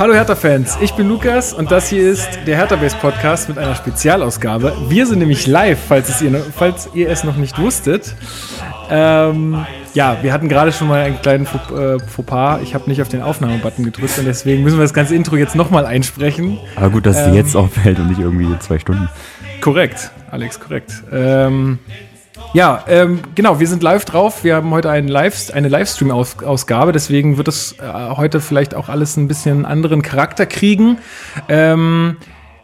Hallo Hertha-Fans, ich bin Lukas und das hier ist der Hertha-Base-Podcast mit einer Spezialausgabe. Wir sind nämlich live, falls, es ihr, falls ihr es noch nicht wusstet. Ähm, ja, wir hatten gerade schon mal einen kleinen äh, Fauxpas. Ich habe nicht auf den Aufnahmebutton gedrückt und deswegen müssen wir das ganze Intro jetzt nochmal einsprechen. Aber gut, dass es ähm, jetzt auffällt und nicht irgendwie zwei Stunden. Korrekt, Alex, korrekt. Ähm, ja, ähm, genau, wir sind live drauf. Wir haben heute einen Live, eine Livestream-Ausgabe, deswegen wird es äh, heute vielleicht auch alles ein bisschen anderen Charakter kriegen. Ähm,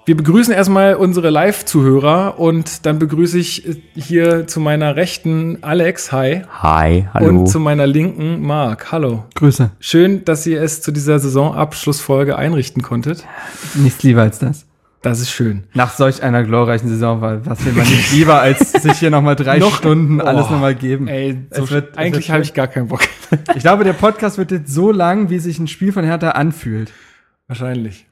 wir begrüßen erstmal unsere Live-Zuhörer und dann begrüße ich äh, hier zu meiner rechten Alex, hi. Hi, hallo. Und zu meiner linken Marc, hallo. Grüße. Schön, dass ihr es zu dieser Saisonabschlussfolge einrichten konntet. Nichts lieber als das. Das ist schön. Nach solch einer glorreichen Saison, weil was will man nicht lieber, als sich hier nochmal drei noch, Stunden alles oh, nochmal geben. Ey, so wird, eigentlich habe ich gar keinen Bock. ich glaube, der Podcast wird jetzt so lang, wie sich ein Spiel von Hertha anfühlt. Wahrscheinlich.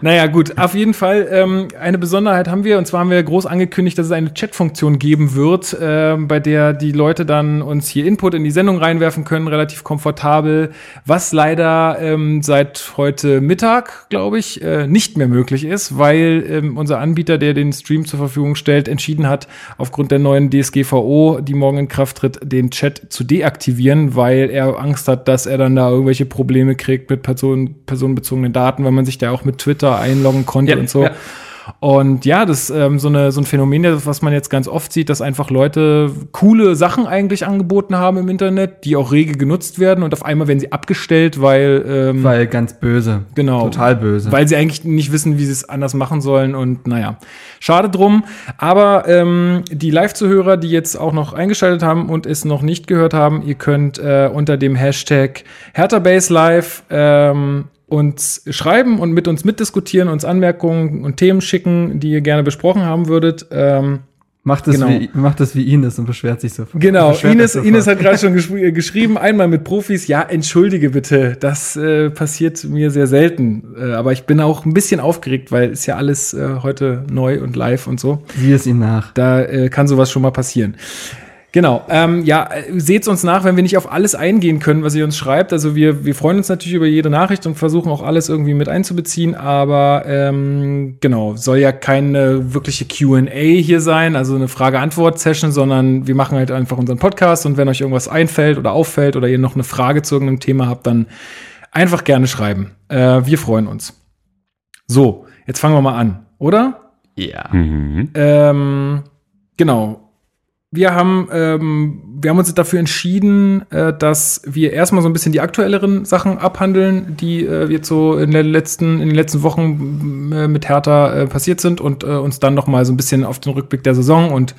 Naja, gut, auf jeden Fall ähm, eine Besonderheit haben wir, und zwar haben wir groß angekündigt, dass es eine Chatfunktion geben wird, äh, bei der die Leute dann uns hier Input in die Sendung reinwerfen können, relativ komfortabel, was leider ähm, seit heute Mittag, glaube ich, äh, nicht mehr möglich ist, weil ähm, unser Anbieter, der den Stream zur Verfügung stellt, entschieden hat, aufgrund der neuen DSGVO, die morgen in Kraft tritt, den Chat zu deaktivieren, weil er Angst hat, dass er dann da irgendwelche Probleme kriegt mit Person personenbezogenen Daten, weil man sich da auch mit Twitter einloggen konnte ja, und so. Ja. Und ja, das ist ähm, so, eine, so ein Phänomen, was man jetzt ganz oft sieht, dass einfach Leute coole Sachen eigentlich angeboten haben im Internet, die auch rege genutzt werden und auf einmal werden sie abgestellt, weil ähm, weil ganz böse, genau, total böse, weil sie eigentlich nicht wissen, wie sie es anders machen sollen und naja, schade drum. Aber ähm, die Live-Zuhörer, die jetzt auch noch eingeschaltet haben und es noch nicht gehört haben, ihr könnt äh, unter dem Hashtag HerthaBaseLive ähm, uns schreiben und mit uns mitdiskutieren, uns Anmerkungen und Themen schicken, die ihr gerne besprochen haben würdet. Ähm, Macht es, genau. wie, macht es wie Ines und beschwert sich so. Genau, Ines, Ines hat gerade schon gesch geschrieben, einmal mit Profis, ja, entschuldige bitte, das äh, passiert mir sehr selten. Äh, aber ich bin auch ein bisschen aufgeregt, weil ist ja alles äh, heute neu und live und so. Sieh es ihm nach. Da äh, kann sowas schon mal passieren. Genau. Ähm, ja, seht uns nach, wenn wir nicht auf alles eingehen können, was ihr uns schreibt. Also wir, wir freuen uns natürlich über jede Nachricht und versuchen auch alles irgendwie mit einzubeziehen. Aber ähm, genau, soll ja keine wirkliche QA hier sein, also eine Frage-Antwort-Session, sondern wir machen halt einfach unseren Podcast und wenn euch irgendwas einfällt oder auffällt oder ihr noch eine Frage zu irgendeinem Thema habt, dann einfach gerne schreiben. Äh, wir freuen uns. So, jetzt fangen wir mal an, oder? Ja. Mhm. Ähm, genau wir haben, ähm, wir haben uns dafür entschieden, äh, dass wir erstmal so ein bisschen die aktuelleren Sachen abhandeln, die äh, jetzt so in, der letzten, in den letzten Wochen äh, mit Hertha äh, passiert sind und äh, uns dann noch mal so ein bisschen auf den Rückblick der Saison und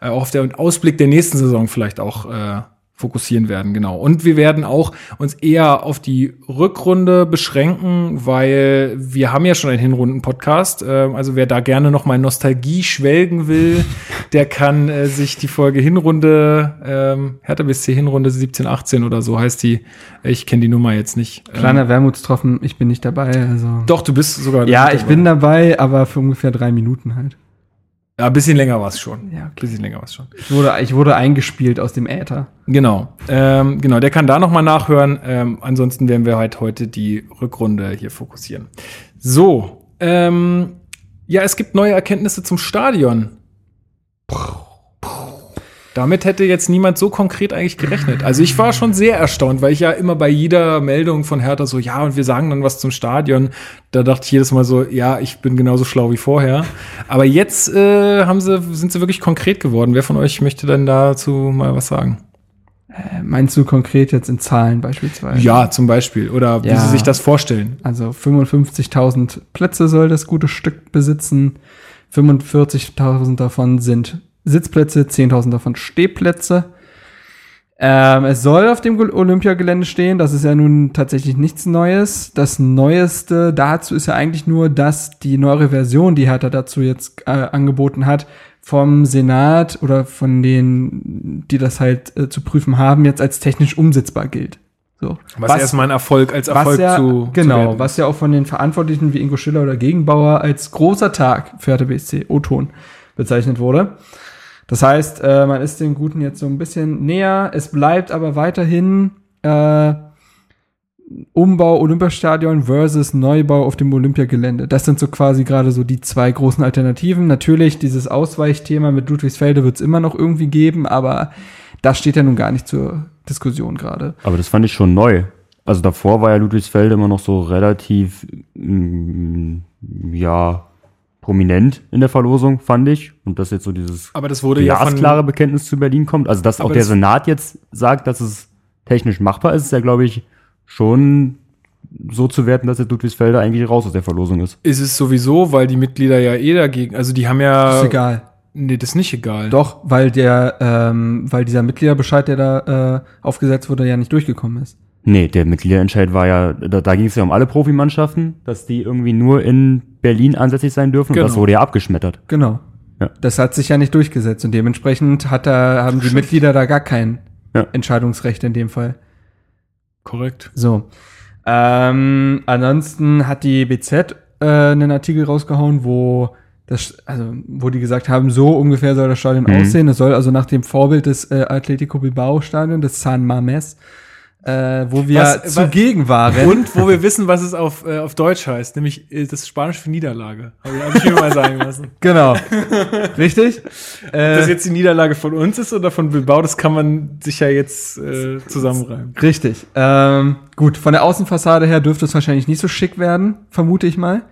äh, auf den Ausblick der nächsten Saison vielleicht auch äh, fokussieren werden, genau. Und wir werden auch uns eher auf die Rückrunde beschränken, weil wir haben ja schon einen Hinrunden-Podcast. Ähm, also wer da gerne noch mal Nostalgie schwelgen will, der kann äh, sich die Folge Hinrunde, ähm, Hertha BSC Hinrunde 17, 18 oder so heißt die. Ich kenne die Nummer jetzt nicht. Kleiner ähm, Wermutstropfen, ich bin nicht dabei. Also. Doch, du bist sogar Ja, ich bin dabei, aber für ungefähr drei Minuten halt. Ja, ein bisschen länger war es schon. Ja, okay. bisschen länger war es schon. Ich wurde, ich wurde eingespielt aus dem Äther. Genau. Ähm, genau, der kann da nochmal nachhören. Ähm, ansonsten werden wir halt heute die Rückrunde hier fokussieren. So. Ähm, ja, es gibt neue Erkenntnisse zum Stadion. Puh. Damit hätte jetzt niemand so konkret eigentlich gerechnet. Also ich war schon sehr erstaunt, weil ich ja immer bei jeder Meldung von Hertha so, ja, und wir sagen dann was zum Stadion. Da dachte ich jedes Mal so, ja, ich bin genauso schlau wie vorher. Aber jetzt äh, haben sie, sind sie wirklich konkret geworden. Wer von euch möchte denn dazu mal was sagen? Äh, meinst du konkret jetzt in Zahlen beispielsweise? Ja, zum Beispiel. Oder wie ja, sie sich das vorstellen. Also 55.000 Plätze soll das gute Stück besitzen. 45.000 davon sind Sitzplätze, 10.000 davon Stehplätze. Ähm, es soll auf dem Olympiagelände stehen, das ist ja nun tatsächlich nichts Neues. Das Neueste dazu ist ja eigentlich nur, dass die neuere Version, die Hertha dazu jetzt äh, angeboten hat, vom Senat oder von denen, die das halt äh, zu prüfen haben, jetzt als technisch umsetzbar gilt. So. Was, was erstmal ein Erfolg als Erfolg ja, zu Genau, zu was ja auch von den Verantwortlichen wie Ingo Schiller oder Gegenbauer als großer Tag für Hertha BSC O-Ton bezeichnet wurde. Das heißt, äh, man ist dem Guten jetzt so ein bisschen näher. Es bleibt aber weiterhin äh, Umbau Olympiastadion versus Neubau auf dem Olympiagelände. Das sind so quasi gerade so die zwei großen Alternativen. Natürlich, dieses Ausweichthema mit Ludwigsfelde wird es immer noch irgendwie geben, aber das steht ja nun gar nicht zur Diskussion gerade. Aber das fand ich schon neu. Also davor war ja Ludwigsfelde immer noch so relativ, mm, ja, prominent in der Verlosung, fand ich. Und dass jetzt so dieses Aber das wurde ja von, glasklare Bekenntnis zu Berlin kommt. Also dass auch der das- Senat jetzt sagt, dass es technisch machbar ist, ist ja, glaube ich, schon so zu werten, dass jetzt Ludwigsfelde eigentlich raus aus der Verlosung ist. ist es sowieso, weil die Mitglieder ja eh dagegen, also die haben ja. ist egal. Nee, das ist nicht egal. Doch, weil der, ähm, weil dieser Mitgliederbescheid, der da äh, aufgesetzt wurde, ja nicht durchgekommen ist. Nee, der Mitgliederentscheid war ja, da, da ging es ja um alle Profimannschaften, dass die irgendwie nur in Berlin ansässig sein dürfen. Und das Genau. wurde ja abgeschmettert. Genau. Ja. Das hat sich ja nicht durchgesetzt und dementsprechend hat da, haben die Mitglieder da gar kein Ja. Entscheidungsrecht in dem Fall. Korrekt. So. Ähm, ansonsten hat die BZ äh, einen Artikel rausgehauen, wo das, also, wo die gesagt haben, so ungefähr soll das Stadion Mhm. aussehen. Es soll also nach dem Vorbild des äh, Atletico Bilbao Stadion, des San Mames, äh, wo wir Was- zugegen waren. Und wo wir wissen, was es auf, äh, auf Deutsch heißt, nämlich äh, das Spanisch für Niederlage. Habe ich, hab ich mir mal sagen lassen. Genau. Richtig? Ob Äh, das jetzt die Niederlage von uns ist oder von Bilbao, das kann man sich ja jetzt äh, zusammenreimen. Richtig. Ähm, gut, von der Außenfassade her dürfte es wahrscheinlich nicht so schick werden, vermute ich mal.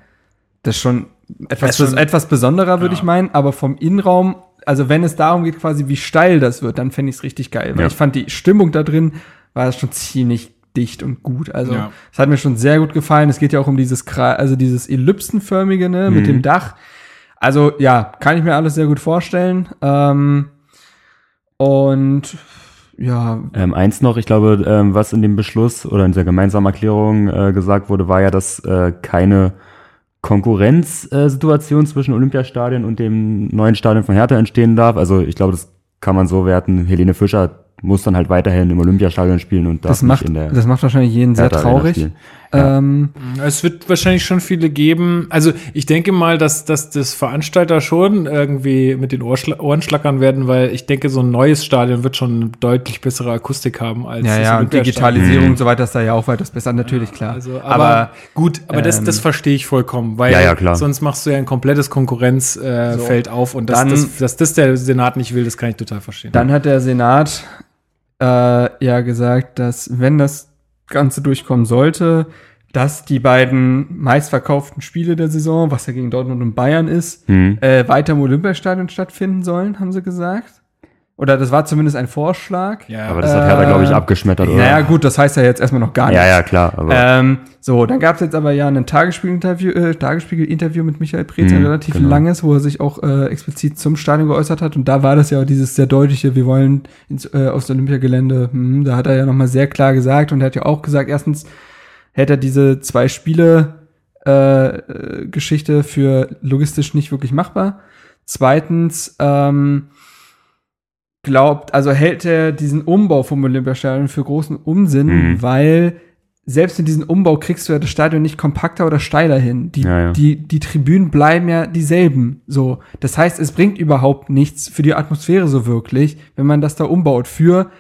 Das ist schon etwas, ist schon- etwas besonderer, würde Ja. ich meinen, aber vom Innenraum, also wenn es darum geht, quasi wie steil das wird, dann fände ich es richtig geil. Weil Ja. ich fand die Stimmung da drin war schon ziemlich dicht und gut. Also Ja. es hat mir schon sehr gut gefallen. Es geht ja auch um dieses also dieses ellipsenförmige, ne, mit Mhm. dem Dach. Also ja, kann ich mir alles sehr gut vorstellen. Ähm, und ja, Ähm, eins noch, ich glaube, ähm, was in dem Beschluss oder in dieser gemeinsamen Erklärung äh, gesagt wurde, war ja, dass äh, keine Konkurrenzsituation äh, zwischen Olympiastadion und dem neuen Stadion von Hertha entstehen darf. Also ich glaube, das kann man so werten. Helene Fischer muss dann halt weiterhin im Olympiastadion spielen und das macht, nicht in der das macht wahrscheinlich jeden sehr traurig. Ja. Ähm, Es wird wahrscheinlich schon viele geben. Also ich denke mal, dass, dass das Veranstalter schon irgendwie mit den Ohrschla Ohren schlackern werden, weil ich denke, so ein neues Stadion wird schon eine deutlich bessere Akustik haben als ja, das ja, und. Digitalisierung und so weiter ist da ja auch weitaus besser, natürlich, klar. Also, aber, gut, aber das, ähm, das verstehe ich vollkommen, weil Ja, ja, klar. sonst machst du ja ein komplettes Konkurrenzfeld äh, Feld auf und das, Dann- das, dass das der Senat nicht will, das kann ich total verstehen. Dann hat der Senat äh, ja gesagt, dass wenn das Ganze durchkommen sollte, dass die beiden meistverkauften Spiele der Saison, was ja gegen Dortmund und Bayern ist, Hm. äh, weiter im Olympiastadion stattfinden sollen, haben sie gesagt. Oder das war zumindest ein Vorschlag. ja, Aber das hat Hertha, glaube ich, abgeschmettert, oder? Naja, gut, das heißt ja jetzt erstmal noch gar nichts. Ja, ja, klar. Aber Ähm, so, dann gab es jetzt aber ja ein Tagesspiegel-Interview äh, Tagesspiegel-Interview mit Michael Preetz, ein Mhm, relativ genau. langes, wo er sich auch äh, explizit zum Stadion geäußert hat. Und da war das ja auch dieses sehr deutliche, wir wollen ins, äh, aufs Olympiagelände. Hm, da hat er ja nochmal sehr klar gesagt und er hat ja auch gesagt, erstens hätte er diese zwei Spiele äh, äh, Geschichte für logistisch nicht wirklich machbar. Zweitens, ähm, glaubt, also hält er diesen Umbau vom Olympiastadion für großen Unsinn, Mhm. weil selbst in diesem Umbau kriegst du ja das Stadion nicht kompakter oder steiler hin. Die, Ja, ja. die, die Tribünen bleiben ja dieselben. So. Das heißt, es bringt überhaupt nichts für die Atmosphäre so wirklich, wenn man das da umbaut für,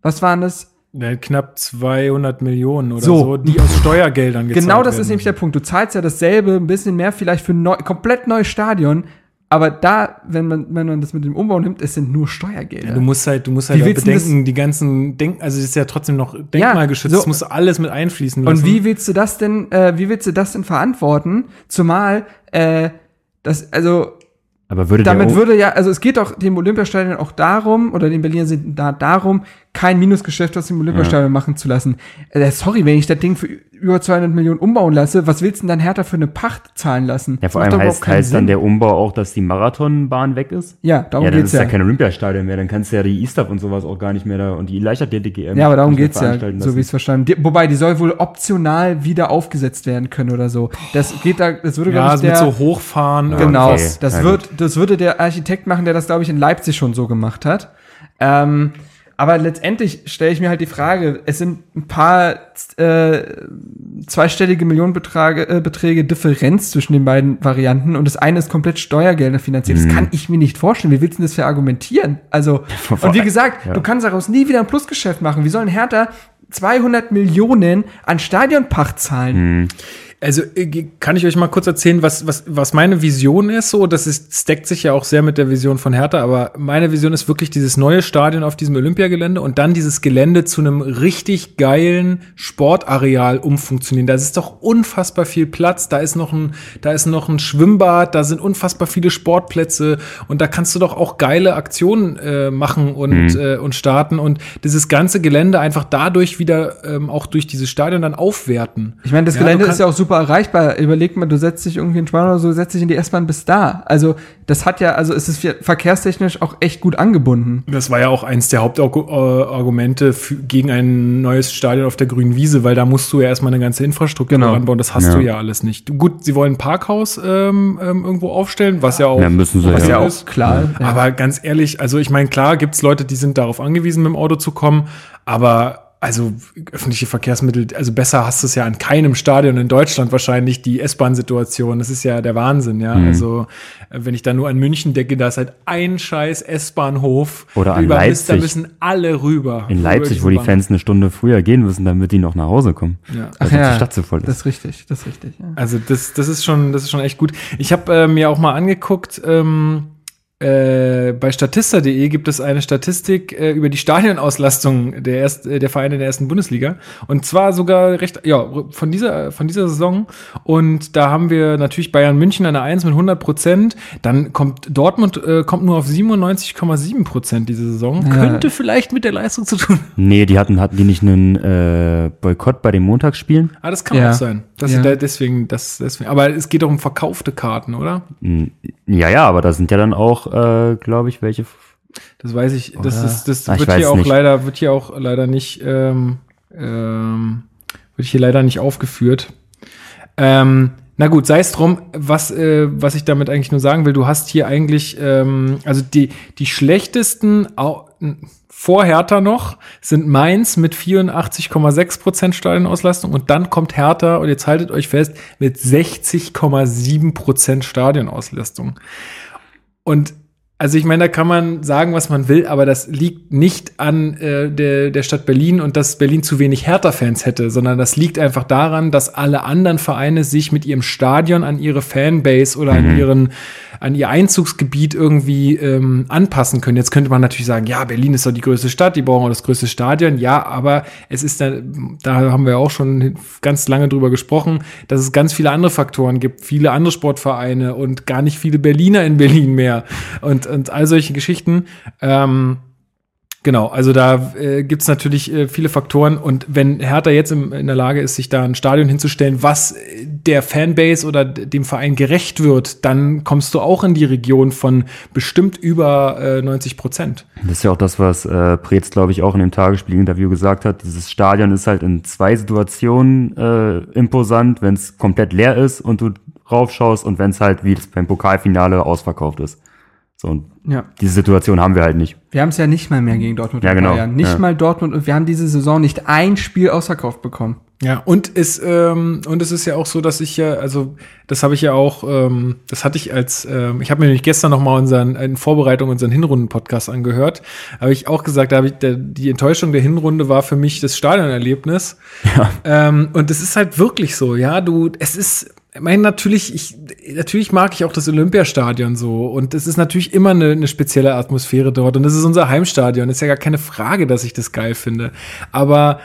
was waren das? Ja, knapp 200 Millionen oder So. so, die aus Steuergeldern gezahlt Genau das werden. ist nämlich der Punkt. Du zahlst ja dasselbe, ein bisschen mehr vielleicht für ein neu, komplett neues Stadion, aber da, wenn man, wenn man das mit dem Umbau nimmt, es sind nur Steuergelder. Ja, du musst halt, du musst halt du bedenken, die ganzen Denk, also es ist ja trotzdem noch denkmalgeschützt, so. das musst du alles mit einfließen lassen. Und wie willst du das denn, äh, wie willst du das denn verantworten? Zumal, äh, das, also, aber würde damit würde ja, also es geht doch dem Olympiastadion auch darum, oder den Berliner sind da darum, kein Minusgeschäft aus dem Olympiastadion machen zu lassen. Äh, sorry, wenn ich das Ding für über 200 Millionen umbauen lasse, was willst du denn dann Härter für eine Pacht zahlen lassen? ja, vor allem heißt, heißt dann der Umbau auch, dass die Marathonbahn weg ist? Ja, darum ja, dann geht's ist ja. ja kein Olympiastadion mehr, dann kannst du ja die ISTAF und sowas auch gar nicht mehr da und die Leichtathletik EM. Ja, aber darum geht's ja, veranstalten so wie ich lassen. es verstanden die, Wobei, die soll wohl optional wieder aufgesetzt werden können oder so. Das geht da, das würde, ja, glaub also ich, mit der, so hochfahren. Genau, Okay, das na wird, das würde der Architekt machen, der das, glaube ich, in Leipzig schon so gemacht hat. Ähm, aber letztendlich stelle ich mir halt die Frage, es sind ein paar äh, zweistellige Millionenbeträge äh, Beträge Differenz zwischen den beiden Varianten und das eine ist komplett Steuergelder finanziert. Mhm. Das kann ich mir nicht vorstellen. Wie willst du das verargumentieren? Also, und wie gesagt, Ja. du kannst daraus nie wieder ein Plusgeschäft machen. Wie soll ein Hertha 200 Millionen an Stadionpacht zahlen. Also äh, kann ich euch mal kurz erzählen, was, was, was meine Vision ist. So, das ist, das deckt sich ja auch sehr mit der Vision von Hertha, aber meine Vision ist wirklich dieses neue Stadion auf diesem Olympiagelände und dann dieses Gelände zu einem richtig geilen Sportareal umfunktionieren. Da ist doch unfassbar viel Platz. Da ist noch ein, da ist noch ein Schwimmbad, da sind unfassbar viele Sportplätze und da kannst du doch auch geile Aktionen äh, machen und, äh, und starten und dieses ganze Gelände einfach dadurch wieder ähm, auch durch dieses Stadion dann aufwerten. Ich meine, das Ja, Gelände ist ja auch super erreichbar. Überleg mal, du setzt dich irgendwie in Spanien oder so, setzt dich in die S-Bahn bis da. Also, das hat ja, also es ist ver- verkehrstechnisch auch echt gut angebunden. Das war ja auch eins der Hauptargumente für, gegen ein neues Stadion auf der grünen Wiese, weil da musst du ja erstmal eine ganze Infrastruktur Genau. anbauen. Das hast Ja. du ja alles nicht. Gut, sie wollen ein Parkhaus ähm, ähm, irgendwo aufstellen, was ja auch. Ja, müssen sie, Was ja. ja auch ist. klar. Ja. Aber ganz ehrlich, also ich meine, klar gibt's Leute, die sind darauf angewiesen, mit dem Auto zu kommen, aber also öffentliche Verkehrsmittel, also besser hast du es ja an keinem Stadion in Deutschland wahrscheinlich, die S-Bahn-Situation. Das ist ja der Wahnsinn, ja. Mhm. Also wenn ich da nur an München denke, da ist halt ein scheiß S-Bahnhof. Oder an Über- Da Leipzig. müssen alle rüber. In Leipzig, wo die. Fans eine Stunde früher gehen müssen, damit die noch nach Hause kommen. Ja. Weil sonst die Stadt so voll ist. das ist richtig, das ist richtig. Ja. Also das, das ist schon, das ist schon echt gut. Ich habe äh, mir auch mal angeguckt, ähm, äh, bei Statista.de gibt es eine Statistik äh, über die Stadionauslastung der, erst, äh, der Vereine der ersten Bundesliga. Und zwar sogar recht, ja, von dieser, von dieser Saison. Und da haben wir natürlich Bayern München eine 1 mit 100 Prozent. Dann kommt Dortmund äh, kommt nur auf 97,7 Prozent diese Saison. Ja. Könnte vielleicht mit der Leistung zu tun. Nee, die hatten, hatten die nicht einen äh, Boykott bei den Montagsspielen? Ah, das kann Ja. auch sein. Das, Ja. da- deswegen, das, deswegen. Aber es geht doch um verkaufte Karten, oder? Hm, Ja, ja, aber da sind ja dann auch, äh, glaube ich, welche. Das weiß ich. Das Oder? ist, das Ah, ich wird hier auch nicht. leider, wird hier auch leider nicht, ähm, ähm, wird hier leider nicht aufgeführt. Ähm, na gut, sei es drum, was, äh, was ich damit eigentlich nur sagen will, du hast hier eigentlich, ähm, also die, die schlechtesten, au- vor Hertha noch, sind Mainz mit 84,6 Prozent Stadionauslastung und dann kommt Hertha, und jetzt haltet euch fest, mit 60,7 Prozent Stadionauslastung. Und also ich meine, da kann man sagen, was man will, aber das liegt nicht an äh, der, der Stadt Berlin und dass Berlin zu wenig Hertha-Fans hätte, sondern das liegt einfach daran, dass alle anderen Vereine sich mit ihrem Stadion an ihre Fanbase oder an ihren an ihr Einzugsgebiet irgendwie ähm, anpassen können. Jetzt könnte man natürlich sagen, ja, Berlin ist doch die größte Stadt, die brauchen auch das größte Stadion. Ja, aber es ist da, da haben wir auch schon ganz lange drüber gesprochen, dass es ganz viele andere Faktoren gibt, viele andere Sportvereine und gar nicht viele Berliner in Berlin mehr und, und all solche Geschichten. Ähm, Genau, also da äh, gibt's natürlich äh, viele Faktoren und wenn Hertha jetzt im, in der Lage ist, sich da ein Stadion hinzustellen, was äh, der Fanbase oder dem Verein gerecht wird, dann kommst du auch in die Region von bestimmt über äh, 90 Prozent. Das ist ja auch das, was äh, Preetz, glaube ich, auch in dem Tagesspiel-Interview gesagt hat. Dieses Stadion ist halt in zwei Situationen äh, imposant, wenn es komplett leer ist und du raufschaust und wenn es halt wie das beim Pokalfinale ausverkauft ist. So, und Ja. diese Situation haben wir halt nicht. Wir haben es ja nicht mal mehr gegen Dortmund Ja, und genau. Bayern. Nicht Ja. mal Dortmund und wir haben diese Saison nicht ein Spiel ausverkauft bekommen. Ja, und es, ähm, und es ist ja auch so, dass ich ja, also das habe ich ja auch, ähm, das hatte ich als, ähm, ich habe mir nämlich gestern noch mal unseren, in Vorbereitung unseren Hinrunden-Podcast angehört, habe ich auch gesagt, da habe ich, der, die Enttäuschung der Hinrunde war für mich das Stadionerlebnis. Ja. Ähm, und es ist halt wirklich so, ja, du, es ist, ich meine, natürlich, ich, natürlich mag ich auch das Olympiastadion so. Und es ist natürlich immer eine, eine spezielle Atmosphäre dort. Und das ist unser Heimstadion. ist ja gar keine Frage, dass ich das geil finde. Aber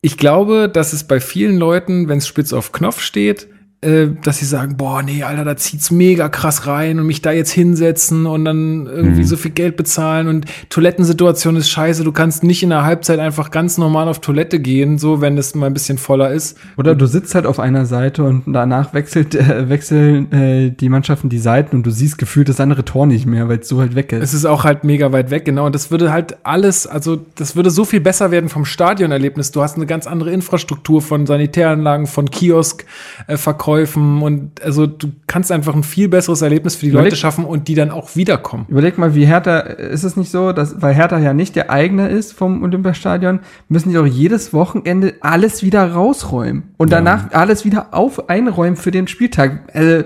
ich glaube, dass es bei vielen Leuten, wenn es spitz auf Knopf steht, äh, dass sie sagen, boah, nee, Alter, da zieht's mega krass rein und mich da jetzt hinsetzen und dann irgendwie so viel Geld bezahlen und Toilettensituation ist scheiße, du kannst nicht in der Halbzeit einfach ganz normal auf Toilette gehen, so wenn es mal ein bisschen voller ist. Oder du sitzt halt auf einer Seite und danach wechselt, äh, wechseln äh, die Mannschaften die Seiten und du siehst gefühlt das andere Tor nicht mehr, weil es so halt weg ist. Es ist auch halt mega weit weg, genau. Und das würde halt alles, also das würde so viel besser werden vom Stadionerlebnis. Du hast eine ganz andere Infrastruktur von Sanitäranlagen, von Kioskverkäufen und also du kannst einfach ein viel besseres Erlebnis für die Überleg- Leute schaffen und die dann auch wiederkommen. Überleg mal, wie Hertha, ist es nicht so, dass, weil Hertha ja nicht der Eigner ist vom Olympiastadion, müssen die doch jedes Wochenende alles wieder rausräumen und danach alles wieder auf einräumen für den Spieltag. Also,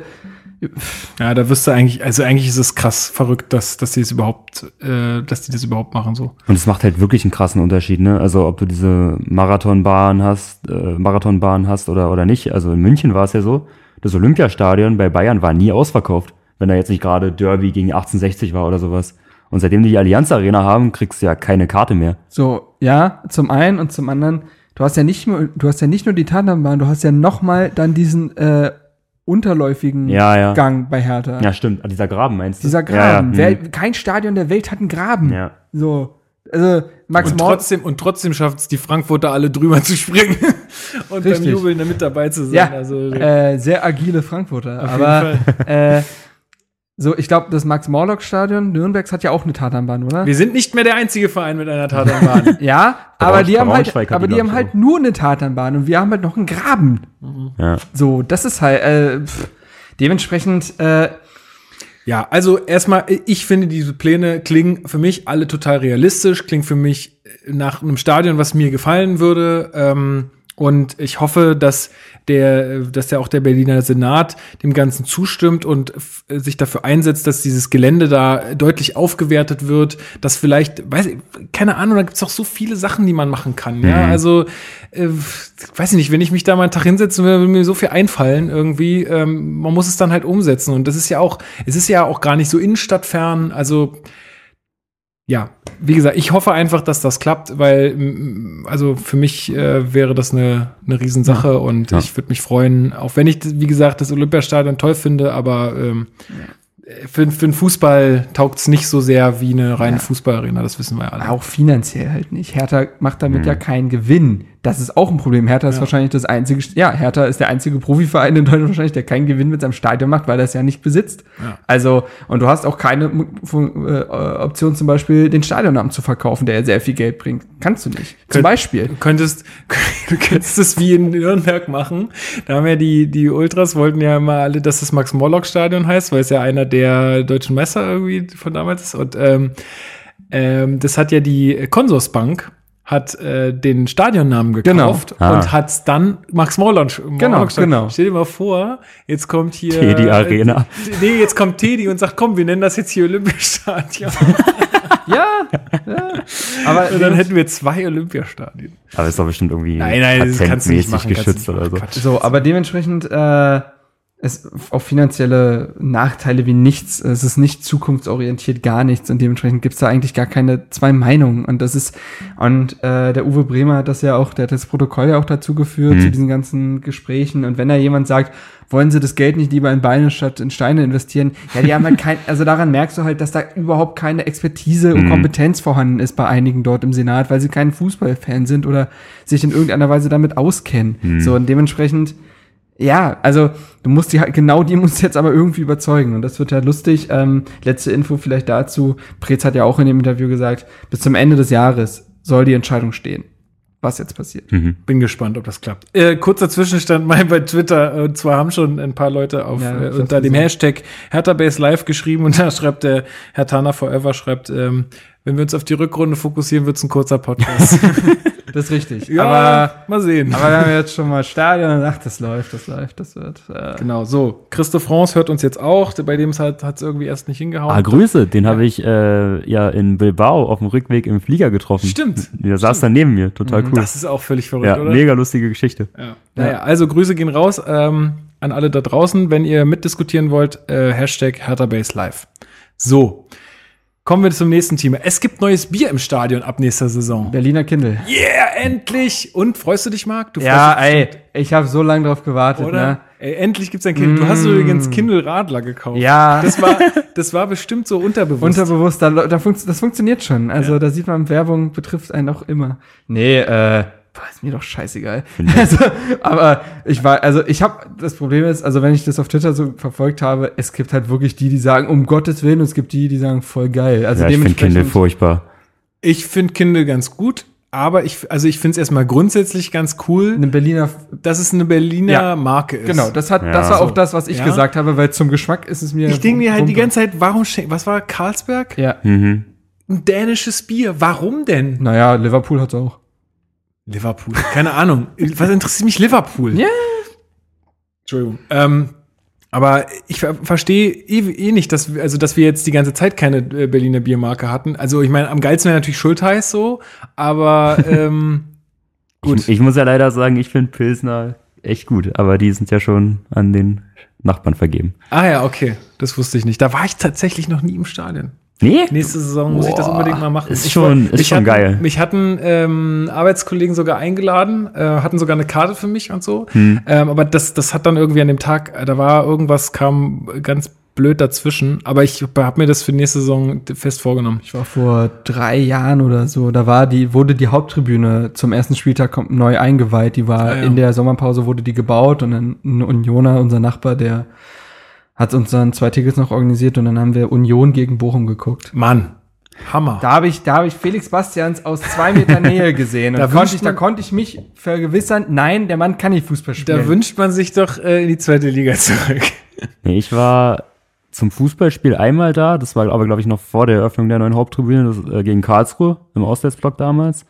Ja, da wirst du eigentlich, also eigentlich ist es krass verrückt, dass, dass die es überhaupt, äh, dass die das überhaupt machen so. Und es macht halt wirklich einen krassen Unterschied, ne? Also ob du diese Marathonbahn hast, äh, Marathonbahn hast oder, oder nicht. Also in München war es ja so, das Olympiastadion bei Bayern war nie ausverkauft, wenn da jetzt nicht gerade Derby gegen 1860 war oder sowas. Und seitdem die die Allianz Arena haben, kriegst du ja keine Karte mehr. So, ja, zum einen und zum anderen, du hast ja nicht nur, du hast ja nicht nur die Tatanbahn, du hast ja noch mal dann diesen äh, unterläufigen Ja, ja. Gang bei Hertha. Ja, stimmt. Ah, Dieser Graben meinst du? Dieser Ja, ja. Graben. hm. Wer, kein Stadion der Welt hat einen Graben. Ja. So, also Max Und Mord, trotzdem, und trotzdem schafft es die Frankfurter alle drüber zu springen und Richtig. beim Jubeln da mit dabei zu sein. ja, Also, äh, sehr agile Frankfurter. Auf aber jeden äh, so, ich glaube, das Max-Morlock-Stadion Nürnbergs hat ja auch eine Tatanbahn, oder? wir sind nicht mehr der einzige Verein mit einer Tatanbahn. Ja, aber die haben halt, aber die, haben halt nur eine Tatanbahn und wir haben halt noch einen Graben. Ja. So, das ist halt äh, pff, dementsprechend äh, Ja, also erstmal, ich finde, diese Pläne klingen für mich alle total realistisch, klingen für mich nach einem Stadion, was mir gefallen würde. Ähm, und ich hoffe, dass der, dass ja auch der Berliner Senat dem Ganzen zustimmt und sich dafür einsetzt, dass dieses Gelände da deutlich aufgewertet wird, dass vielleicht, weiß ich, keine Ahnung, da gibt's auch so viele Sachen, die man machen kann. Ja, also äh, weiß ich nicht, wenn ich mich da mal einen Tag hinsetzen würde, würde mir so viel einfallen irgendwie. Ähm, man muss es dann halt umsetzen. Und das ist ja auch, es ist ja auch gar nicht so innenstadtfern. Also ja, wie gesagt, ich hoffe einfach, dass das klappt, weil also für mich äh, wäre das eine, eine Riesensache und Ja. ich würde mich freuen, auch wenn ich, wie gesagt, das Olympiastadion toll finde, aber ähm, für, für den Fußball taugt es nicht so sehr wie eine reine Fußballarena, das wissen wir ja alle. auch finanziell halt nicht. Hertha macht damit Mhm. ja keinen Gewinn. Das ist auch ein Problem. Hertha ist Ja. wahrscheinlich das einzige, ja, Hertha ist der einzige Profiverein in Deutschland wahrscheinlich, der keinen Gewinn mit seinem Stadion macht, weil er es ja nicht besitzt. Ja. Also, und du hast auch keine äh, Option zum Beispiel, den Stadionnamen zu verkaufen, der ja sehr viel Geld bringt. Kannst du nicht. Zum Könnt- Beispiel. Du könntest, du könntest es wie in Nürnberg machen. Da haben ja die, die Ultras wollten ja immer alle, dass das Max-Morlock-Stadion heißt, weil es ja einer der deutschen Messer irgendwie von damals ist. Und ähm, ähm, das hat ja die Consorsbank hat äh, den Stadionnamen gekauft Ah. und hat's dann Max Morlock Genau, genau. Stell dir mal vor, jetzt kommt hier Teddy Arena. Äh, nee, jetzt kommt Teddy und sagt, komm, wir nennen das jetzt hier Olympiastadion. Ja, ja. Aber und dann hätten wir zwei Olympiastadien. Aber ist doch bestimmt irgendwie Nein, nein, das kannst du nicht patentmäßig machen. kannst du geschützt oder so. Quatsch. So, aber dementsprechend äh, es auf finanzielle Nachteile wie nichts. Es ist nicht zukunftsorientiert, gar nichts. Und dementsprechend gibt's da eigentlich gar keine zwei Meinungen. Und das ist, und äh, der Uwe Bremer hat das ja auch, der hat das Protokoll ja auch dazu geführt, Mhm. zu diesen ganzen Gesprächen. Und wenn da jemand sagt, wollen Sie das Geld nicht lieber in Beine statt in Steine investieren? Ja, die haben halt kein, also daran merkst du halt, dass da überhaupt keine Expertise und Mhm. Kompetenz vorhanden ist bei einigen dort im Senat, weil sie kein Fußballfan sind oder sich in irgendeiner Weise damit auskennen. Mhm. So, und dementsprechend, ja, also du musst die halt, genau die musst du jetzt aber irgendwie überzeugen. Und das wird ja lustig. Ähm, letzte Info vielleicht dazu. Preetz hat ja auch in dem Interview gesagt, bis zum Ende des Jahres soll die Entscheidung stehen, was jetzt passiert. Mhm. Bin gespannt, ob das klappt. Äh, kurzer Zwischenstand mal bei Twitter. Und zwar haben schon ein paar Leute auf, Ja, äh, unter dem gesehen. Hashtag HerthaBase Live geschrieben und da schreibt der Herr Tana Forever, schreibt, ähm, wenn wir uns auf die Rückrunde fokussieren, wird's ein kurzer Podcast. Das ist richtig. ja, Aber, mal sehen. aber wir haben jetzt schon mal Stadion und ach, das läuft, das läuft, das wird. Äh, Genau, so. Christoph France hört uns jetzt auch. Bei dem es halt, hat's irgendwie erst nicht hingehauen. Ah, Grüße, den habe ich äh, ja in Bilbao auf dem Rückweg im Flieger getroffen. Stimmt. Der saß dann neben mir, total cool. Das ist auch völlig verrückt, ja, oder? mega lustige Geschichte. Ja. Naja, also Grüße gehen raus ähm, an alle da draußen. Wenn ihr mitdiskutieren wollt, äh, Hashtag HerthaBase Live. So, kommen wir zum nächsten Thema. Es gibt neues Bier im Stadion ab nächster Saison. Berliner Kindle. Yeah, endlich! Und freust du dich, Marc? Du Ja, ey, ich habe so lange drauf gewartet, oder? ne? Ey, endlich gibt's ein Kind. Du hast übrigens Kindle Radler gekauft. Ja. Das war, das war bestimmt so unterbewusst. Unterbewusst, da, da funkt, das funktioniert schon. Also da sieht man, Werbung betrifft einen auch immer. Nee, äh, boah, ist mir doch scheißegal. Also, aber ich war, also ich habe, das Problem ist, also wenn ich das auf Twitter so verfolgt habe, es gibt halt wirklich die, die sagen, um Gottes Willen, und es gibt die, die sagen, voll geil. Also ja, ich finde Kindle furchtbar. ich finde Kindle ganz gut, aber ich, also ich finde es erstmal grundsätzlich ganz cool, eine Berliner, dass es eine Berliner Ja. Marke ist. genau, das hat, Ja. das war auch das, was ich Ja. gesagt habe, weil zum Geschmack ist es mir. Ich denke mir halt die ganze Zeit, warum schenkt, was war Carlsberg? Ja. Mhm. Ein dänisches Bier. Warum denn? Naja, Liverpool hat's auch. Liverpool. Keine Ahnung. Was interessiert mich Liverpool? Ja. Entschuldigung. Ähm, Aber ich ver verstehe eh, eh nicht, dass wir, also dass wir jetzt die ganze Zeit keine äh, Berliner Biermarke hatten. Also ich meine, am geilsten wäre natürlich Schultheiß so, aber ähm, gut. Ich, ich muss ja leider sagen, ich finde Pilsner echt gut, aber die sind ja schon an den Nachbarn vergeben. ah ja, okay, das wusste ich nicht. Da war ich tatsächlich noch nie im Stadion. Nee? Nächste Saison muss ich das Boah, unbedingt mal machen. ist schon- war- ist schon hatten, geil. Mich hatten ähm, Arbeitskollegen sogar eingeladen, äh, hatten sogar eine Karte für mich und so. Hm. Ähm, aber das, das hat dann irgendwie an dem Tag, äh, da war irgendwas, kam ganz blöd dazwischen. Aber ich habe mir das für nächste Saison fest vorgenommen. Ich war vor drei Jahren oder so, da war die, wurde die Haupttribüne zum ersten Spieltag neu eingeweiht. Die war Ah, ja. in der Sommerpause wurde die gebaut und dann ein Unioner, unser Nachbar, der hat uns dann zwei Tickets noch organisiert und dann haben wir Union gegen Bochum geguckt. Mann, Hammer. Da habe ich, da habe ich Felix Bastians aus zwei Meter Nähe gesehen und Da konnte ich, da konnte ich mich vergewissern, nein, der Mann kann nicht Fußball spielen. Da wünscht man sich doch äh, in die zweite Liga zurück. Nee, ich war zum Fußballspiel einmal da, das war aber, glaube ich, noch vor der Eröffnung der neuen Haupttribüne, das, äh, gegen Karlsruhe im Auswärtsblock damals.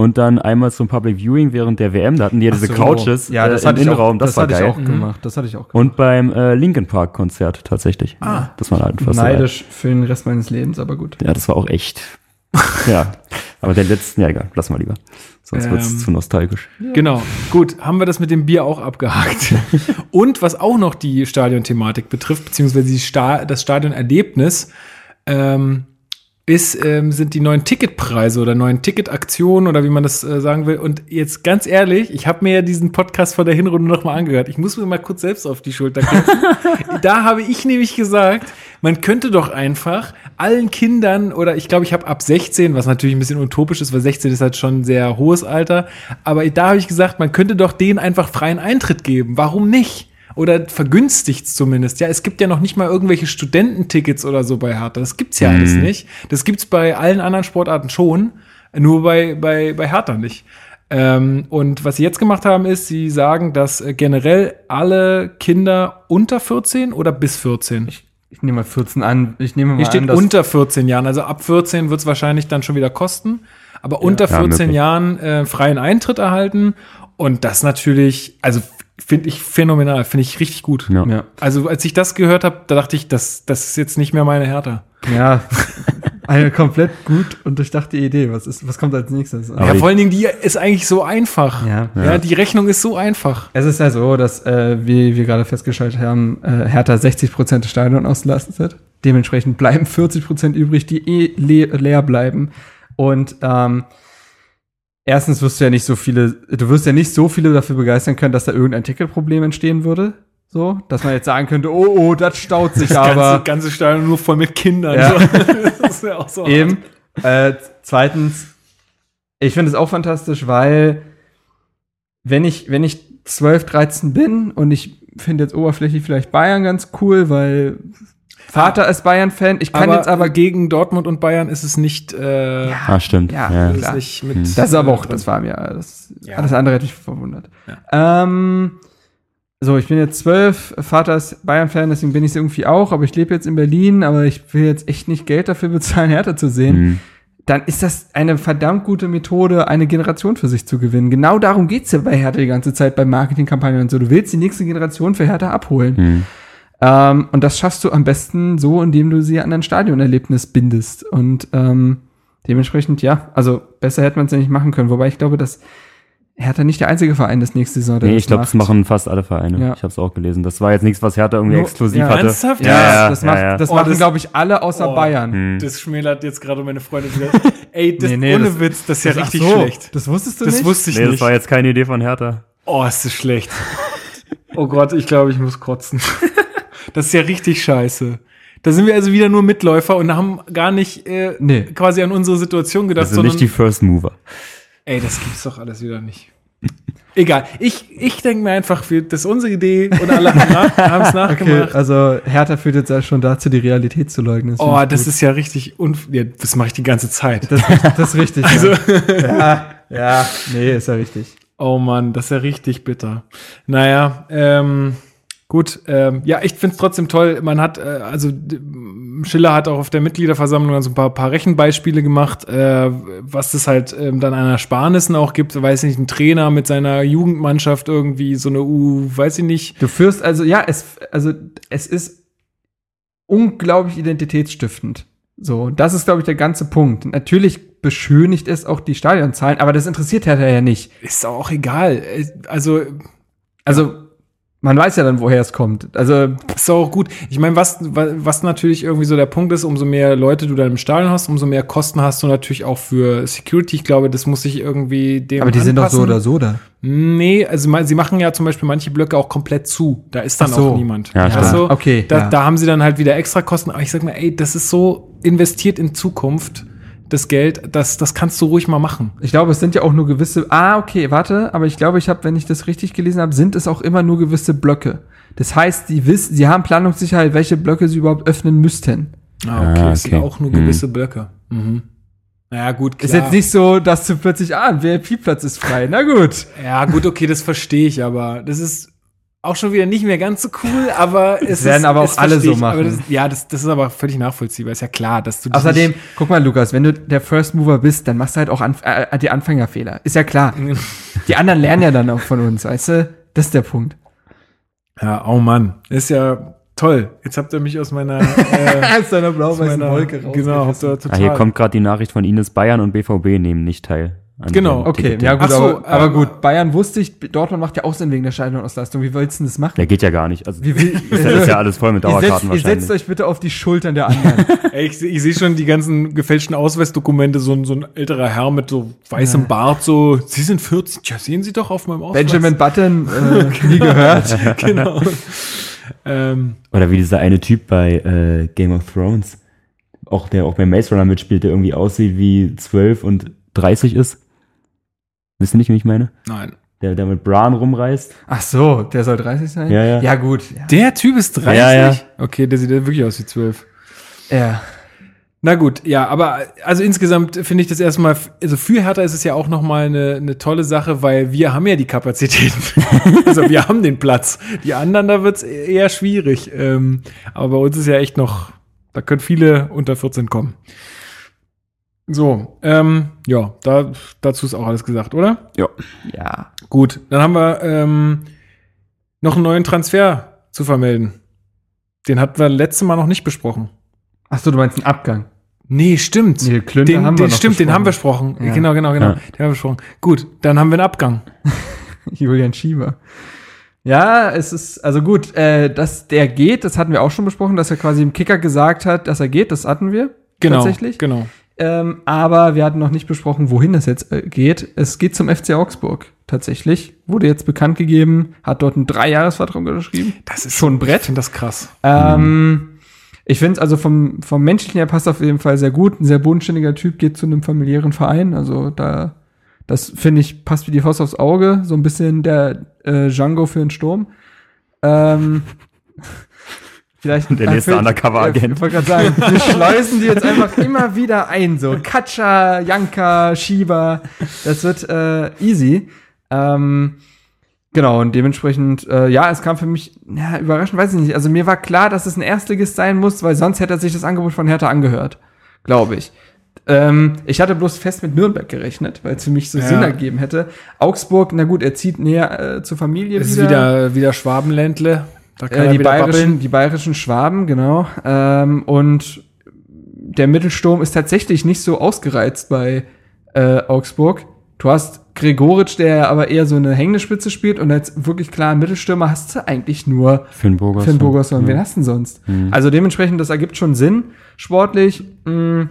Und dann einmal zum Public Viewing während der WM, da hatten die ja diese so. Couches ja, das äh, im Innenraum, auch, das, war hatte geil. ich auch gemacht. Das hatte ich auch gemacht. Und beim äh, Linkin Park Konzert tatsächlich. Ah. Das war halt fast Neidisch für den Rest meines Lebens, aber gut. Ja, das war auch echt. ja. Aber den letzten, ja egal, lass mal lieber. Sonst Ähm, wird's zu nostalgisch. Genau. Gut, haben wir das mit dem Bier auch abgehakt. Und was auch noch die Stadionthematik betrifft, beziehungsweise Sta das Stadionerlebnis, ähm, ist, ähm, sind die neuen Ticketpreise oder neuen Ticketaktionen oder wie man das äh, sagen will. Und jetzt ganz ehrlich, ich habe mir ja diesen Podcast vor der Hinrunde noch mal angehört. Ich muss mir mal kurz selbst auf die Schulter klopfen. da habe ich nämlich gesagt, man könnte doch einfach allen Kindern oder ich glaube, ich habe ab 16, was natürlich ein bisschen utopisch ist, weil 16 ist halt schon ein sehr hohes Alter, aber da habe ich gesagt, man könnte doch denen einfach freien Eintritt geben. Warum nicht? Oder vergünstigt zumindest. Ja, es gibt ja noch nicht mal irgendwelche Studententickets oder so bei Hertha. Das gibt's ja alles nicht. Das gibt's bei allen anderen Sportarten schon, nur bei, bei, bei Hertha nicht. Ähm, und was sie jetzt gemacht haben, ist, sie sagen, dass äh, generell alle Kinder unter 14 oder bis 14. Ich nehme mal 14 an. Ich nehme mal Hier steht an, unter 14 Jahren. Also ab 14 wird es wahrscheinlich dann schon wieder kosten. Aber unter Ja, 14 möglich. Jahren äh, freien Eintritt erhalten. Und das natürlich, also finde ich phänomenal, finde ich richtig gut. Ja. ja, Also als ich das gehört habe, da dachte ich, das, das ist jetzt nicht mehr meine Hertha. ja, eine komplett gut und durchdachte Idee. Was ist, was kommt als nächstes? Aber ja, vor allen Dingen, die ist eigentlich so einfach. Ja. ja die Rechnung ist so einfach. Es ist ja so, dass, äh, wie wir gerade festgestellt haben, äh, Hertha 60 Prozent des Stadions auslastet. Dementsprechend bleiben 40 Prozent übrig, die eh le leer bleiben. Und ähm, erstens wirst du ja nicht so viele, du wirst ja nicht so viele dafür begeistern können, dass da irgendein Ticketproblem entstehen würde. So, dass man jetzt sagen könnte, oh, oh, das staut sich Das aber. ganze, ganze Stadion nur voll mit Kindern. Ja. Das ist ja auch so. Eben. Äh, zweitens, ich finde es auch fantastisch, weil wenn ich, wenn ich 12, 13 bin und ich finde jetzt oberflächlich vielleicht Bayern ganz cool, weil Vater ist Bayern-Fan, ich kann aber, jetzt aber gegen Dortmund und Bayern ist es nicht. Äh, Ah, stimmt. Ja, Ja. das ist nicht mit. Hm. Das ist aber auch, das war mir, das, Ja. alles andere hätte mich verwundert. Ähm, so, ich bin jetzt zwölf, Vater ist Bayern-Fan, deswegen bin ich es irgendwie auch, aber ich lebe jetzt in Berlin, aber ich will jetzt echt nicht Geld dafür bezahlen, Härte zu sehen. Hm. Dann ist das eine verdammt gute Methode, eine Generation für sich zu gewinnen. Genau darum geht's ja bei Hertha die ganze Zeit, bei Marketingkampagnen und so. Du willst die nächste Generation für Hertha abholen. Hm. Ähm, und das schaffst du am besten so, indem du sie an ein Stadionerlebnis bindest. Und ähm, dementsprechend, ja, also besser hätte man es ja nicht machen können. Wobei ich glaube, dass Hertha nicht der einzige Verein ist nächste Saison, der Nee, das ich glaube, das machen fast alle Vereine. Ja. Ich habe es auch gelesen. Das war jetzt nichts, was Hertha irgendwie Nur- exklusiv ja, hatte. Ernsthaft? Ja, Ja, das, ja, macht, ja. das Oh, machen, das- glaube ich, alle außer Oh. Bayern. Hm. Das schmälert jetzt gerade meine Freunde wieder. Ey, das, Nee, nee, ohne das- Witz, das ist ja richtig so, schlecht. Das wusstest du Das nicht? wusste ich Nee, das nicht. war jetzt keine Idee von Hertha. Oh, ist das schlecht. oh Gott, ich glaube, ich muss kotzen. das ist ja richtig scheiße. Da sind wir also wieder nur Mitläufer und haben gar nicht äh, Nee. quasi an unsere Situation gedacht, Das sind nicht die First Mover. ey, das gibt's doch alles wieder nicht. Egal, ich, ich denke mir einfach, das ist unsere Idee und alle haben nach, haben's Okay, nachgemacht. also Hertha führt jetzt ja schon dazu, die Realität zu leugnen. oh, finde ich das gut. ist ja richtig unf ja, das mache ich die ganze Zeit. das, das ist richtig. Also, ja. ja, ja, nee, ist ja richtig. Oh Mann, das ist ja richtig bitter. Naja, ähm, gut, ähm, ja, ich find's trotzdem toll. Man hat, äh, also Schiller hat auch auf der Mitgliederversammlung also ein paar, paar Rechenbeispiele gemacht, äh, was es halt ähm, dann an Ersparnissen auch gibt. Weiß nicht, ein Trainer mit seiner Jugendmannschaft irgendwie so eine U, weiß ich nicht. Du führst also, ja, es, also, es ist unglaublich identitätsstiftend. So, das ist, glaube ich, der ganze Punkt. Natürlich beschönigt es auch die Stadionzahlen, aber das interessiert Hertha ja nicht. Ist doch auch egal. Äh, Also, Also, man weiß ja dann, woher es kommt. Also, ist doch auch gut. Ich meine, was, wa- was natürlich irgendwie so der Punkt ist, umso mehr Leute du dann im Stadion hast, umso mehr Kosten hast du natürlich auch für Security. Ich glaube, das muss sich irgendwie dem aber die sind doch so anpassen. oder so da. Nee, also sie machen ja zum Beispiel manche Blöcke auch komplett zu. Da ist dann so. auch niemand. Ja, du? Okay, Da, ja. da haben sie dann halt wieder extra Kosten. Aber ich sag mal, ey, das ist so investiert in Zukunft, das Geld, das, das kannst du ruhig mal machen. Ich glaube, es sind ja auch nur gewisse. Ah, okay, warte, aber ich glaube, ich habe, wenn ich das richtig gelesen habe, sind es auch immer nur gewisse Blöcke. Das heißt, die wissen, sie haben Planungssicherheit, welche Blöcke sie überhaupt öffnen müssten. Ah, okay. Ah, Es sind okay. auch nur Mhm. gewisse Blöcke. Mhm. Naja, gut, klar. Ist jetzt nicht so, dass du plötzlich, ah, ein VIP-Platz ist frei. Na gut. Ja, gut, okay, das verstehe ich, aber das ist auch schon wieder nicht mehr ganz so cool, aber es werden ist, aber auch alle so machen. Das, ja, das, das ist aber völlig nachvollziehbar. Ist ja klar, dass du Außerdem, guck mal, Lukas, wenn du der First Mover bist, dann machst du halt auch Anf äh, die Anfängerfehler. Ist ja klar. Die anderen lernen ja dann auch von uns, weißt du? Das ist der Punkt. Ja, oh Mann, ist ja toll. Jetzt habt ihr mich aus meiner, äh, Aus deiner blau-weißen meiner Wolke Genau, habt ihr total. Ah, hier kommt gerade die Nachricht von Ines Bayern und BVB nehmen nicht teil. Genau. Okay, Ticket. ja gut, so, aber, aber ähm, gut. Bayern wusste ich, Dortmund macht ja auch Sinn wegen der Stadionauslastung. Wie willst du denn das machen? Der geht ja gar nicht. Also, Wie will, das ist ja alles voll mit ihr, setzt, Dauerkarten ihr setzt wahrscheinlich. euch bitte auf die Schultern der anderen. Ey, ich, ich sehe schon die ganzen gefälschten Ausweisdokumente, so ein, so ein älterer Herr mit so weißem Bart, so, Sie sind 14, ja, sehen Sie doch auf meinem Ausweis. Benjamin Button, äh, nie gehört. genau. ähm, Oder wie dieser eine Typ bei äh, Game of Thrones, auch der auch bei Maze Runner mitspielt, der irgendwie aussieht wie 12 und 30 ist. Wisst ihr nicht, wie ich meine? nein. Der, der mit Bran rumreist. Ach so, der soll 30 sein? Ja, ja. Ja, gut. Ja. Der Typ ist 30? Ja, ja. Okay, der sieht ja wirklich aus wie 12. ja. Na gut, ja, aber also insgesamt finde ich das erstmal, also für Hertha ist es ja auch nochmal eine, eine tolle Sache, weil wir haben ja die Kapazitäten. also wir haben den Platz. Die anderen, da wird's eher schwierig. Ähm, aber bei uns ist ja echt noch, da können viele unter 14 kommen. So, ähm, ja, da, dazu ist auch alles gesagt, oder? Ja. Gut, dann haben wir ähm, noch einen neuen Transfer zu vermelden. Den hatten wir letztes Mal noch nicht besprochen. Ach so, du meinst einen Abgang. Nee, stimmt. Nee, Klünter den, haben den, wir noch stimmt, den haben wir besprochen. Ja. Genau, genau, genau. Ja. Den haben wir besprochen. Gut, dann haben wir einen Abgang. Julian Schieber. Ja, es ist, also gut, äh, dass der geht, das hatten wir auch schon besprochen, dass er quasi im Kicker gesagt hat, dass er geht, das hatten wir. Genau. Tatsächlich. Genau. Ähm, aber wir hatten noch nicht besprochen, wohin es jetzt äh, geht. Es geht zum FC Augsburg tatsächlich. Wurde jetzt bekannt gegeben, hat dort einen Dreijahresvertrag unterschrieben. Das ist Schon ein Brett. Ich finde das krass. Ähm, ich finde es also vom, vom menschlichen her passt auf jeden Fall sehr gut. Ein sehr bodenständiger Typ geht zu einem familiären Verein. Also da, das finde ich, passt wie die Faust aufs Auge. So ein bisschen der äh, Django für den Sturm. Ähm, vielleicht Der nächste Undercover-Agent. Ich wollte gerade sagen, wir schleusen die jetzt einfach immer wieder ein. So Katscha, Janka, Shiba. Das wird äh, easy. Ähm, Genau, und dementsprechend, äh, ja, es kam für mich, ja, überraschend, weiß ich nicht. Also mir war klar, dass es ein Erstligist sein muss, weil sonst hätte er sich das Angebot von Hertha angehört. Glaube ich. Ähm, ich hatte bloß fest mit Nürnberg gerechnet, weil es für mich so Ja. Sinn ergeben hätte. Augsburg, na gut, er zieht näher äh, zur Familie Es ist wieder, wieder Schwabenländle. Da kann äh, die, bayerischen, die bayerischen Schwaben, genau. Ähm, und der Mittelsturm ist tatsächlich nicht so ausgereizt bei äh, Augsburg. Du hast Gregoritsch, der aber eher so eine hängende Spitze spielt und als wirklich klaren Mittelstürmer hast du eigentlich nur Finn Burgers. Finn Burgerson. Ja. Wen hast du denn sonst? Also dementsprechend, das ergibt schon Sinn. Sportlich, mh,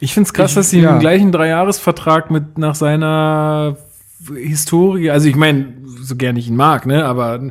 Ich finde es krass, Ich- dass sie ja. den gleichen Dreijahresvertrag mit nach seiner Historie, also ich meine, so gern ich ihn mag, ne, aber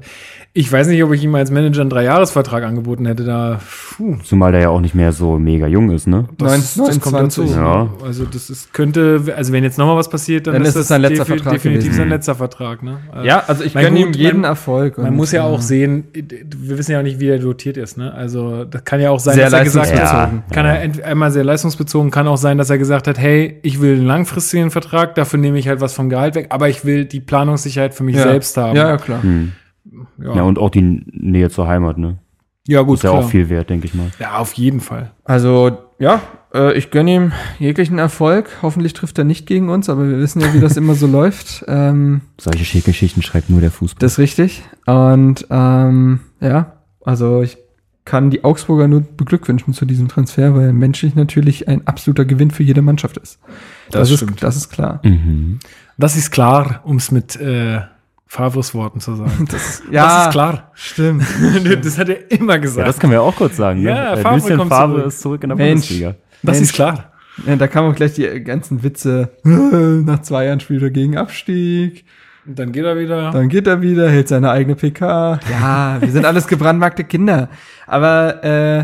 ich weiß nicht, ob ich ihm als Manager einen Dreijahresvertrag angeboten hätte. Da, puh, Zumal der ja auch nicht mehr so mega jung ist, ne? das, 19, das kommt dazu. 20. Ja. Also das ist, könnte, also wenn jetzt nochmal was passiert, dann, Dann ist ist es das sein letzter defi- Vertrag definitiv gewesen. sein letzter Vertrag. Ne? Ja, also ich gönne ihm jeden man- Erfolg. Man muss ja auch sehen, wir wissen ja auch nicht, wie der dotiert ist. Ne? Also das kann ja auch sein, Sehr dass er gesagt hat. Ja. kann er einmal sehr leistungsbezogen, kann auch sein, dass er gesagt hat, hey, ich will einen langfristigen Vertrag, dafür nehme ich halt was vom Gehalt weg, aber ich will die Planungssicherheit für mich ja. selbst haben. Ja, ja, klar. Hm. Ja. Ja, und auch die Nähe zur Heimat, ne? Ja, gut, Ist ja auch viel wert, denke ich mal. Ja, auf jeden Fall. Also, ja, äh, ich gönne ihm jeglichen Erfolg. Hoffentlich trifft er nicht gegen uns, aber wir wissen ja, wie das immer so läuft. Ähm, Solche Schickgeschichten schreibt nur der Fußball. das ist richtig. Und ähm, ja, also ich kann die Augsburger nur beglückwünschen zu diesem Transfer, weil menschlich natürlich ein absoluter Gewinn für jede Mannschaft ist. Das ist, stimmt. Das ist klar. mhm. Das ist klar, um es mit äh, Favres Worten zu sagen. Das, das ist klar. Stimmt. das hat er immer Ja, gesagt. das können wir auch kurz sagen. Ja, ne? Favre Lucien kommt Favre zurück. ist zurück in der Mensch. Bundesliga. das Mensch. ist klar. Ja, da kamen auch gleich die ganzen Witze. Nach zwei Jahren spielt er gegen Abstieg. Und dann geht er wieder. Dann geht er wieder, hält seine eigene PK. Ja, wir sind alles gebrandmarkte Kinder. Aber äh,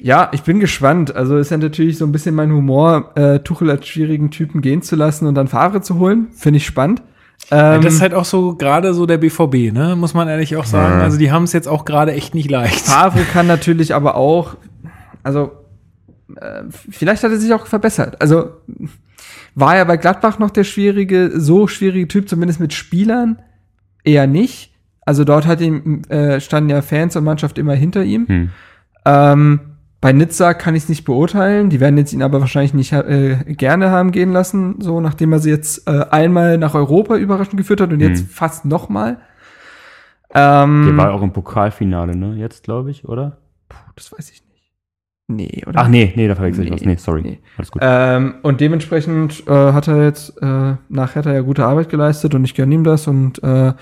ja, ich bin gespannt. Also ist ja natürlich so ein bisschen mein Humor, äh, Tuchel als schwierigen Typen gehen zu lassen und dann Favre zu holen. Finde ich spannend. Ähm, das ist halt auch so gerade so der BVB, ne? Muss man ehrlich auch sagen. Ja. Also die haben es jetzt auch gerade echt nicht leicht. Favre kann natürlich aber auch, also äh, vielleicht hat er sich auch verbessert. Also war er bei Gladbach noch der schwierige, so schwierige Typ, zumindest mit Spielern? Eher nicht. Also dort hat ihm, äh, standen ja Fans und Mannschaft immer hinter ihm. Hm. Ähm, bei Nizza kann ich es nicht beurteilen. Die werden jetzt ihn aber wahrscheinlich nicht äh, gerne haben gehen lassen, so nachdem er sie jetzt äh, einmal nach Europa überraschend geführt hat und jetzt Hm. fast nochmal. Ähm, Der war auch im Pokalfinale, ne? Jetzt, glaube ich, oder? das weiß ich nicht. Nee, oder? Ach nee, nee, da verwechsel ich Nee, was. Nee, sorry. nee. Alles gut. Ähm, und dementsprechend äh, hat er jetzt äh, nach Hertha ja gute Arbeit geleistet und ich gönne ihm das und äh,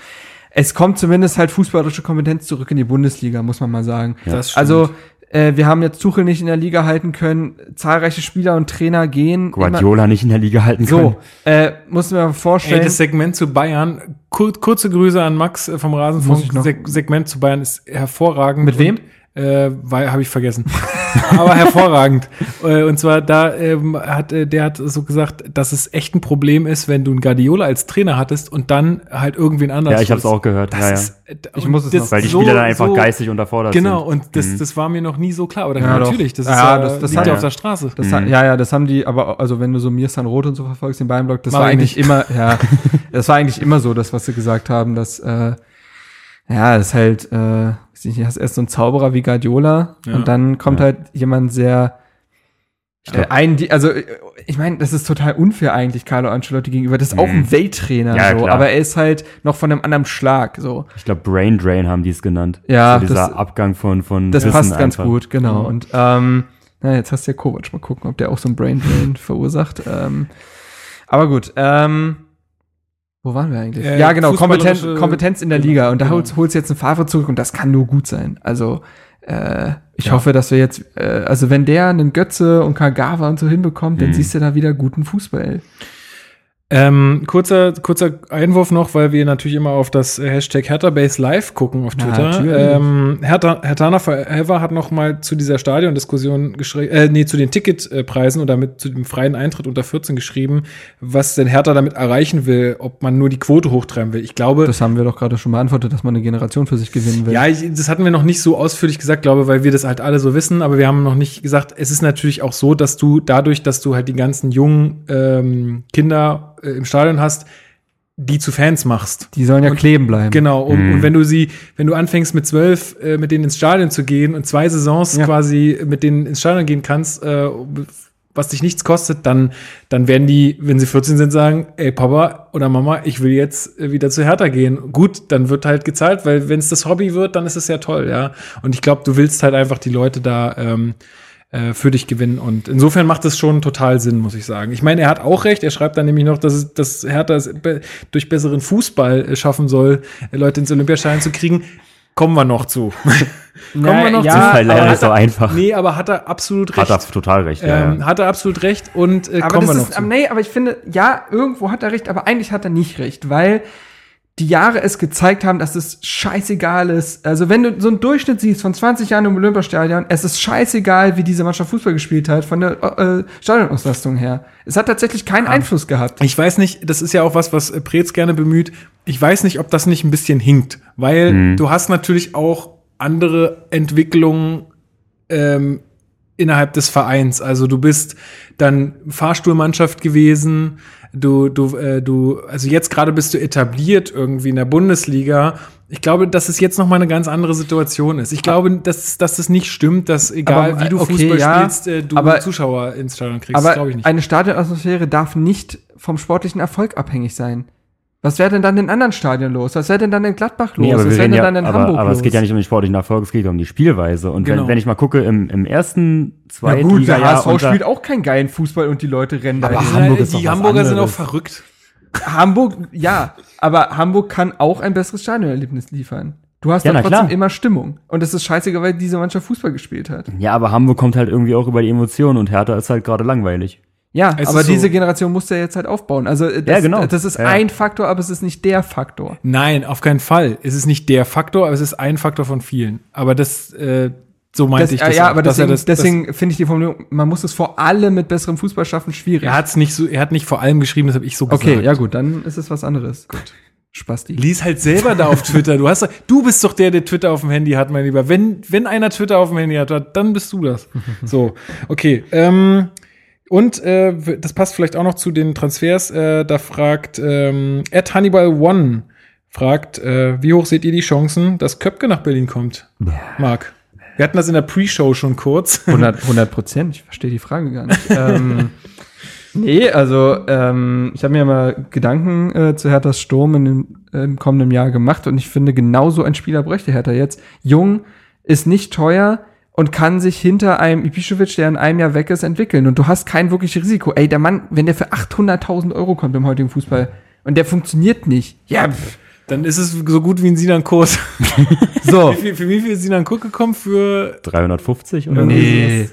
es kommt zumindest halt fußballerische Kompetenz zurück in die Bundesliga, muss man mal sagen. Das stimmt. Also äh, wir haben jetzt Tuchel nicht in der Liga halten können, zahlreiche Spieler und Trainer gehen. Guardiola nicht in der Liga halten können. so, äh, muss man mal Ey, vorstellen. das Segment zu Bayern, kur kurze Grüße an Max äh, vom Rasenfunk. Se Segment zu Bayern ist hervorragend. Mit wem? Und, äh, weil habe ich vergessen. Aber hervorragend. Äh, Und zwar da ähm, hat äh, der hat so gesagt, dass es echt ein Problem ist, wenn du einen Guardiola als Trainer hattest und dann halt irgendwen anders. Ja, ich hab's holst. auch gehört. Das Ja, ja. ist, äh, Ich muss es das noch- Weil die so- Spieler dann einfach so- geistig unterfordert Genau, sind. und das, Mhm. das war mir noch nie so klar. Oder Ja, natürlich, das ist Ja, das- das liegt hat- ja auf der Straße. Das Mhm. hat, ja, ja, das haben die, aber also wenn du so Mirsan Roth und so verfolgst, den Bayern-Block, das Mach war ich eigentlich nicht. immer, ja, das war eigentlich immer so, das, was sie gesagt haben, dass, äh, ja, das ist halt, äh, weiß ich nicht, hast erst so einen Zauberer wie Guardiola Ja. und dann kommt Ja. halt jemand sehr, äh, ein, die, also ich meine, das ist total unfair eigentlich Carlo Ancelotti gegenüber. Das ist auch Mhm. ein Welttrainer, Ja, so, klar. aber er ist halt noch von einem anderen Schlag, so. Ich glaube, Brain Drain haben die es genannt. Ja, so dieser das- Abgang von, von Das Wissen passt ganz einfach. gut, genau. Mhm. Und ähm, na, jetzt hast du ja Kovac mal gucken, ob der auch so ein Brain Drain verursacht. Ähm, aber gut, ähm, wo waren wir eigentlich? Äh, ja, genau, Kompetenz, Kompetenz in der genau, Liga. Und da genau. holst, holst jetzt einen Favre zurück und das kann nur gut sein. Also, äh, ich Ja. hoffe, dass wir jetzt, äh, also wenn der einen Götze und Kagawa und so hinbekommt, dann Mhm. siehst du da wieder guten Fußball. Ähm, kurzer, kurzer Einwurf noch, weil wir natürlich immer auf das Hashtag HerthaBase Live gucken auf Twitter. Ähm, Hertha, Hertha Forever hat noch mal zu dieser Stadiondiskussion geschrieben, äh, nee, zu den Ticketpreisen oder mit zu dem freien Eintritt unter 14 geschrieben, was denn Hertha damit erreichen will, ob man nur die Quote hochtreiben will. Ich glaube, Das haben wir doch gerade schon beantwortet, dass man eine Generation für sich gewinnen will. ja, ich, das hatten wir noch nicht so ausführlich gesagt, glaube, weil wir das halt alle so wissen, aber wir haben noch nicht gesagt, es ist natürlich auch so, dass du dadurch, dass du halt die ganzen jungen ähm, Kinder äh, im Stadion hast, die zu Fans machst. Die sollen ja Und- kleben bleiben. Genau, um, Mhm. und wenn du sie, wenn du anfängst mit zwölf äh, mit denen ins Stadion zu gehen und zwei Saisons Ja. quasi mit denen ins Stadion gehen kannst, äh, was dich nichts kostet, dann, dann werden die, wenn sie 14 sind, sagen, ey Papa oder Mama, ich will jetzt äh, wieder zu Hertha gehen. Gut, dann wird halt gezahlt, weil wenn es das Hobby wird, dann ist es ja toll, ja. Und ich glaube, du willst halt einfach die Leute da ähm, äh, für dich gewinnen. Und insofern macht es schon total Sinn, muss ich sagen. Ich meine, er hat auch recht. Er schreibt dann nämlich noch, dass, es, dass Hertha es be durch besseren Fußball äh, schaffen soll, äh, Leute ins Olympiastadion zu kriegen. Kommen wir noch zu. Kommen wir noch ja, zu. Ist so hat er- einfach. Nee, aber hat er absolut Hat recht. er total recht. Ja, ähm, hat er absolut recht und äh, aber kommen wir das noch ist, zu. nee, aber ich finde, ja, irgendwo hat er recht, aber eigentlich hat er nicht recht, weil die Jahre es gezeigt haben, dass es scheißegal ist. Also wenn du so einen Durchschnitt siehst von 20 Jahren im Olympiastadion, es ist scheißegal, wie diese Mannschaft Fußball gespielt hat, von der äh, Stadionauslastung her. Es hat tatsächlich keinen Einfluss gehabt. Ich weiß nicht, das ist ja auch was, was äh, Preetz gerne bemüht. Ich weiß nicht, ob das nicht ein bisschen hinkt, weil Mhm. du hast natürlich auch andere Entwicklungen ähm, innerhalb des Vereins. Also du bist dann Fahrstuhlmannschaft gewesen, du, du, äh, du, also jetzt gerade bist du etabliert irgendwie in der Bundesliga. Ich glaube, dass es jetzt noch mal eine ganz andere Situation ist. Ich glaube, dass, dass es nicht stimmt, dass egal Aber, wie du okay, Fußball ja, spielst, äh, du aber- Zuschauer ins Stadion kriegst. Das Aber glaube ich nicht. eine Stadionatmosphäre darf nicht vom sportlichen Erfolg abhängig sein. Was wäre denn dann in anderen Stadien los? Was wäre denn dann in Gladbach los? Nee, aber, Was wäre denn ja, dann in aber, Hamburg aber los? es geht ja nicht um den sportlichen Erfolg, es geht um die Spielweise. Und Genau. wenn, wenn ich mal gucke, im, im ersten, Na zweiten gut, der HSV spielt auch keinen geilen Fußball und die Leute rennen da. Aber. Hamburg ist die Hamburger sind auch verrückt. Hamburg, ja, aber Hamburg kann auch ein besseres Stadionerlebnis liefern. Du hast Ja, dann na trotzdem klar. immer Stimmung. Und es ist scheißegal, weil diese Mannschaft Fußball gespielt hat. Ja, aber Hamburg kommt halt irgendwie auch über die Emotionen und Hertha ist halt gerade langweilig. Ja, Es aber ist so- diese Generation musst du ja jetzt halt aufbauen. Also äh, das, Ja, genau. das ist Ja. ein Faktor, aber es ist nicht der Faktor. Nein, auf keinen Fall. Es ist nicht der Faktor, aber es ist ein Faktor von vielen. Aber das, äh, so meinte Das, ich das. ja, auch, aber er deswegen, das, deswegen finde ich die Formulierung, man muss es vor allem mit besserem Fußball schaffen, schwierig. er hat's nicht so, er hat nicht vor allem geschrieben, das habe ich so okay, gesagt. ja gut, dann ist es was anderes. Gut. Spasti. Lies halt selber da auf Twitter. Du hast, du bist doch der, der Twitter auf dem Handy hat, mein Lieber. Wenn, wenn einer Twitter auf dem Handy hat, dann bist du das. So, okay. Ähm, und äh, das passt vielleicht auch noch zu den Transfers. Äh, da fragt ähm, at Hannibal One fragt, äh, wie hoch seht ihr die Chancen, dass Köpke nach Berlin kommt? Marc. Wir hatten das in der Pre-Show schon kurz. 100 100 Prozent, ich verstehe die Frage gar nicht. ähm, nee, also ähm, ich habe mir mal Gedanken äh, zu Herthas Sturm in dem, äh, im kommenden Jahr gemacht und ich finde, genau so ein Spieler bräuchte Hertha jetzt. Jung, ist nicht teuer und kann sich hinter einem Ibišević, der in einem Jahr weg ist, entwickeln. Und du hast kein wirkliches Risiko. Ey, der Mann, wenn der für 800.000 Euro kommt im heutigen Fußball und der funktioniert nicht, ja, pff, Dann ist es so gut wie ein Sinan Kurt. so. Wie viel, für wie viel ist Sinan Kurt gekommen? Für 350 oder Nee.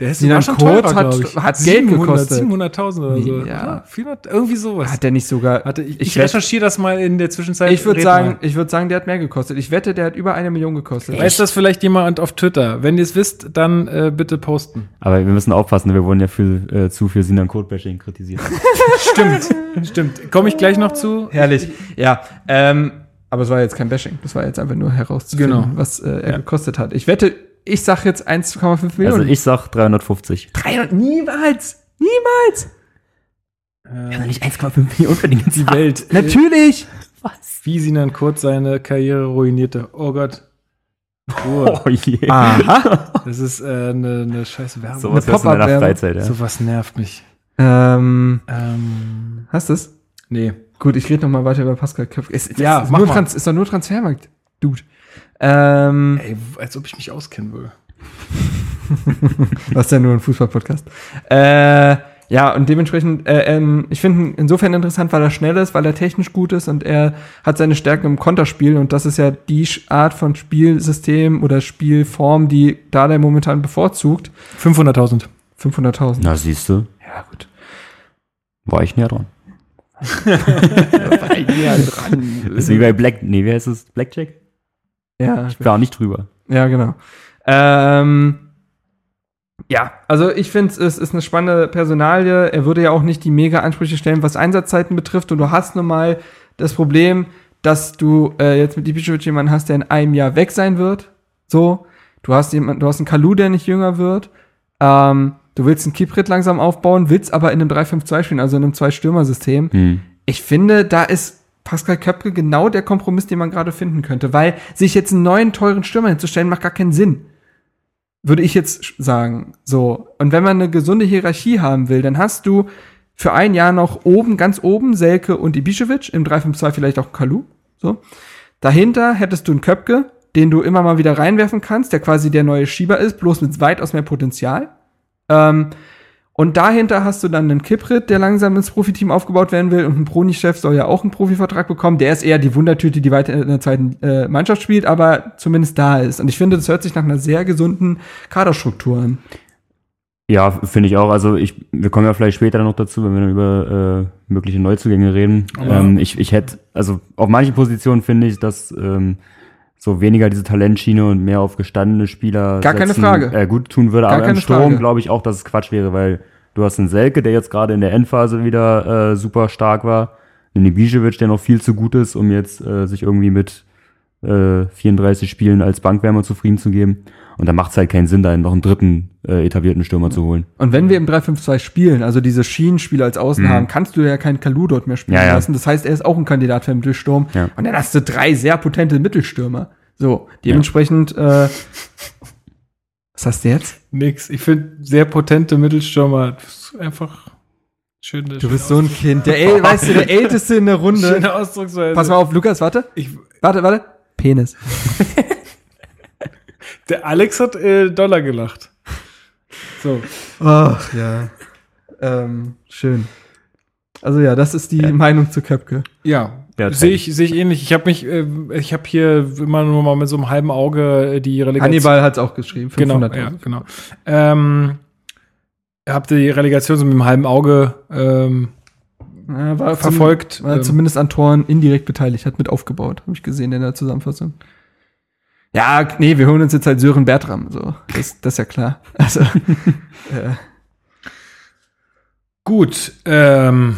Der ist Sinan sogar Kurt teurer, hat- ich. hat Geld 700, gekostet. 700.000 oder so. Ja. 400, irgendwie sowas. Hat der nicht sogar. Warte, ich, ich ich recherchiere das mal in der Zwischenzeit. Ich würde sagen, mal. ich würde sagen, der hat mehr gekostet. Ich wette, der hat über eine Million gekostet. Weiß das vielleicht jemand auf Twitter? Wenn ihr es wisst, dann äh, bitte posten. Aber wir müssen aufpassen, wir wurden ja für, äh, zu viel Sinan Kurt-Bashing kritisiert. Stimmt, stimmt. Komme ich gleich noch zu. Herrlich. Ja, ähm, aber es war jetzt kein Bashing. Das war jetzt einfach nur herauszufinden, Genau. was äh, er Ja. gekostet hat. Ich wette, ich sag jetzt 1,5 Millionen. Also ich sag 350. 300, niemals, niemals. Äh, nicht 1,5 Millionen für die Welt. Natürlich. Was? Wie Sinan Kurt seine Karriere ruinierte. Oh Gott. Ruhe. Oh je. Aha. Das ist äh, eine ne scheiß Werbung. So was Eine hörst du in deiner. Freizeit, ja. Sowas nervt mich. ähm, Ähm, hast du's? nee. Gut, ich rede noch mal weiter über Pascal Köpke. Es, das Ja, ist, mach nur mal. Trans, ist doch nur Transfermarkt, Dude. Ähm, Ey, als ob ich mich auskennen würde. Was ja nur ein Fußball-Podcast. Äh, ja, und dementsprechend, äh, ähm, ich finde ihn insofern interessant, weil er schnell ist, weil er technisch gut ist und er hat seine Stärken im Konterspiel und das ist ja die Art von Spielsystem oder Spielform, die Dada momentan bevorzugt. 500.000. 500.000. Na, siehst du, Ja, gut. war ich näher dran. Ja, dran. Das ist wie bei Black, nee, wie heißt es? Blackjack? Ja, Ich war nicht drüber. Ja, genau. Ähm, ja, also ich finde, es ist eine spannende Personalie. Er würde ja auch nicht die mega Ansprüche stellen, was Einsatzzeiten betrifft. Und du hast nun mal das Problem, dass du äh, jetzt mit Ibišević jemanden hast, der in einem Jahr weg sein wird. So. Du hast jemanden, du hast einen Kalu, der nicht jünger wird. Ähm, du willst einen Kiprit langsam aufbauen, willst aber in einem 3-5-2 spielen, also in einem Zwei-Stürmer-System Hm. ich finde, da ist Pascal Köpke genau der Kompromiss, den man gerade finden könnte, weil sich jetzt einen neuen teuren Stürmer hinzustellen, macht gar keinen Sinn. Würde ich jetzt sagen. So. Und wenn man eine gesunde Hierarchie haben will, dann hast du für ein Jahr noch oben, ganz oben, Selke und Ibišević, im 3-5-2 vielleicht auch Kalu. So. Dahinter hättest du einen Köpke, den du immer mal wieder reinwerfen kannst, der quasi der neue Schieber ist, bloß mit weitaus mehr Potenzial. Ähm, und dahinter hast du dann einen Kiprit, der langsam ins Profiteam aufgebaut werden will. Und ein Proni-Chef soll ja auch einen Profivertrag bekommen. Der ist eher die Wundertüte, die weiter in der zweiten äh, Mannschaft spielt, aber zumindest da ist. Und ich finde, das hört sich nach einer sehr gesunden Kaderstruktur an. Ja, finde ich auch. Also ich, wir kommen ja vielleicht später noch dazu, wenn wir dann über äh, mögliche Neuzugänge reden. Ähm, ich, ich hätte, also auf manchen Positionen finde ich, dass ähm, so weniger diese Talentschiene und mehr auf gestandene Spieler Gar keine Frage. Äh, gut tun würde. Gar Aber im Sturm glaube ich auch, dass es Quatsch wäre, weil du hast einen Selke, der jetzt gerade in der Endphase wieder äh, super stark war, einen Ibišević, der noch viel zu gut ist, um jetzt äh, sich irgendwie mit äh, 34 Spielen als Bankwärmer zufrieden zu geben. Und da macht es halt keinen Sinn, da noch einen dritten äh, etablierten Stürmer zu holen. Und wenn wir im 3-5-2 spielen, also diese Schienenspieler als Außen Mhm. haben, kannst du ja keinen Kalu dort mehr spielen Ja, ja. lassen. Das heißt, er ist auch ein Kandidat für den Mittelsturm. Ja. Und dann hast du drei sehr potente Mittelstürmer. So, dementsprechend, äh, was hast du jetzt? Nix. Ich finde sehr potente Mittelstürmer. Das ist einfach schön. Du bist so ein Kind. Der, äl- weißt du, der Älteste in der Runde. Schöne Ausdrucksweise. Pass mal auf, Lukas, warte. Ich, Warte, warte. Penis. der Alex hat äh, Dollar gelacht. So. Ach, ja. Ähm, schön. Also ja, das ist die Meinung zu Köpke. Ja, Ja, sehe ich, sehe ich ähnlich. Ich habe mich, äh, ich habe hier immer nur mal mit so einem halben Auge äh, die Relegation. Hannibal hat es auch geschrieben. Genau, 500.000. ja, genau. Ähm, habt ihr die Relegation so mit einem halben Auge ähm, Ja, war verfolgt? Zum, war Ähm, zumindest an Toren indirekt beteiligt, hat mit aufgebaut, habe ich gesehen in der Zusammenfassung. Ja, nee, wir holen uns jetzt halt Sören Bertram, so. Das, das ist ja klar. Also, äh, Gut, ähm,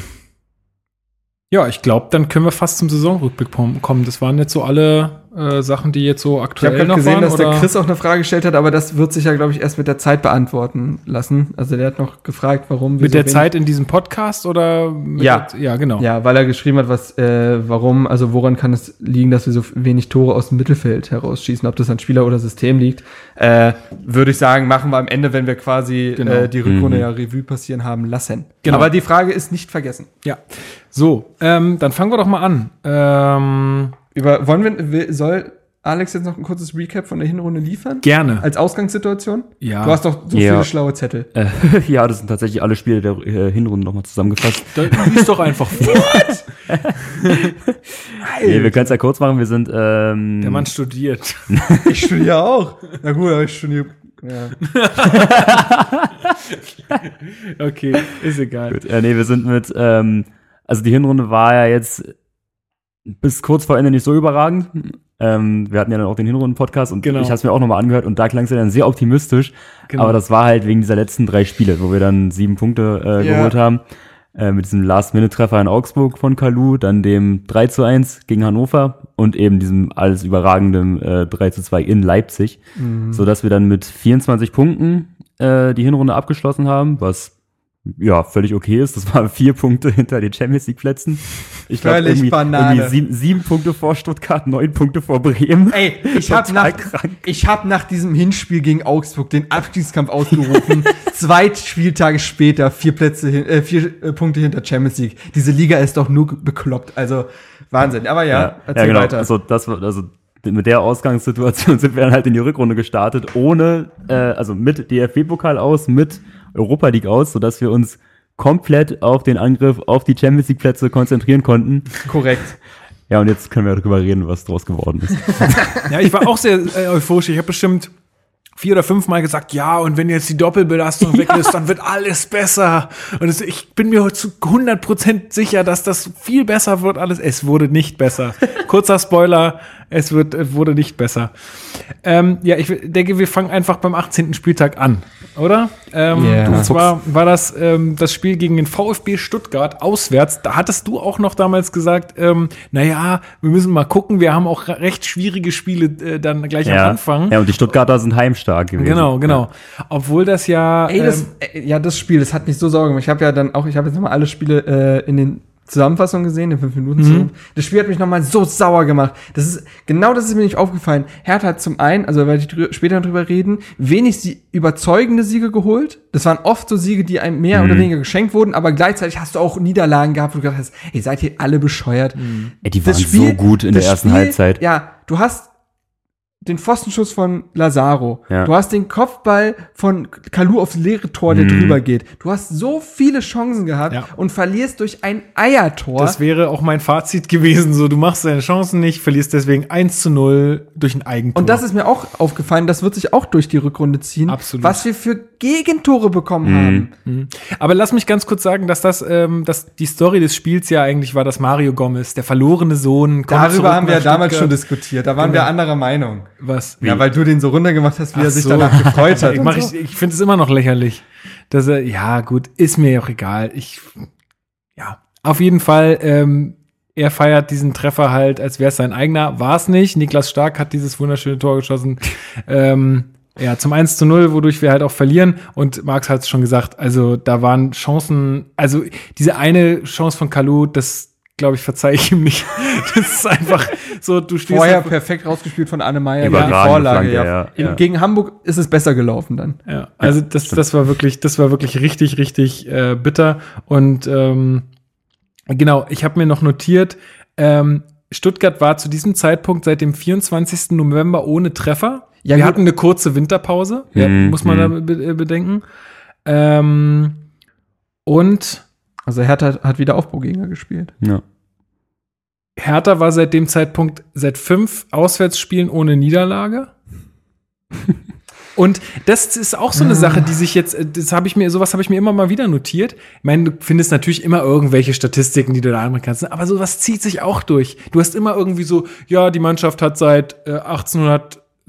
ja, ich glaube, dann können wir fast zum Saisonrückblick kom- kommen. Das waren jetzt so alle äh, Sachen, die jetzt so ich habe aktuell gerade noch gesehen, waren. dass oder? der Chris auch eine Frage gestellt hat, aber das wird sich ja, glaube ich, erst mit der Zeit beantworten lassen. Also der hat noch gefragt, warum wir mit der wenig- Zeit in diesem Podcast oder? Mit Ja. Der, ja, genau. Ja, weil er geschrieben hat, was, äh, warum, also woran kann es liegen, dass wir so wenig Tore aus dem Mittelfeld herausschießen, ob das an Spieler oder System liegt, äh, würde ich sagen, machen wir am Ende, wenn wir quasi Genau. äh, die Rückrunde Mhm. ja Revue passieren haben lassen. Genau. Aber die Frage ist nicht vergessen. Ja. So, ähm, dann fangen wir doch mal an. Ähm, Über, wollen wir, soll Alex jetzt noch ein kurzes Recap von der Hinrunde liefern? gerne. Als Ausgangssituation? Ja. Du hast doch so Ja. viele schlaue Zettel. Äh, ja, das sind tatsächlich alle Spiele der äh, Hinrunde nochmal zusammengefasst. Dann lies doch einfach vor. Nee, wir können es ja kurz machen. Wir sind ähm, Der Mann studiert. Ich studiere auch. Na gut, aber ich studiere. Ja. Okay, ist egal. Gut, äh, nee, wir sind mit, ähm, also die Hinrunde war ja jetzt bis kurz vor Ende nicht so überragend. Ähm, wir hatten ja dann auch den Hinrunden-Podcast und Genau. ich habe es mir auch nochmal angehört und da klang es ja dann sehr optimistisch. Genau. Aber das war halt wegen dieser letzten drei Spiele, wo wir dann sieben Punkte äh, Ja. geholt haben. Äh, mit diesem Last-Minute-Treffer in Augsburg von Kalu, dann dem 3 zu 1 gegen Hannover und eben diesem alles überragenden äh, 3 zu 2 in Leipzig. Mhm. So dass wir dann mit 24 Punkten äh, die Hinrunde abgeschlossen haben, was ja völlig okay ist. Das waren vier Punkte hinter den Champions League Plätzen. Ich glaube Völlig irgendwie, irgendwie sieben, sieben Punkte vor Stuttgart, neun Punkte vor Bremen. Ey, ich habe nach, krank. ich hab nach diesem Hinspiel gegen Augsburg den Abstiegskampf ausgerufen. Zwei Spieltage später, vier Plätze, äh, vier äh, Punkte hinter Champions League. Diese Liga ist doch nur bekloppt. Also Wahnsinn. Aber ja, ja, genau. Also das war also mit der Ausgangssituation sind wir dann halt in die Rückrunde gestartet, ohne, äh, also mit DFB-Pokal aus, mit Europa League aus, sodass wir uns komplett auf den Angriff auf die Champions League Plätze konzentrieren konnten. Korrekt. Ja, und jetzt können wir darüber reden, was draus geworden ist. Ja, ich war auch sehr äh, euphorisch. Ich habe bestimmt vier oder fünf Mal gesagt, ja, und wenn jetzt die Doppelbelastung weg ist, dann wird alles besser. Und es, ich bin mir zu 100% sicher, dass das viel besser wird alles. Es wurde nicht besser. Kurzer Spoiler, es wird, es wurde nicht besser. Ähm, ja, ich denke, wir fangen einfach beim 18. Spieltag an, oder? Ähm, Ja. Und zwar war das ähm, das Spiel gegen den VfB Stuttgart auswärts. Da hattest du auch noch damals gesagt, ähm, naja, wir müssen mal gucken. Wir haben auch recht schwierige Spiele äh, dann gleich am Anfang. ja, und die Stuttgarter sind heimstark gewesen. Genau, genau. Obwohl das ja. Ey, das, ähm, äh, ja, das Spiel, das hat mich so sauer gemacht. Ich habe ja dann auch, ich habe jetzt nochmal alle Spiele äh, in den Zusammenfassungen gesehen, in fünf Minuten. Mhm. Das Spiel hat mich nochmal so sauer gemacht. Das ist, genau das ist mir nicht aufgefallen. Hertha hat zum einen, also werde ich drü später drüber reden, wenig sie überzeugende Siege geholt. Das waren oft so Siege, die einem mehr oder weniger geschenkt wurden, aber gleichzeitig hast du auch Niederlagen gehabt, wo du gedacht hast, ey, seid ihr alle bescheuert. Ey, die waren Spiel- so gut in der ersten Spiel, Halbzeit. Ja, du hast den Pfostenschuss von Lazaro. Ja. Du hast den Kopfball von Kalu aufs leere Tor, der Mhm. drüber geht. Du hast so viele Chancen gehabt Ja. und verlierst durch ein Eiertor. das wäre auch mein Fazit gewesen. So, du machst deine Chancen nicht, verlierst deswegen 1 zu 0 durch ein Eigentor. und das ist mir auch aufgefallen, das wird sich auch durch die Rückrunde ziehen, Absolut. was wir für Gegentore bekommen haben. Aber lass mich ganz kurz sagen, dass das, ähm, dass die Story des Spiels ja eigentlich war, dass Mario Gomez, der verlorene Sohn, Darüber haben wir ja damals schon diskutiert. Da waren wir anderer Meinung. Was? Ja, weil du den so runtergemacht hast, wie er Ach sich so. danach gefreut hat. ich so. ich, ich finde es immer noch lächerlich. Dass er, ja, gut, ist mir auch egal. Ich, ja, auf jeden Fall, ähm, er feiert diesen Treffer halt, als wäre es sein eigener. War es nicht. Niklas Stark hat dieses wunderschöne Tor geschossen. ähm, ja, zum 1 zu 0, wodurch wir halt auch verlieren. Und Marx hat es schon gesagt, also da waren Chancen, also diese eine Chance von Kalu, das glaube ich, verzeihe ich ihm nicht. Das ist einfach so, du stehst Vorher perfekt rausgespielt von Anne Meyer. Überragende die Vorlage, Flanke, ja. ja, In, ja. Gegen Hamburg ist es besser gelaufen dann. Ja, also das, das war wirklich, das war wirklich richtig, richtig äh, bitter. Und ähm, genau, ich habe mir noch notiert, ähm, Stuttgart war zu diesem Zeitpunkt seit dem 24. November ohne Treffer. Ja, Wir gut. hatten eine kurze Winterpause, ja, Mhm, muss man da mhm. be äh, bedenken. Ähm, und Also Hertha hat wieder Aufbaugegner gespielt. Ja. Hertha war seit dem Zeitpunkt seit fünf Auswärtsspielen ohne Niederlage. Und das ist auch so eine Sache, die sich jetzt, das habe ich mir, sowas habe ich mir immer mal wieder notiert. Ich meine, du findest natürlich immer irgendwelche Statistiken, die du da anbringen kannst, aber sowas zieht sich auch durch. Du hast immer irgendwie so, ja, die Mannschaft hat seit äh,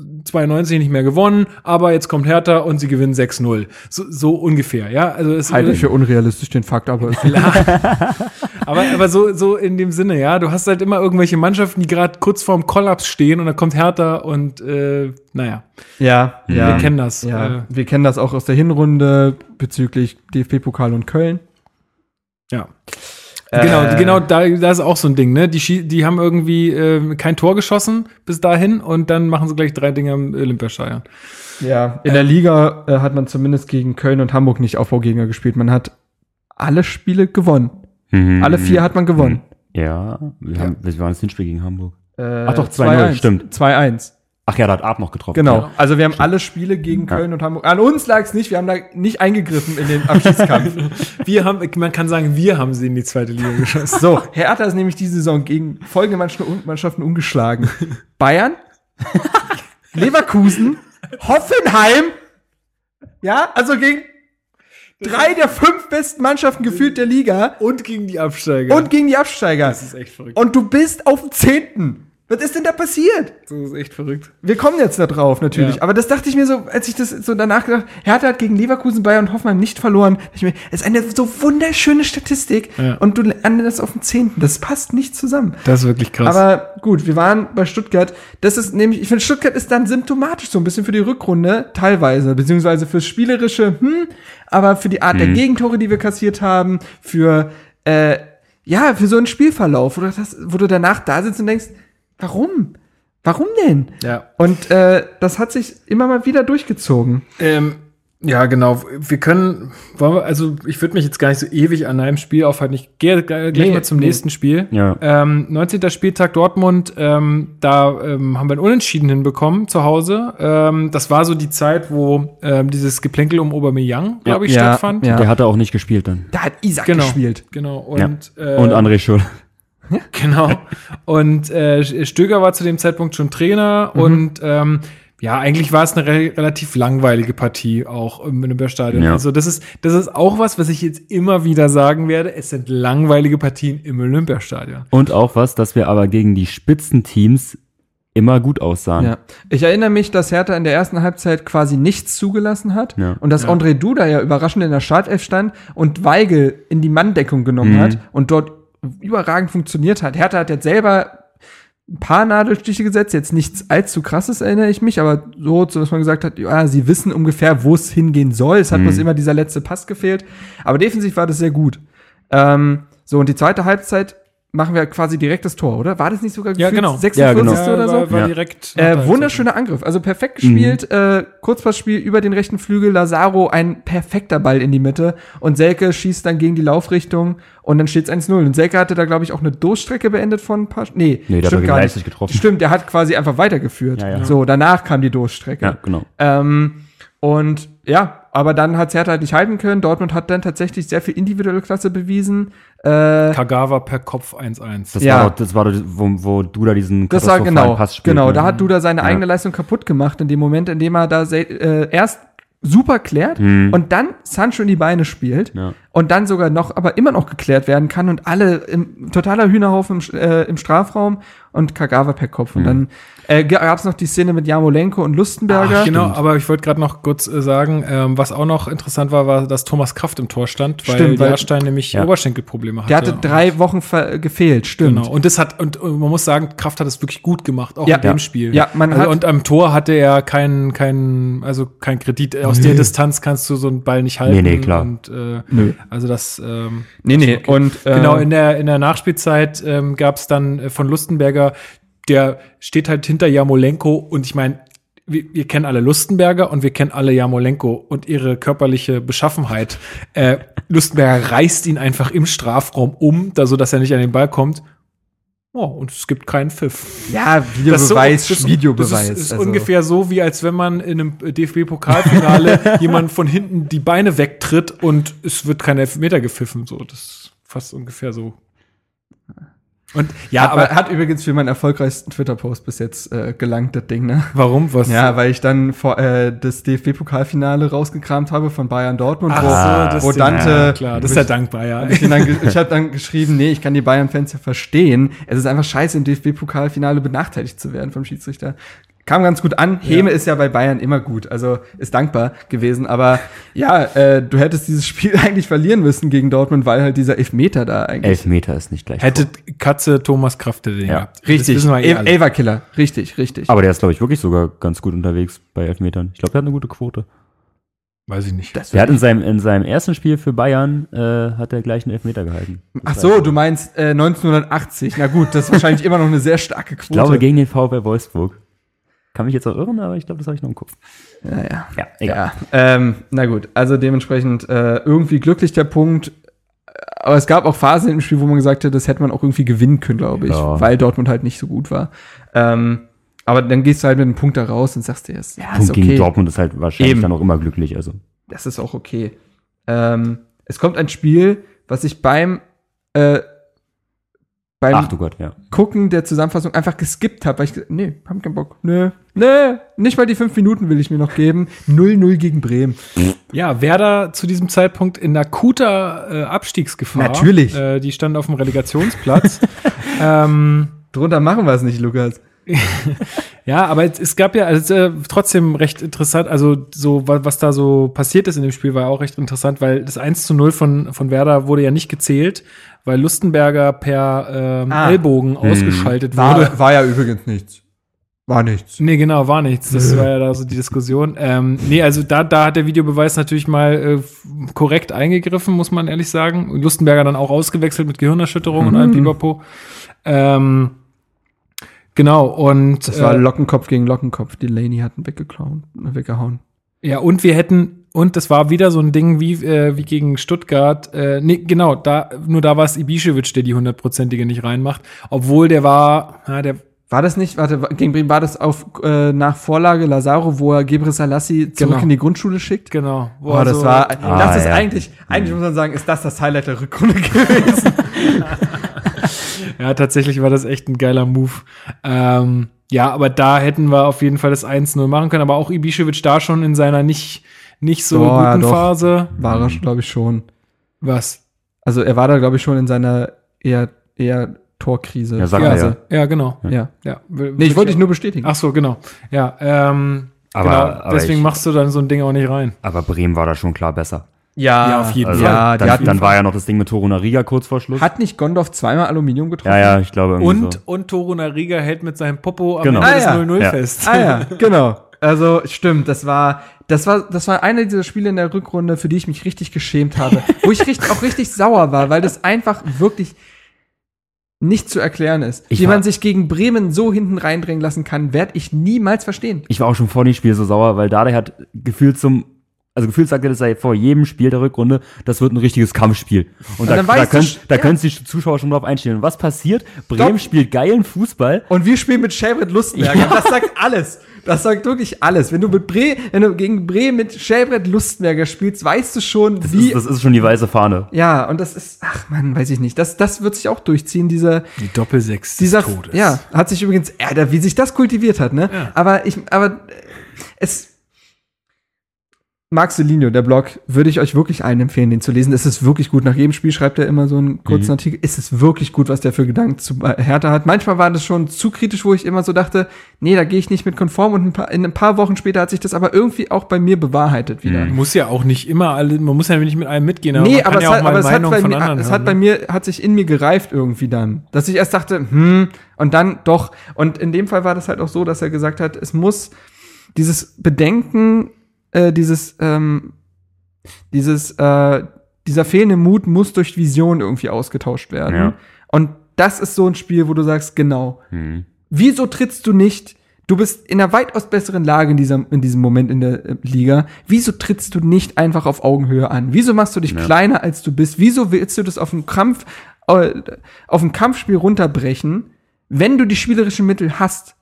1892 nicht mehr gewonnen, aber jetzt kommt Hertha und sie gewinnen 6-0. So, so ungefähr, ja. Also es Halte ich für unrealistisch den Fakt, aber es Aber, aber so, so in dem Sinne, ja, du hast halt immer irgendwelche Mannschaften, die gerade kurz vorm Kollaps stehen und dann kommt Hertha und äh, naja, ja, ja. wir kennen das. Ja, Äh, wir kennen das auch aus der Hinrunde bezüglich DFB-Pokal und Köln. ja. Genau, Äh, genau, da, da ist auch so ein Ding, ne? Die, schie- die haben irgendwie äh, kein Tor geschossen bis dahin und dann machen sie gleich drei Dinge im Olympiastadion. Ja, in der Liga äh, hat man zumindest gegen Köln und Hamburg nicht Aufbaugegner gespielt. Man hat alle Spiele gewonnen. Mhm. Alle vier hat man gewonnen. Ja, wir, haben, wir waren das Hinspiel gegen Hamburg. Äh, Ach doch, 2-0, stimmt. 2-1. Ach ja, da hat Ab noch getroffen. Genau. Ja. Also wir haben alle Spiele gegen Ja. Köln und Hamburg. An uns lag es nicht, wir haben da nicht eingegriffen in den Abschiedskampf. Wir haben, man kann sagen, wir haben sie in die zweite Liga geschossen. so, Hertha ist nämlich diese Saison gegen folgende Mannschaften Mannschaften ungeschlagen. Bayern, Leverkusen, Hoffenheim, ja, also gegen drei der fünf besten Mannschaften gefühlt der Liga Und gegen die Absteiger. und gegen die Absteiger. das ist echt verrückt. Und du bist auf dem zehnten. Was ist denn da passiert? Das ist echt verrückt. Wir kommen jetzt da drauf, natürlich. Ja. Aber das dachte ich mir so, als ich das so danach gedacht Hertha hat gegen Leverkusen, Bayern und Hoffenheim nicht verloren. Ich mir, es ist eine so wunderschöne Statistik. Ja. Und du landest auf dem Zehnten. Das passt nicht zusammen. Das ist wirklich krass. Aber gut, wir waren bei Stuttgart. Das ist nämlich, ich finde, Stuttgart ist dann symptomatisch so ein bisschen für die Rückrunde, teilweise, beziehungsweise fürs Spielerische, hm, aber für die Art der Gegentore, die wir kassiert haben, für, äh, ja, für so einen Spielverlauf, wo du, das, wo du danach da sitzt und denkst, warum? Warum denn? ja. Und äh, das hat sich immer mal wieder durchgezogen. Ähm, ja, genau. Wir können, wollen wir, also ich würde mich jetzt gar nicht so ewig an einem Spiel aufhalten. Ich gehe gleich Nee, mal zum nee. nächsten Spiel. Ja. Ähm, 19. Spieltag Dortmund, ähm, da ähm, haben wir ein Unentschieden hinbekommen zu Hause. Ähm, das war so die Zeit, wo ähm, dieses Geplänkel um Aubameyang, glaube ich, Ja, stattfand. ja. Der hatte auch nicht gespielt dann. Da hat Isaac Genau. gespielt. Genau. Und, Ja. äh, Und André Schul. Genau. Und äh, Stöger war zu dem Zeitpunkt schon Trainer Mhm. und ähm, ja, eigentlich war es eine re relativ langweilige Partie auch im Olympiastadion. Ja. Also das ist, das ist auch was, was ich jetzt immer wieder sagen werde. Es sind langweilige Partien im Olympiastadion. Und auch was, dass wir aber gegen die Spitzenteams immer gut aussahen. Ja. Ich erinnere mich, dass Hertha in der ersten Halbzeit quasi nichts zugelassen hat Ja. und dass Ja. André Duda ja überraschend in der Startelf stand und Weigel in die Manndeckung genommen Mhm. hat und dort überragend funktioniert hat. Hertha hat jetzt selber ein paar Nadelstiche gesetzt, jetzt nichts allzu krasses erinnere ich mich, aber so, dass man gesagt hat, ja, sie wissen ungefähr, wo es hingehen soll. Es hat Mhm. bloß immer dieser letzte Pass gefehlt. Aber defensiv war das sehr gut. Ähm, so, und die zweite Halbzeit machen wir quasi direkt das Tor, oder? War das nicht sogar Ja, gefühlt genau. 46. Ja, genau. oder so? war, war Ja. direkt. Äh, der wunderschöner Angriff, also perfekt gespielt, äh, Kurzpassspiel über den rechten Flügel, Lazaro ein perfekter Ball in die Mitte und Selke schießt dann gegen die Laufrichtung und dann steht es 1-0 und Selke hatte da glaube ich auch eine Durchstrecke beendet von ein paar, nee, Nee, der hat stimmt gar nicht. getroffen. Stimmt, der hat quasi einfach weitergeführt. Ja, ja. So, danach kam die Durchstrecke. Ja, genau. Ähm, und ja, aber dann hat Hertha halt nicht halten können. Dortmund hat dann tatsächlich sehr viel individuelle Klasse bewiesen. Äh, Kagawa per Kopf 1-1. Das Ja. war doch, das war doch, wo, wo du da diesen Das war genau, Pass spielt, genau. ne? Da hat Duda seine Ja. eigene Leistung kaputt gemacht in dem Moment, in dem er da äh, erst super klärt Mhm. und dann Sancho in die Beine spielt Ja. und dann sogar noch, aber immer noch geklärt werden kann und alle im totaler Hühnerhaufen im, äh, im Strafraum und Kagawa per Kopf. Und Mhm. dann äh, gab es noch die Szene mit Jamolenko und Lustenberger. Ach, genau, aber ich wollte gerade noch kurz äh, sagen, ähm, was auch noch interessant war, war, dass Thomas Kraft im Tor stand, weil Stimmt, weil- Jahrstein nämlich Ja. Oberschenkelprobleme hatte. Der hatte drei Wochen gefehlt, stimmt. Genau. Und das hat, und, und man muss sagen, Kraft hat es wirklich gut gemacht, auch Ja. in dem Ja. Spiel. Ja, man also, hat- und am Tor hatte er keinen, keinen, also kein Kredit. Aus der Distanz kannst du so einen Ball nicht halten. Nee, nee, klar. Und, äh, Nö. also das, ähm, Nee, nee. Und äh, Genau, in der, in der Nachspielzeit ähm, gab es dann äh, von Lustenberger, der steht halt hinter Jamolenko und ich meine, wir, wir kennen alle Lustenberger und wir kennen alle Jamolenko und ihre körperliche Beschaffenheit. Äh, Lustenberger reißt ihn einfach im Strafraum um, da so dass er nicht an den Ball kommt. Oh, und es gibt keinen Pfiff. ja, Videobeweis, so- das- Videobeweis. Das ist, ist also. ungefähr so, wie als wenn man in einem DFB-Pokalfinale jemand von hinten die Beine wegtritt und es wird kein Elfmeter gepfiffen. So, das ist fast ungefähr so. Und ja, aber aber hat übrigens für meinen erfolgreichsten Twitter-Post bis jetzt äh, gelangt, das Ding, ne? warum? Was? Ja, weil ich dann vor, äh, das DFB-Pokalfinale rausgekramt habe von Bayern Dortmund, Ach wo, so, das wo. Dante, Ja, klar, das ist ja dankbar, ja. ich, ich habe dann geschrieben, nee, ich kann die Bayern-Fans ja verstehen. Es ist einfach scheiße, im DFB-Pokalfinale benachteiligt zu werden vom Schiedsrichter. Kam ganz gut an. Heme ist ja bei Bayern immer gut, also ist dankbar gewesen. Aber ja, äh, du hättest dieses Spiel eigentlich verlieren müssen gegen Dortmund, weil halt dieser Elfmeter da eigentlich. Elfmeter ist nicht gleich. Hätte Katze Thomas Kraft den Ja, gehabt. Das richtig, wissen wir eh El. Elverkiller. Richtig, richtig. Aber der ist, glaube ich, wirklich sogar ganz gut unterwegs bei Elfmetern. Ich glaube, der hat eine gute Quote. Weiß ich nicht. Das Der hat in seinem, in seinem ersten Spiel für Bayern äh, hat er gleich einen Elfmeter gehalten. Ach so, du meinst äh, 1980. Na gut, das ist wahrscheinlich immer noch eine sehr starke Quote. Ich glaube, gegen den VfL Wolfsburg. Kann mich jetzt auch irren, aber ich glaube, das habe ich noch im Kopf. ja, ja. Ja, egal. Ja, ähm, na gut, also dementsprechend äh, irgendwie glücklich der Punkt. Aber es gab auch Phasen im Spiel, wo man gesagt hat, das hätte man auch irgendwie gewinnen können, glaube ich, Ja. weil Dortmund halt nicht so gut war. Ähm, aber dann gehst du halt mit einem Punkt da raus und sagst dir, das, ja, Punkt ist gegen okay. Dortmund ist halt wahrscheinlich Eben. dann auch immer glücklich. Also Das ist auch okay. Ähm, es kommt ein Spiel, was ich beim äh, beim Ach du Gott, ja. Gucken der Zusammenfassung einfach geskippt habe, weil ich gesagt, nee, hab keinen Bock. Nö, nee, nicht mal die fünf Minuten will ich mir noch geben. 0-0 gegen Bremen. Ja, Werder zu diesem Zeitpunkt in akuter äh, Abstiegsgefahr. Natürlich. Äh, die standen auf dem Relegationsplatz. ähm, Drunter machen wir es nicht, Lukas. Ja, aber es, es gab ja also, äh, trotzdem recht interessant, also so, wa- was da so passiert ist in dem Spiel, war auch recht interessant, weil das 1 zu 0 von, von Werder wurde ja nicht gezählt, weil Lustenberger per ähm, Ah. Ellbogen ausgeschaltet wurde. War, war ja übrigens nichts. War nichts. Nee, genau, war nichts. Das war ja da so die Diskussion. Ähm, nee, also da, da hat der Videobeweis natürlich mal äh, korrekt eingegriffen, muss man ehrlich sagen. Und Lustenberger dann auch ausgewechselt mit Gehirnerschütterung und allem Pipapo. Ähm, genau, und Das war äh, Lockenkopf gegen Lockenkopf. Die Laney hatten weggeklauen, weggehauen. Ja, und wir hätten, und das war wieder so ein Ding wie, äh, wie gegen Stuttgart. Äh, nee, genau, da, nur da war es Ibišević, der die hundertprozentige nicht reinmacht. Obwohl der war, ja, der, War das nicht, warte, gegen Bremen war das auf, äh, nach Vorlage Lazaro, wo er Gebre Salassi zurück Genau. in die Grundschule schickt? genau. wo Boah, er das so- war, Ah, das ist ja. eigentlich, eigentlich muss man sagen, ist das das Highlight der Rückrunde gewesen. Ja, tatsächlich war das echt ein geiler Move. Ähm, ja, aber da hätten wir auf jeden Fall das 1-0 machen können. Aber auch Ibišević da schon in seiner nicht, nicht so ja, guten doch. Phase. War er, glaube ich, schon. Was? Also er war da, glaube ich, schon in seiner eher, eher Torkrise. Ja, sag Ja, mal ja. ja, genau. ja. Ja, Nee, ich wollte dich nur bestätigen. Ach so, genau. Ja, ähm, Aber- genau. aber deswegen ich- machst du dann so ein Ding auch nicht rein. Aber Bremen war da schon klar besser. ja, Ja, auf jeden Also Fall. Ja, dann, hatten- dann war ja noch das Ding mit Toruna Riga kurz vor Schluss. Hat nicht Gondorf zweimal Aluminium getroffen? ja, ja, ich glaube irgendwie Und, so. und Toruna Riga hält mit seinem Popo am Genau. Ende Ah, des ja. 0-0 Ja. fest. Ah ja, genau. Also stimmt, das war, das war, das war einer dieser Spiele in der Rückrunde, für die ich mich richtig geschämt habe, wo ich richtig, auch richtig sauer war, weil das einfach wirklich nicht zu erklären ist. Ich Wie man sich gegen Bremen so hinten reindrängen lassen kann, werde ich niemals verstehen. Ich war auch schon vor dem Spiel so sauer, weil Dardai hat gefühlt zum, also gefühlt sagte das sei vor jedem Spiel der Rückrunde, das wird ein richtiges Kampfspiel. Und, da, dann da, du können, sch- da ja. können sich die Zuschauer schon drauf einstellen. Und was passiert? Bremen Stopp. spielt geilen Fußball. Und wir spielen mit Schelbret Lustenberger. Das sagt alles. Das sagt wirklich alles. Wenn du mit Bre wenn du gegen Bremen mit Schelbret Lustenberger spielst, weißt du schon, Das wie. ist, das ist schon die weiße Fahne. ja, und das ist, ach man, weiß ich nicht. Das, das wird sich auch durchziehen, dieser, Die Doppelsechs dieser, des Todes. ja, hat sich übrigens, ja, da- wie sich das kultiviert hat, ne? Ja. Aber ich, aber äh, es, Marcelino, der Blog, würde ich euch wirklich allen empfehlen, den zu lesen. Es ist wirklich gut. Nach jedem Spiel schreibt er immer so einen kurzen Mhm. Artikel. Es ist wirklich gut, was der für Gedanken zu Hertha hat. Manchmal war das schon zu kritisch, wo ich immer so dachte, nee, da gehe ich nicht mit konform. Und ein paar, in ein paar Wochen später hat sich das aber irgendwie auch bei mir bewahrheitet wieder. Mhm. Muss ja auch nicht immer alle, man muss ja nicht mit allem mitgehen, aber nee, aber, ja es, auch hat, aber es, hat bei mir, es hören, hat bei ne? mir, hat sich in mir gereift irgendwie dann. Dass ich erst dachte, hm, und dann doch. Und in dem Fall war das halt auch so, dass er gesagt hat, es muss dieses Bedenken, äh, dieses, ähm, dieses, äh, dieser fehlende Mut muss durch Vision irgendwie ausgetauscht werden. Ja. Und das ist so ein Spiel, wo du sagst, genau, Hm. Wieso trittst du nicht? Du bist in einer weitaus besseren Lage in, dieser, in diesem Moment in der äh, Liga. Wieso trittst du nicht einfach auf Augenhöhe an? Wieso machst du dich Ja. kleiner als du bist? Wieso willst du das auf ein Kampf, äh, auf ein Kampfspiel runterbrechen, wenn du die spielerischen Mittel hast?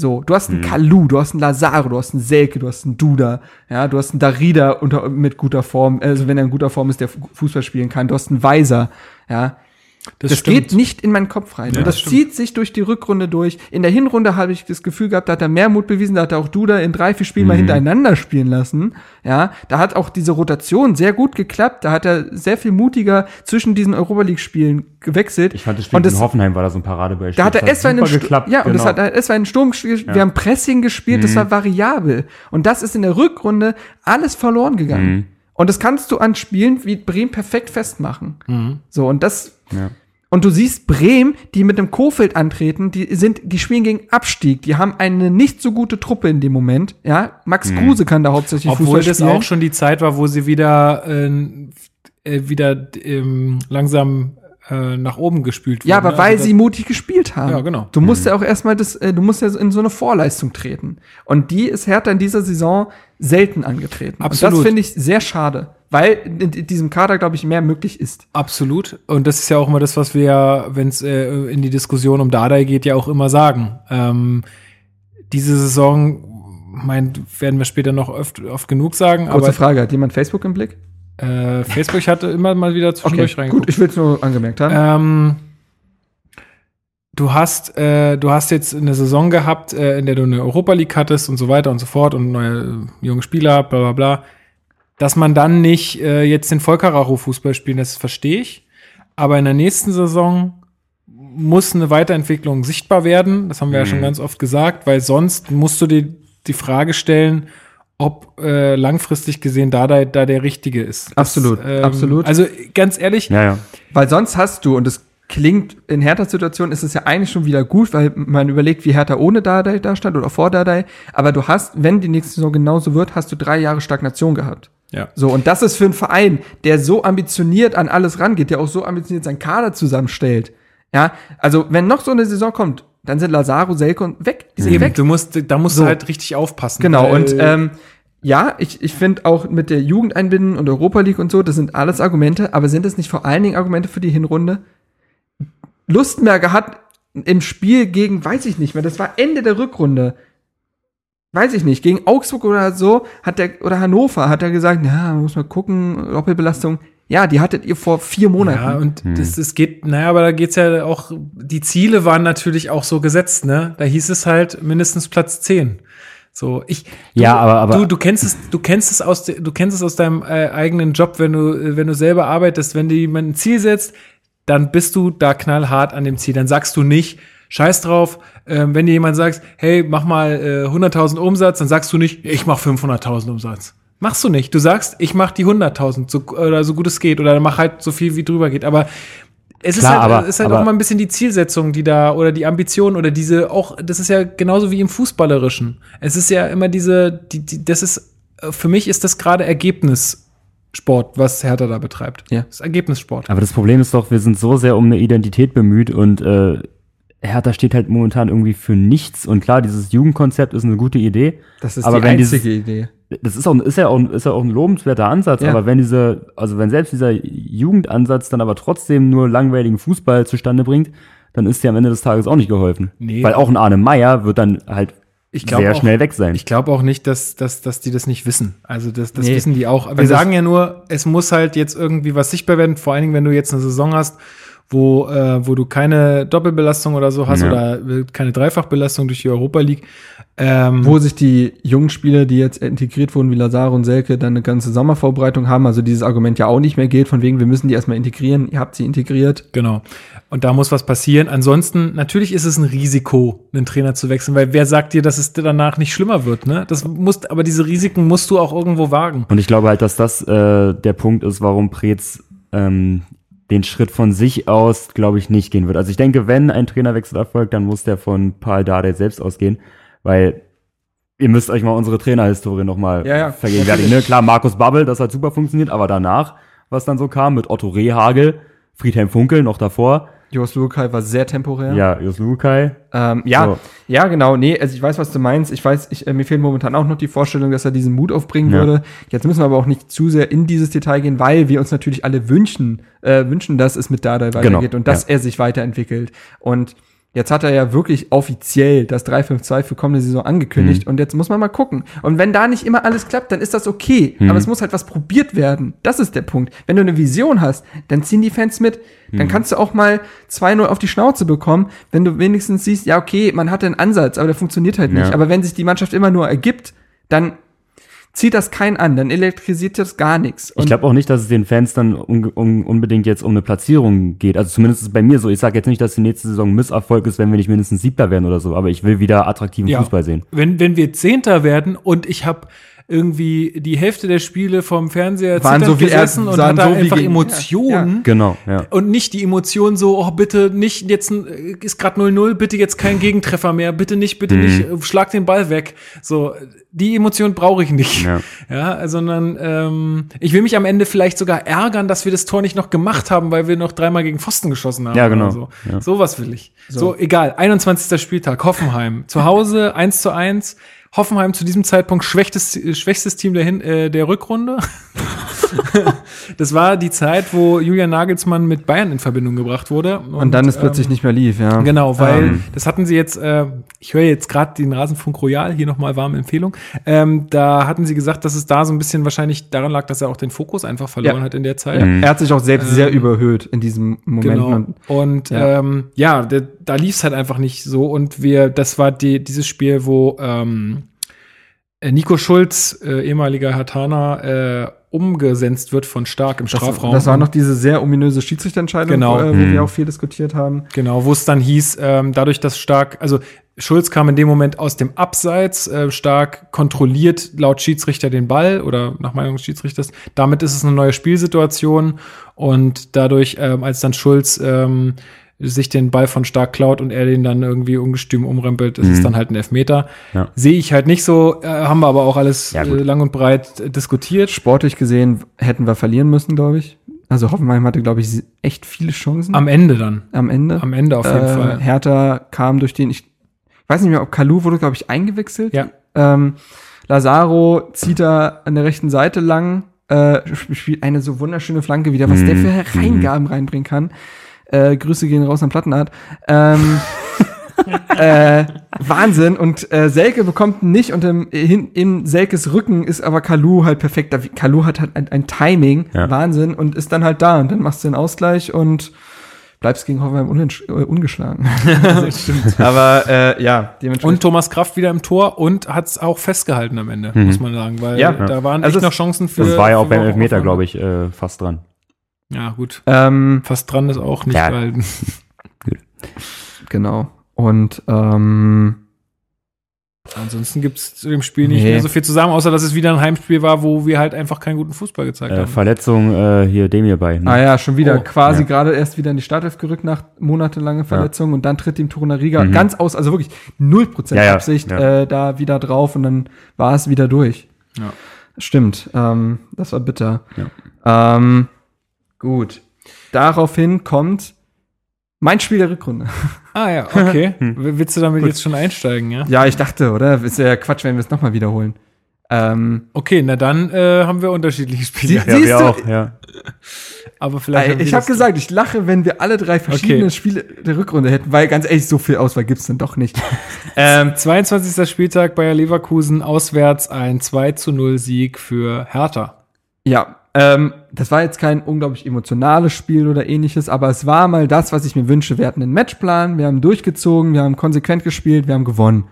So, du hast einen Mhm. Kalu, du hast einen Lazaro, du hast einen Selke, du hast einen Duda, ja, du hast einen Darida unter, mit guter Form, also wenn er in guter Form ist, der Fu- Fußball spielen kann, du hast einen Weiser, ja, das, stimmt. geht nicht in meinen Kopf rein. Ja, und das, das stimmt. zieht sich durch die Rückrunde durch. In der Hinrunde habe ich das Gefühl gehabt, da hat er mehr Mut bewiesen, da hat er auch Duda in drei, vier Spielen mal Mhm. hintereinander spielen lassen. Ja, da hat auch diese Rotation sehr gut geklappt. Da hat er sehr viel mutiger zwischen diesen Europa League Spielen gewechselt. Ich fand das Spiel und das, in Hoffenheim war da so ein Paradebeispiel. da hat er Das erst mal einen geklappt. Ja, und das genau. hat erst mal einen Sturm gespielt. Wir haben Pressing gespielt, das Mhm. war variabel. Und das ist in der Rückrunde alles verloren gegangen. Mhm. Und das kannst du an Spielen wie Bremen perfekt festmachen. Mhm. So, und das ja. und du siehst Bremen, die mit dem Kofeld antreten, die sind, die spielen gegen Abstieg. Die haben eine nicht so gute Truppe in dem Moment. Ja, Max Kruse kann da hauptsächlich Obwohl Fußball das spielen. auch schon die Zeit war, wo sie wieder, äh, äh, wieder ähm, langsam äh, nach oben gespült ja, wurden, aber ne? weil Also sie mutig gespielt haben. Ja, genau. Du musst ja auch erstmal das, äh, du musst ja in so eine Vorleistung treten. Und die ist Hertha in dieser Saison selten angetreten. Und Absolut. das finde ich sehr schade. Weil in in diesem Kader, glaube ich, mehr möglich ist. Absolut. Und das ist ja auch immer das, was wir, wenn es äh, in die Diskussion um Dardai geht, ja auch immer sagen. Ähm, diese Saison, mein, werden wir später noch oft, oft genug sagen, Kurze aber Frage, hat jemand Facebook im Blick? Äh, Facebook hatte immer mal wieder zwischendurch gut, reingeguckt. ich will es nur angemerkt haben. Ähm, du hast, äh, du hast jetzt eine Saison gehabt, äh, in der du eine Europa League hattest und so weiter und so fort und neue äh, junge Spieler, bla bla bla. Dass man dann nicht äh, jetzt den Vollkaracho-Fußball spielen, das verstehe ich. Aber in der nächsten Saison muss eine Weiterentwicklung sichtbar werden. Das haben wir ja schon ganz oft gesagt, weil sonst musst du dir die Frage stellen, ob äh, langfristig gesehen da, da, da der Richtige ist. Das, ähm, Absolut, absolut. Also ganz ehrlich, ja, ja. Weil sonst hast du, und das klingt in Herthas Situation, ist es ja eigentlich schon wieder gut, weil man überlegt, wie Hertha ohne Dardai da stand oder vor Dardai. Aber du hast, wenn die nächste Saison genauso wird, hast du drei Jahre Stagnation gehabt. ja. So, und das ist für einen Verein, der so ambitioniert an alles rangeht, der auch so ambitioniert seinen Kader zusammenstellt. Ja, also wenn noch so eine Saison kommt, dann sind Lazaro, Selke und weg. Die sind Eben, weg. du musst, da musst So. du halt richtig aufpassen. Genau, und ähm, ja, ich, ich finde auch mit der Jugend einbinden und Europa League und so, das sind alles Argumente, aber sind es nicht vor allen Dingen Argumente für die Hinrunde? Lustenberger hat im Spiel gegen, weiß ich nicht mehr, das war Ende der Rückrunde, weiß ich nicht, gegen Augsburg oder so, hat der, oder Hannover, hat er gesagt, ja, muss mal gucken, Doppelbelastung. Ja, die hattet ihr vor vier Monaten. Ja, und das, das geht, naja, aber da geht's ja auch, die Ziele waren natürlich auch so gesetzt, ne? Da hieß es halt mindestens Platz 10. So, ich, du, Ja, aber- aber- du, du kennst es, du kennst es aus, du kennst es aus deinem äh, eigenen Job, wenn du, äh, wenn du selber arbeitest, wenn dir jemand ein Ziel setzt, dann bist du da knallhart an dem Ziel. Dann sagst du nicht, scheiß drauf, ähm, wenn dir jemand sagt, hey, mach mal äh, 100.000 Umsatz, dann sagst du nicht, ich mach 500.000 Umsatz. Machst du nicht. Du sagst, ich mach die 100.000 so, oder so gut es geht oder mach halt so viel wie drüber geht. Aber es ist Klar, halt, aber- ist halt aber- auch mal ein bisschen die Zielsetzung, die da oder die Ambition oder diese auch, das ist ja genauso wie im Fußballerischen. Es ist ja immer diese, die, die, das ist, äh, für mich ist das gerade Ergebnissport, was Hertha da betreibt. Ja. Das ist Ergebnissport. Aber das Problem ist doch, wir sind so sehr um eine Identität bemüht und äh, Hertha steht halt momentan irgendwie für nichts. Und klar, dieses Jugendkonzept ist eine gute Idee. das ist aber die wenn einzige dieses, Idee. Das ist auch, ist ja auch, ist ja auch ein lobenswerter Ansatz, Ja. aber wenn diese, also wenn selbst dieser Jugendansatz dann aber trotzdem nur langweiligen Fußball zustande bringt, dann ist dir am Ende des Tages auch nicht geholfen. Nee. Weil auch ein Arne Meyer wird dann halt sehr auch- schnell weg sein. Ich glaube auch nicht, dass, dass, dass die das nicht wissen. Also das, das Nee. wissen die auch. Wir das- sagen ja nur, es muss halt jetzt irgendwie was sichtbar werden, vor allen Dingen, wenn du jetzt eine Saison hast, wo, äh, wo du keine Doppelbelastung oder so hast Ja. oder keine Dreifachbelastung durch die Europa League. Ähm, Wo sich die jungen Spieler, die jetzt integriert wurden, wie Lazaro und Selke, dann eine ganze Sommervorbereitung haben, also dieses Argument ja auch nicht mehr gilt, von wegen, wir müssen die erstmal integrieren, ihr habt sie integriert. Genau. Und da muss was passieren. Ansonsten, natürlich ist es ein Risiko, einen Trainer zu wechseln, weil wer sagt dir, dass es danach nicht schlimmer wird, ne? Das musst, aber diese Risiken musst du auch irgendwo wagen. Und ich glaube halt, dass das äh, der Punkt ist, warum Preetz ähm, den Schritt von sich aus, glaube ich, nicht gehen wird. Also ich denke, wenn ein Trainerwechsel erfolgt, dann muss der von Paul Dardai selbst ausgehen, weil ihr müsst euch mal unsere Trainerhistorie nochmal Ja, ja, vergegenwärtigen. Ne? Klar, Markus Babbel, das hat super funktioniert, aber danach, was dann so kam mit Otto Rehagel, Friedhelm Funkel noch davor, Jost Lukai war sehr temporär. ja, Jos Lukai, Ähm, ja, So. ja, genau. Nee, also ich weiß, was du meinst. Ich weiß, ich, äh, mir fehlt momentan auch noch die Vorstellung, dass er diesen Mut aufbringen Ja. würde. Jetzt müssen wir aber auch nicht zu sehr in dieses Detail gehen, weil wir uns natürlich alle wünschen, äh, wünschen, dass es mit Dardai weitergeht und dass Genau, ja. er sich weiterentwickelt. Und jetzt hat er ja wirklich offiziell das 352 für kommende Saison angekündigt Mhm. und jetzt muss man mal gucken. Und wenn da nicht immer alles klappt, dann ist das okay. Mhm. Aber es muss halt was probiert werden. Das ist der Punkt. Wenn du eine Vision hast, dann ziehen die Fans mit. Dann Mhm. kannst du auch mal 2-0 auf die Schnauze bekommen, wenn du wenigstens siehst, ja, okay, man hatte einen Ansatz, aber der funktioniert halt nicht. Ja. Aber wenn sich die Mannschaft immer nur ergibt, dann zieht das keinen an, dann elektrisiert das gar nichts. Ich glaube auch nicht, dass es den Fans dann un un unbedingt jetzt um eine Platzierung geht. Also zumindest ist es bei mir so. Ich sage jetzt nicht, dass die nächste Saison ein Misserfolg ist, wenn wir nicht mindestens Siebter werden oder so, aber ich will wieder attraktiven Ja. Fußball sehen. Wenn, wenn wir Zehnter werden und ich habe irgendwie die Hälfte der Spiele vom Fernseher Waren so wie er- gesessen und hatte so wie einfach Emotionen. Genau, ja. Und nicht die Emotion so, oh bitte nicht, jetzt ist gerade 0-0, bitte jetzt kein Gegentreffer mehr, bitte nicht, bitte Mhm. nicht, äh, schlag den Ball weg. So, die Emotion brauche ich nicht. Ja. Ja, sondern ähm, ich will mich am Ende vielleicht sogar ärgern, dass wir das Tor nicht noch gemacht haben, weil wir noch dreimal gegen Pfosten geschossen haben. Ja, genau. Oder so. Ja. Sowas will ich. So. egal. 21. Spieltag, Hoffenheim. Zu Hause 1 zu 1. Hoffenheim zu diesem Zeitpunkt schwächstes, schwächstes Team der, Hin äh, der Rückrunde. das war die Zeit, wo Julian Nagelsmann mit Bayern in Verbindung gebracht wurde. und dann ist plötzlich ähm, nicht mehr lief, ja. Genau, weil Ähm, das hatten sie jetzt, äh, ich höre jetzt gerade den Rasenfunk Royal, hier nochmal warme Empfehlung. Ähm, da hatten sie gesagt, dass es da so ein bisschen wahrscheinlich daran lag, dass er auch den Fokus einfach verloren Ja. hat in der Zeit. ja. Er hat sich auch selbst sehr überhöht in diesem Moment. Genau. Und Und Ja. ähm, ja, der, da lief es halt einfach nicht so. Und wir, das war die, dieses Spiel, wo ähm, äh, Nico Schulz, äh, ehemaliger Hatana, äh, umgesetzt wird von Stark im das, Strafraum. das war noch diese sehr ominöse Schiedsrichterentscheidung, Genau. wo, äh, wo Mhm. wir auch viel diskutiert haben. Genau, wo es dann hieß, ähm, dadurch, dass Stark, also Schulz kam in dem Moment aus dem Abseits, äh, Stark kontrolliert laut Schiedsrichter den Ball oder nach Meinung des Schiedsrichters. Damit ist es eine neue Spielsituation und dadurch, ähm, als dann Schulz ähm, sich den Ball von Stark klaut und er den dann irgendwie ungestüm umrempelt, ist es dann halt ein Elfmeter. Ja. Sehe ich halt nicht so, äh, haben wir aber auch alles Ja, äh, lang und breit äh, diskutiert. Sportlich gesehen hätten wir verlieren müssen, glaube ich. Also Hoffenheim hatte, glaube ich, echt viele Chancen Am Ende dann. am Ende. Am Ende auf jeden äh, Fall. Hertha kam durch den, ich weiß nicht mehr, ob Kalu wurde, glaube ich, eingewechselt. Ja. Ähm, Lazaro zieht da an der rechten Seite lang, äh, sp- spielt eine so wunderschöne Flanke wieder, was der für Hereingaben reinbringen kann. Äh, Grüße gehen raus an Plattenart. Ähm, äh, Wahnsinn. Und äh, Selke bekommt nicht und im, hin, in Selkes Rücken ist aber Kalu halt perfekt. Da- Kalu hat halt ein, ein Timing, Ja. Wahnsinn, und ist dann halt da. Und dann machst du den Ausgleich und bleibst gegen Hoffenheim äh, ungeschlagen. aber äh, ja, dementsprechend. Und Thomas Kraft wieder im Tor und hat es auch festgehalten am Ende, muss man sagen, weil Ja. da waren Also echt noch Chancen für. Das war ja auch beim Elfmeter, glaube ich, äh, fast dran. Ja, gut. ähm, Fast dran ist auch nicht Ja. gehalten. genau. Und ähm, Ansonsten gibt es zu dem Spiel nicht Nee. mehr so viel zusammen, außer dass es wieder ein Heimspiel war, wo wir halt einfach keinen guten Fußball gezeigt Äh, haben. Verletzung äh, hier Demir bei. Ne? Ah ja, schon wieder Oh, quasi ja. gerade erst wieder in die Startelf gerückt nach monatelanger Verletzung und dann tritt ihm Torunariga Mhm. ganz aus, also wirklich 0% Ja, ja, Absicht ja. Äh, da wieder drauf und dann war es wieder durch. Ja. Stimmt, ähm, das war bitter. Ja. Ähm, gut. Daraufhin kommt mein Spiel der Rückrunde. Ah ja, okay. Hm. Willst du damit jetzt schon einsteigen, ja? Ja, ich dachte, oder? Ist ja Quatsch, wenn wir es nochmal wiederholen. Ähm, Okay, na dann äh, haben wir unterschiedliche Spiele. Sie- Ja, siehst wir du- auch, ja. Aber vielleicht. Wir ich habe gesagt, ich lache, wenn wir alle drei verschiedene Okay. Spiele der Rückrunde hätten, weil ganz ehrlich, so viel Auswahl gibt's dann doch nicht. ähm, 22. Spieltag Bayer Leverkusen auswärts ein 2 zu 0 Sieg für Hertha. ja, ähm, das war jetzt kein unglaublich emotionales Spiel oder ähnliches, aber es war mal das, was ich mir wünsche. Wir hatten einen Matchplan, wir haben durchgezogen, wir haben konsequent gespielt, wir haben gewonnen.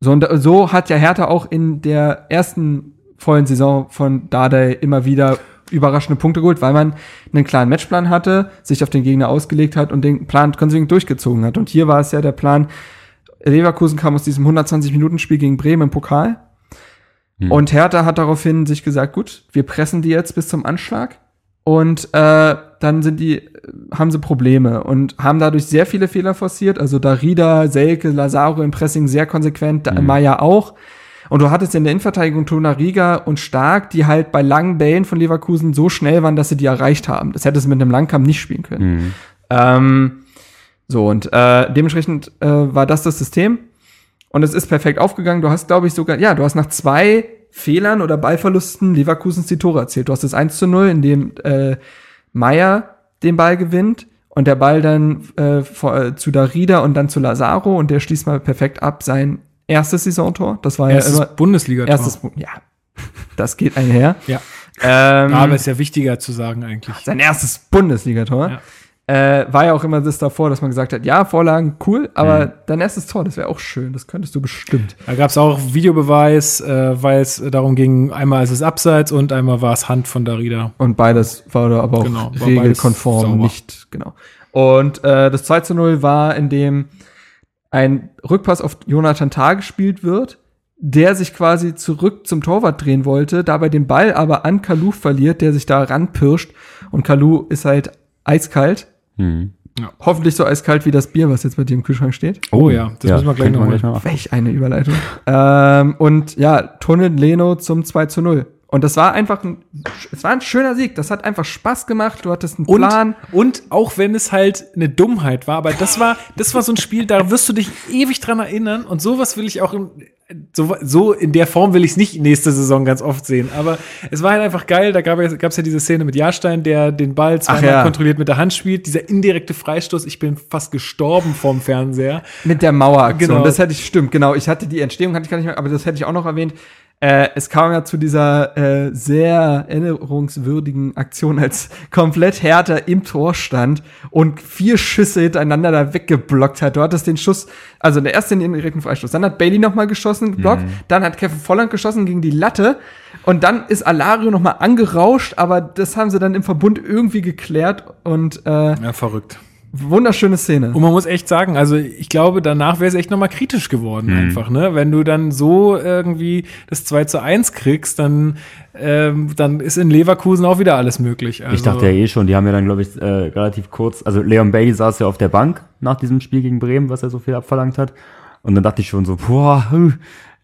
So, und so hat ja Hertha auch in der ersten vollen Saison von Dardai immer wieder überraschende Punkte geholt, weil man einen klaren Matchplan hatte, sich auf den Gegner ausgelegt hat und den Plan konsequent durchgezogen hat. Und hier war es ja der Plan, Leverkusen kam aus diesem 120-Minuten-Spiel gegen Bremen im Pokal. Hm. Und Hertha hat daraufhin sich gesagt, gut, wir pressen die jetzt bis zum Anschlag. Und äh, dann sind die, haben sie Probleme und haben dadurch sehr viele Fehler forciert. Also Darida, Selke, Lazaro im Pressing sehr konsequent, mhm. Maya auch. Und du hattest in der Innenverteidigung Tonariga und Stark, die halt bei langen Bällen von Leverkusen so schnell waren, dass sie die erreicht haben. Das hättest du mit einem Langkampf nicht spielen können. Mhm. Ähm, so, und äh, dementsprechend äh, war das das System. Und es ist perfekt aufgegangen. Du hast, glaube ich, sogar, ja, du hast nach zwei Fehlern oder Ballverlusten Leverkusens die Tore erzielt. Du hast das 1 zu 0, in dem äh, Meier den Ball gewinnt und der Ball dann äh, vor, äh, zu Darida und dann zu Lazaro und der schließt mal perfekt ab sein erstes Saisontor. Das war Erstes ja immer Bundesliga-Tor. erstes, ja, das geht einher. Ja. Ähm, Aber ist ja wichtiger zu sagen eigentlich. sein erstes Bundesligator. Ja. Äh, war ja auch immer das davor, dass man gesagt hat, ja, Vorlagen, cool, aber Mhm. dein erstes Tor, das wäre auch schön, das könntest du bestimmt. Da gab es auch Videobeweis, äh, weil es darum ging, einmal ist es abseits und einmal war es Hand von Darida. Und beides war da aber auch Genau, regelkonform, nicht, genau. Und äh, das 2 zu 0 war, in dem ein Rückpass auf Jonathan Tah gespielt wird, der sich quasi zurück zum Torwart drehen wollte, dabei den Ball aber an Kalu verliert, der sich da ranpirscht. Und Kalu ist halt eiskalt. Mhm. Hoffentlich so eiskalt wie das Bier, was jetzt bei dir im Kühlschrank steht. Oh ja, das müssen wir gleich könnte noch man mal. machen. Welch eine Überleitung. ähm, und ja, Tunnel Leno zum 2 zu 0. Und das war einfach ein, es war ein schöner Sieg. Das hat einfach Spaß gemacht. Du hattest einen Und, Plan. und auch wenn es halt eine Dummheit war, aber das war, das war so ein Spiel, da wirst du dich ewig dran erinnern und sowas will ich auch im, so, so in der Form will ich es nicht nächste Saison ganz oft sehen. Aber es war halt einfach geil. Da gab es ja diese Szene mit Jahrstein, der den Ball zweimal ja. kontrolliert mit der Hand spielt. Dieser indirekte Freistoß. Ich bin fast gestorben vorm Fernseher. Mit der Maueraktion. Genau. Das hätte ich, stimmt, genau. Ich hatte die Entstehung, hatte ich gar nicht mehr, aber das hätte ich auch noch erwähnt. Äh, es kam ja zu dieser äh, sehr erinnerungswürdigen Aktion, als komplett Hertha im Tor stand und vier Schüsse hintereinander da weggeblockt hat. Du hattest den Schuss, also der erste den direkten Freistoß. Dann hat Bailey noch mal geschossen, geblockt. Dann hat Kevin Volland geschossen gegen die Latte. Und dann ist Alario noch mal angerauscht, aber das haben sie dann im Verbund irgendwie geklärt. Und äh, Ja, verrückt. Wunderschöne Szene. Und man muss echt sagen, also ich glaube, danach wäre es echt nochmal kritisch geworden, Mhm. einfach, ne? Wenn du dann so irgendwie das 2 zu 1 kriegst, dann, ähm, dann ist in Leverkusen auch wieder alles möglich. Also, Ich dachte ja eh schon, die haben ja dann, glaube ich, äh, relativ kurz, also Leon Bailey saß ja auf der Bank nach diesem Spiel gegen Bremen, was er so viel abverlangt hat. Und dann dachte ich schon so, boah, hm,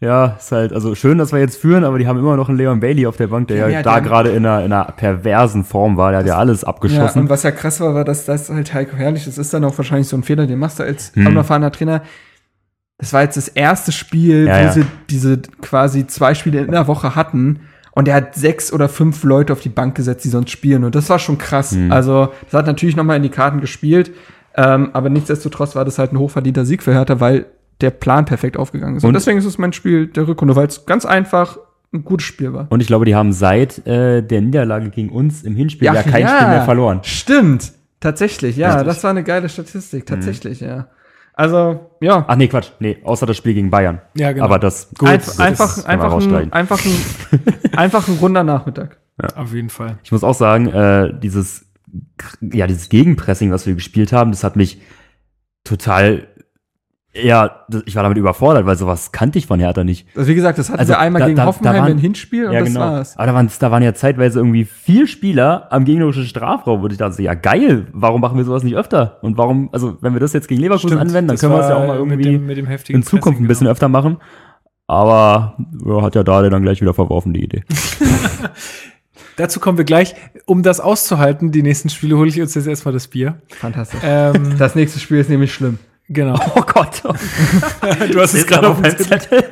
ja, ist halt, also schön, dass wir jetzt führen, aber die haben immer noch einen Leon Bailey auf der Bank, der ja, Ja, da gerade in einer, in einer perversen Form war, der hat ja alles Ja, abgeschossen. und was ja krass war, war, dass das halt Heiko Herrlich, das ist dann auch wahrscheinlich so ein Fehler, den machst du als Hm. unerfahrener Trainer. Das war jetzt das erste Spiel, Ja, wo ja. sie diese quasi zwei Spiele in der Woche hatten. Und er hat sechs oder fünf Leute auf die Bank gesetzt, die sonst spielen. Und das war schon krass. Hm. Also, das hat natürlich noch mal in die Karten gespielt. Ähm, aber nichtsdestotrotz war das halt ein hochverdienter Sieg für Hertha, weil der Plan perfekt aufgegangen ist. Und, Und- deswegen ist es mein Spiel der Rückrunde, weil es ganz einfach ein gutes Spiel war. Und ich glaube, die haben seit äh, der Niederlage gegen uns im Hinspiel ja, kein Spiel mehr verloren. Stimmt. Tatsächlich, ja. Richtig. Das war eine geile Statistik. Tatsächlich, ja. Also, ja. Ach nee, Quatsch. Nee, außer das Spiel gegen Bayern. Ja, genau. Aber das, Gut, Einf das einfach, ist- einfach, ein, einfach, ein, einfach ein runder Nachmittag. Auf jeden Fall. Ich muss auch sagen, äh, dieses, ja, dieses Gegenpressing, was wir gespielt haben, das hat mich total, ja, ich war damit überfordert, weil sowas kannte ich von Hertha nicht. Also, wie gesagt, das hatten Also, wir einmal da- gegen da- da Hoffenheim waren- im Hinspiel und das war's. Aber da waren, da waren ja zeitweise irgendwie vier Spieler am gegnerischen Strafraum, wo ich dachte, so, ja geil, warum machen wir sowas nicht öfter? Und warum, also wenn wir das jetzt gegen Leverkusen Stimmt, anwenden, dann können wir es ja auch mal mit irgendwie dem- mit dem heftigen in Zukunft Pressing, ein bisschen genau. öfter machen. Aber ja, hat ja da dann gleich wieder verworfen, die Idee. Dazu kommen wir gleich. Um das auszuhalten, die nächsten Spiele hole ich uns jetzt erstmal das Bier. Fantastisch. Ähm, Das nächste Spiel ist nämlich schlimm. Genau. Oh Gott. Du hast es gerade auf dem meinem Zettel.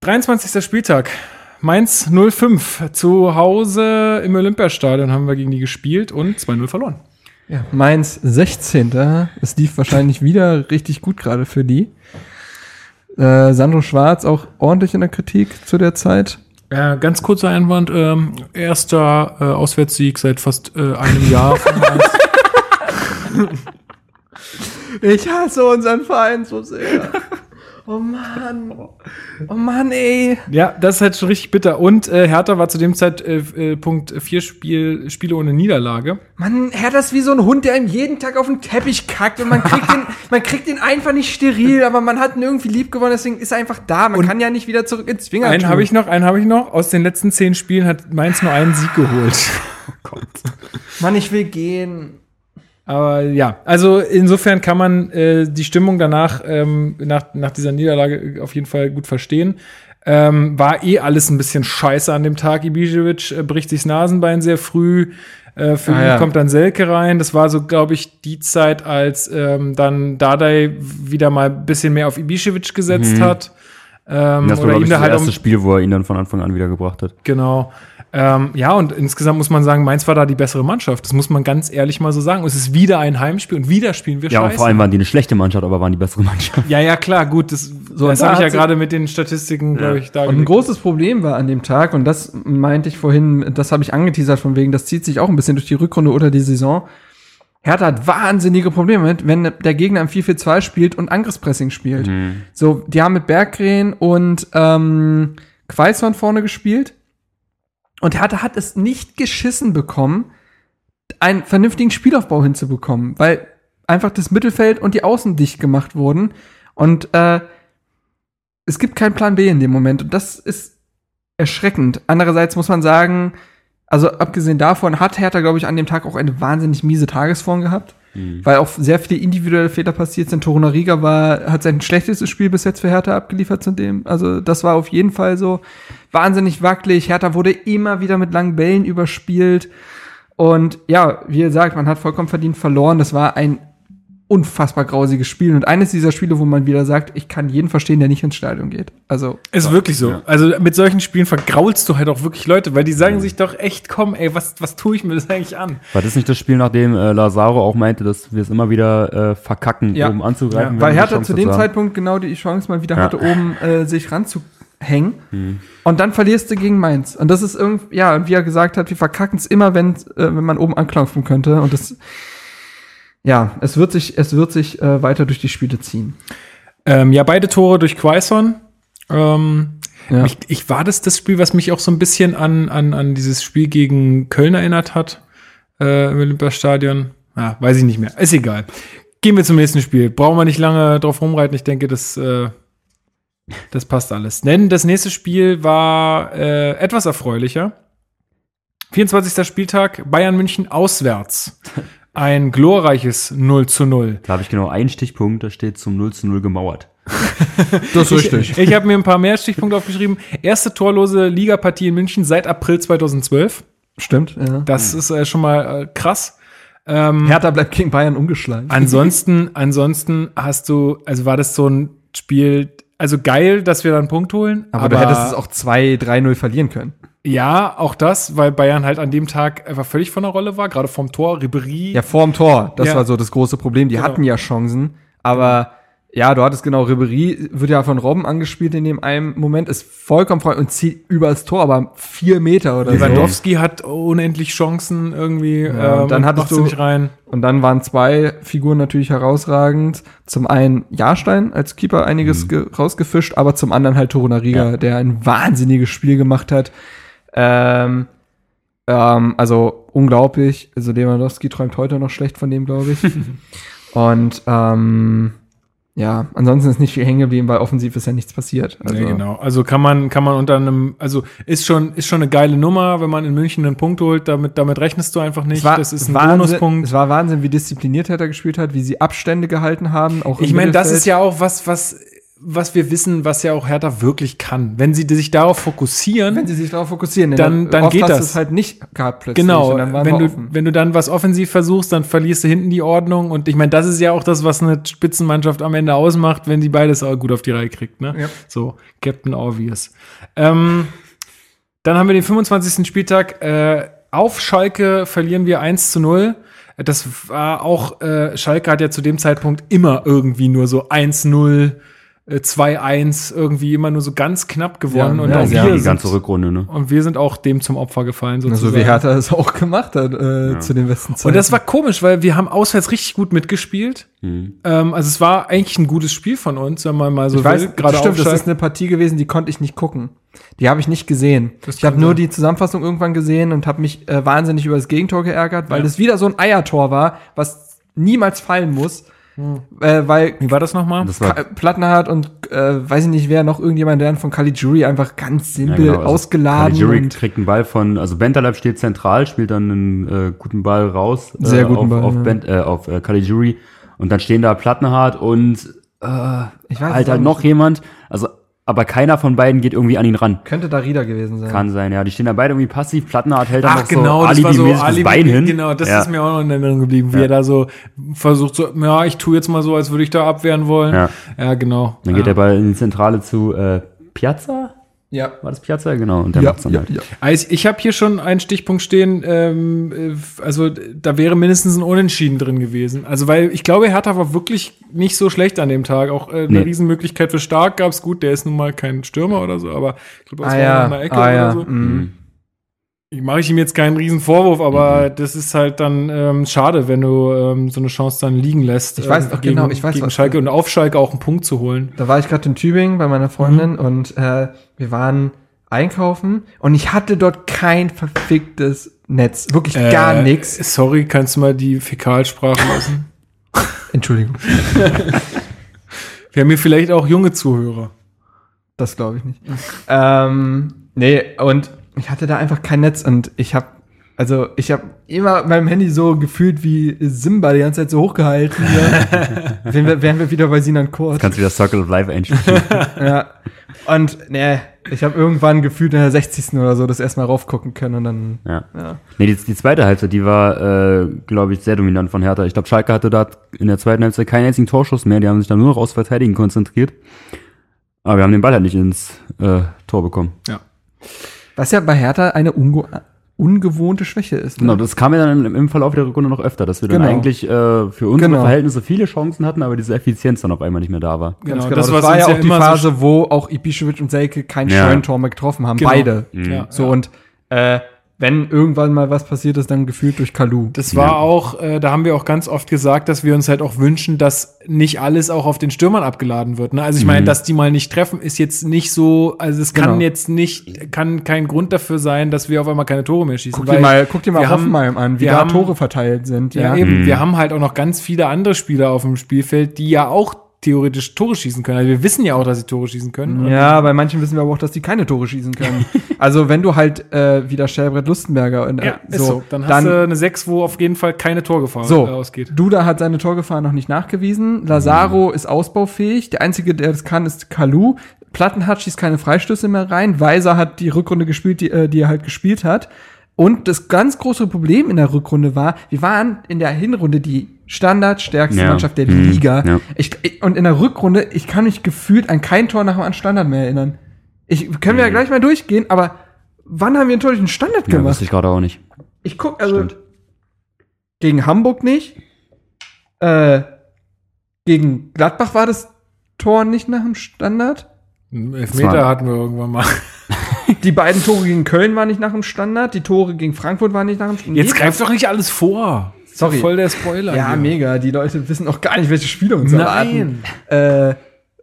23. Spieltag. Mainz 05. Zu Hause im Olympiastadion haben wir gegen die gespielt und 2-0 verloren. Ja, Mainz 16. Es lief wahrscheinlich wieder richtig gut gerade für die. Äh, Sandro Schwarz auch ordentlich in der Kritik zu der Zeit. Äh, ganz kurzer Einwand, ähm, erster äh, Auswärtssieg seit fast äh, einem Jahr von Mainz. Ich hasse unseren Verein so sehr. Oh Mann. Oh Mann, ey. Ja, das ist halt schon richtig bitter. Und äh, Hertha war zu dem Zeitpunkt äh, vier Spiel, Spiele ohne Niederlage. Man, Hertha ist wie so ein Hund, der ihm jeden Tag auf den Teppich kackt und man kriegt den, man kriegt den einfach nicht steril, aber man hat ihn irgendwie lieb gewonnen, deswegen ist er einfach da. Man kann ja nicht wieder zurück ins Zwinger. Einen habe ich noch, einen habe ich noch. Aus den letzten zehn Spielen hat Mainz nur einen Sieg geholt. Mann, ich will gehen. Aber ja, also insofern kann man äh, die Stimmung danach, ähm, nach, nach dieser Niederlage auf jeden Fall gut verstehen. Ähm, war eh alles ein bisschen scheiße an dem Tag. Ibišević äh, bricht sich das Nasenbein sehr früh. Äh, für Ah, ihn ja. kommt dann Selke rein. Das war so, glaube ich, die Zeit, als ähm, dann Dardai wieder mal ein bisschen mehr auf Ibišević gesetzt hat. Ähm, Das war, glaube ich, da das halt erste um, Spiel, wo er ihn dann von Anfang an wieder gebracht hat. Genau. Ähm, ja, und insgesamt muss man sagen, Mainz war da die bessere Mannschaft. Das muss man ganz ehrlich mal so sagen. Und es ist wieder ein Heimspiel und wieder spielen wir Ja, und scheiße. vor allem waren die eine schlechte Mannschaft, aber waren die bessere Mannschaft. Ja, ja, klar, gut. Das, So, das da habe ich ja sie- gerade mit den Statistiken, glaube ich, Und ein großes Problem war an dem Tag, und das meinte ich vorhin, das habe ich angeteasert von wegen, das zieht sich auch ein bisschen durch die Rückrunde oder die Saison. Hertha hat wahnsinnige Probleme mit, wenn der Gegner im 4-4-2 spielt und Angriffspressing spielt. So, die haben mit Berggren und ähm, Quaison vorne gespielt. Und Hertha hat es nicht geschissen bekommen, einen vernünftigen Spielaufbau hinzubekommen, weil einfach das Mittelfeld und die Außen dicht gemacht wurden. Und äh, es gibt keinen Plan B in dem Moment. Und das ist erschreckend. Andererseits muss man sagen, also abgesehen davon hat Hertha, glaube ich, an dem Tag auch eine wahnsinnig miese Tagesform gehabt. Weil auch sehr viele individuelle Fehler passiert sind. Torunariga war, hat sein schlechtestes Spiel bis jetzt für Hertha abgeliefert zu dem. Also das war auf jeden Fall so wahnsinnig wackelig. Hertha wurde immer wieder mit langen Bällen überspielt. Und ja, wie ihr sagt, man hat vollkommen verdient verloren. Das war ein unfassbar grausiges Spiel. Und eines dieser Spiele, wo man wieder sagt, ich kann jeden verstehen, der nicht ins Stadion geht. Also Ist wirklich so. Ja. Also mit solchen Spielen vergraulst du halt auch wirklich Leute, weil die sagen sich doch echt, komm, ey, was, was tue ich mir das eigentlich an? War das nicht das Spiel, nachdem äh, Lazaro auch meinte, dass wir es immer wieder äh, verkacken, Ja. oben anzugreifen? Weil Hertha zu dem? Zeitpunkt genau die Chance mal wieder Ja. hatte, oben äh, sich ranzuhängen. Mhm. Und dann verlierst du gegen Mainz. Und das ist irgendwie, ja, und wie er gesagt hat, wir verkacken es immer, wenn, äh, wenn man oben anklopfen könnte. Und das, ja, es wird sich, es wird sich äh, weiter durch die Spiele ziehen. Ähm, ja, beide Tore durch Quaison. Ähm, Ja. ich, ich war das das Spiel, was mich auch so ein bisschen an, an, an dieses Spiel gegen Köln erinnert hat, äh, im Olympiastadion. Ja, weiß ich nicht mehr. Ist egal. Gehen wir zum nächsten Spiel. Brauchen wir nicht lange drauf rumreiten. Ich denke, das, äh, das passt alles. Denn das nächste Spiel war äh, etwas erfreulicher. 24. Spieltag, Bayern München auswärts. Ein glorreiches 0 zu 0. Da habe ich genau einen Stichpunkt, da steht zum 0 zu 0 gemauert. Das ist Ich, ich habe mir ein paar mehr Stichpunkte aufgeschrieben. Erste torlose Ligapartie in München seit April 2012. Stimmt, ja. Das ist äh, schon mal äh, krass. Ähm, Hertha bleibt gegen Bayern ungeschlagen. ansonsten, ansonsten hast du, also war das so ein Spiel, also geil, dass wir dann einen Punkt holen. aber, du hättest es auch 2-3-0 verlieren können. Ja, auch das, weil Bayern halt an dem Tag einfach völlig von der Rolle war, gerade vom Tor, Ribery. Ja, vorm Tor. Das Ja. war so das große Problem. Die Genau. hatten ja Chancen, aber ja, du hattest genau, Ribery wird ja von Robben angespielt in dem einen Moment, ist vollkommen frei und zieht übers Tor, aber vier Meter oder so. Lewandowski hat unendlich Chancen irgendwie. Ja, und dann hattest du- nicht rein. Und dann waren zwei Figuren natürlich herausragend. Zum einen Jahrstein als Keeper einiges ge rausgefischt, aber zum anderen halt Torunariga, Ja. der ein wahnsinniges Spiel gemacht hat. Ähm, ähm, also unglaublich. Also Lewandowski träumt heute noch schlecht von dem, glaube ich. Und ähm, ja, ansonsten ist nicht viel hängen geblieben, weil offensiv ist ja nichts passiert. Also, nee, genau. Also kann man, kann man unter einem, also ist schon, ist schon eine geile Nummer, wenn man in München einen Punkt holt, damit, damit rechnest du einfach nicht. Es war, das ist ein Wahnsinn, Bonuspunkt. es war Wahnsinn, wie diszipliniert Hertha gespielt hat, wie sie Abstände gehalten haben. Auch Ich meine, das ist ja auch was, was, was wir wissen, was ja auch Hertha wirklich kann. Wenn sie sich darauf fokussieren, Wenn sie sich darauf fokussieren, Dann- dann oft geht das. es halt nicht gehabt plötzlich. Genau, dann wenn du, offen. wenn du dann was offensiv versuchst, dann verlierst du hinten die Ordnung. Und ich meine, das ist ja auch das, was eine Spitzenmannschaft am Ende ausmacht, wenn die beides auch gut auf die Reihe kriegt. Ne? Ja. So, Captain Obvious. Ähm, dann haben wir den 25. Spieltag. Äh, auf Schalke verlieren wir 1 zu 0. Das war auch, äh, Schalke hat ja zu dem Zeitpunkt immer irgendwie nur so 1-0 äh, 2-1 irgendwie immer nur so ganz knapp gewonnen. Ja, und, ja, auch sie wir haben die sind, ganze Rückrunde, ne? und wir sind auch dem zum Opfer gefallen, So sozusagen. wie Hertha es auch gemacht hat äh, zu den besten Zeiten. und das war komisch, weil wir haben auswärts richtig gut mitgespielt. Mhm. Ähm, also es war eigentlich ein gutes Spiel von uns, wenn man mal so ich weiß, will. Gerade stimmt, das ist eine Partie gewesen, die konnte ich nicht gucken. Die habe ich nicht gesehen. Das ich habe nur die Zusammenfassung irgendwann gesehen und habe mich äh, wahnsinnig über das Gegentor geärgert, weil Ja. das wieder so ein Eiertor war, was niemals fallen muss. Äh, weil Wie war das nochmal? Das war Ka- Plattenhardt und äh, weiß ich nicht wer, noch irgendjemand der von Caligiuri einfach ganz simpel Ja, genau, also ausgeladen Caligiuri und kriegt einen Ball von, also Bentaleb steht zentral, spielt dann einen äh, guten Ball raus. Äh, Sehr guten auf, Ball, Auf, ja. Bent, äh, auf äh, Caligiuri. Und dann stehen da Plattenhardt und äh, Ich weiß halt halt noch jemand. Also, aber keiner von beiden geht irgendwie an ihn ran. könnte Darida gewesen sein. Kann sein, ja. Die stehen da beide irgendwie passiv. Plattenhardt hält dann Ach noch genau, so das war so Alibi, Bein hin. genau, das ja. ist mir auch noch in Erinnerung geblieben, wie Ja. er da so versucht so, ja, ich tue jetzt mal so, als würde ich da abwehren wollen. Ja. Ja, genau. Dann geht der Ball in die Zentrale zu äh, Piazza. Ja. War das Piazza? Genau. Und der Ja, macht's dann ja, halt. ja. Also ich habe hier schon einen Stichpunkt stehen, ähm, äh, also da wäre mindestens ein Unentschieden drin gewesen. Also weil ich glaube, Hertha war wirklich nicht so schlecht an dem Tag. Auch äh, eine Nee. Riesenmöglichkeit für Stark gab's gut, der ist nun mal kein Stürmer oder so, aber ich glaube, das Ah war ja, an der Ecke ah, ja. oder so. mhm. Ich mache ich ihm jetzt keinen riesen Vorwurf, aber das ist halt dann ähm, schade, wenn du ähm, so eine Chance dann liegen lässt. Ich weiß ähm, doch genau, ich weiß, gegen was Schalke und auf Schalke auch einen Punkt zu holen. Da war ich gerade in Tübingen bei meiner Freundin und äh, wir waren einkaufen und ich hatte dort kein verficktes Netz. Wirklich gar Äh, nix. Sorry, kannst du mal die Fäkalsprache lassen? Entschuldigung, Wir haben hier vielleicht auch junge Zuhörer. das glaube ich nicht. ähm, nee, und ich hatte da einfach kein Netz und ich habe also ich habe immer meinem Handy so gefühlt wie Simba die ganze Zeit so hochgehalten. Ja. wären, wir, wären wir wieder bei Sinan Kurt. Kannst wieder Circle of Life einspielen. Ja. Und nee, ich habe irgendwann gefühlt in der 60. oder so das erstmal raufgucken können und dann ja. ja. Nee, die, die zweite Halbzeit, die war, äh, glaube ich, sehr dominant von Hertha. Ich glaube, Schalke hatte da in der zweiten Halbzeit keinen einzigen Torschuss mehr. Die haben sich dann nur noch aufs Verteidigen konzentriert. Aber wir haben den Ball halt nicht ins äh, Tor bekommen. Ja. Was ja bei Hertha eine unge ungewohnte Schwäche ist. Genau, Ne? das kam ja dann im, im Verlauf der Rückrunde noch öfter, dass wir dann Genau. eigentlich äh, für unsere Genau. Verhältnisse viele Chancen hatten, aber diese Effizienz dann auf einmal nicht mehr da war. Ganz Genau, genau. das Das, was war ja ja auch die immer so Phase, wo auch Ibišević und Selke kein Ja. Scheuntor mehr getroffen haben. Genau. Beide. Mhm. Ja. So und äh, wenn irgendwann mal was passiert ist, dann gefühlt durch Kalu. Das war Ja. auch, äh, da haben wir auch ganz oft gesagt, dass wir uns halt auch wünschen, dass nicht alles auch auf den Stürmern abgeladen wird. Ne? Also ich meine, Mhm. dass die mal nicht treffen, ist jetzt nicht so, also es kann Genau. jetzt nicht, kann kein Grund dafür sein, dass wir auf einmal keine Tore mehr schießen. Guck dir mal, guck dir mal Hoffenheim an, wie da haben- Tore verteilt sind. Ja, Ja, eben. Mhm. Wir haben halt auch noch ganz viele andere Spieler auf dem Spielfeld, die ja auch theoretisch Tore schießen können. Also wir wissen ja auch, dass sie Tore schießen können. Ja, bei manchen wissen wir aber auch, dass die keine Tore schießen können. also wenn du halt äh, wieder Stellbrett Lustenberger und, äh, Ja, ist so. Dann hast du eine 6, wo auf jeden Fall keine Torgefahr So, äh, ausgeht. Duda hat seine Torgefahr noch nicht nachgewiesen. Lazaro ist ausbaufähig. Der einzige, der das kann, ist Kalu. Plattenhardt schießt keine Freistöße mehr rein. Weiser hat die Rückrunde gespielt, die, äh, die er halt gespielt hat. Und das ganz große Problem in der Rückrunde war, wir waren in der Hinrunde die standardstärkste Ja. Mannschaft der Mhm. Liga. Ja. Ich, ich, und in der Rückrunde, ich kann mich gefühlt an kein Tor nach dem Standard mehr erinnern. Ich können wir ja gleich mal durchgehen, aber wann haben wir einen einen Standard Mhm. Ja, gemacht? wusste ich gerade auch nicht. Ich guck, also Stimmt. gegen Hamburg nicht. Äh, gegen Gladbach war das Tor nicht nach dem Standard. Einen Elfmeter hatten wir irgendwann mal. Die beiden Tore gegen Köln waren nicht nach dem Standard. Die Tore gegen Frankfurt waren nicht nach dem Standard. Jetzt greift doch nicht alles vor. Ist doch Sorry. Voll der Spoiler. Ja, hier. mega. Die Leute wissen auch gar nicht, welche Spiele uns Nein. erwarten. Äh,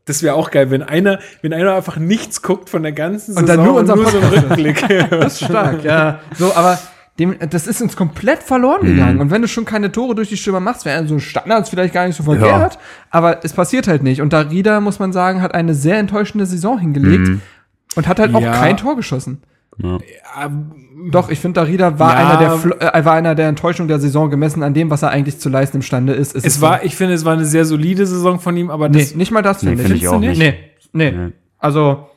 Das wäre auch geil, wenn einer, wenn einer einfach nichts guckt von der ganzen Und dann nur unser so einen. Rückblick. das ist stark, ja. So, aber dem, das ist uns komplett verloren gegangen. Und wenn du schon keine Tore durch die Stürmer machst, wäre so ein Standard vielleicht gar nicht so verkehrt. Aber es passiert halt nicht. Und Darida, muss man sagen, hat eine sehr enttäuschende Saison hingelegt und hat halt auch Ja. kein Tor geschossen. Ja. Doch, ich finde, Darida war, Ja. einer der, äh, war einer der Enttäuschung der Saison gemessen an dem, was er eigentlich zu leisten imstande ist. ist Es war, ich finde, es war eine sehr solide Saison von ihm, aber Nee, das, nicht mal das, Nee, finde finde ich. auch Findest nicht. du Nee, nee. Nee. Also,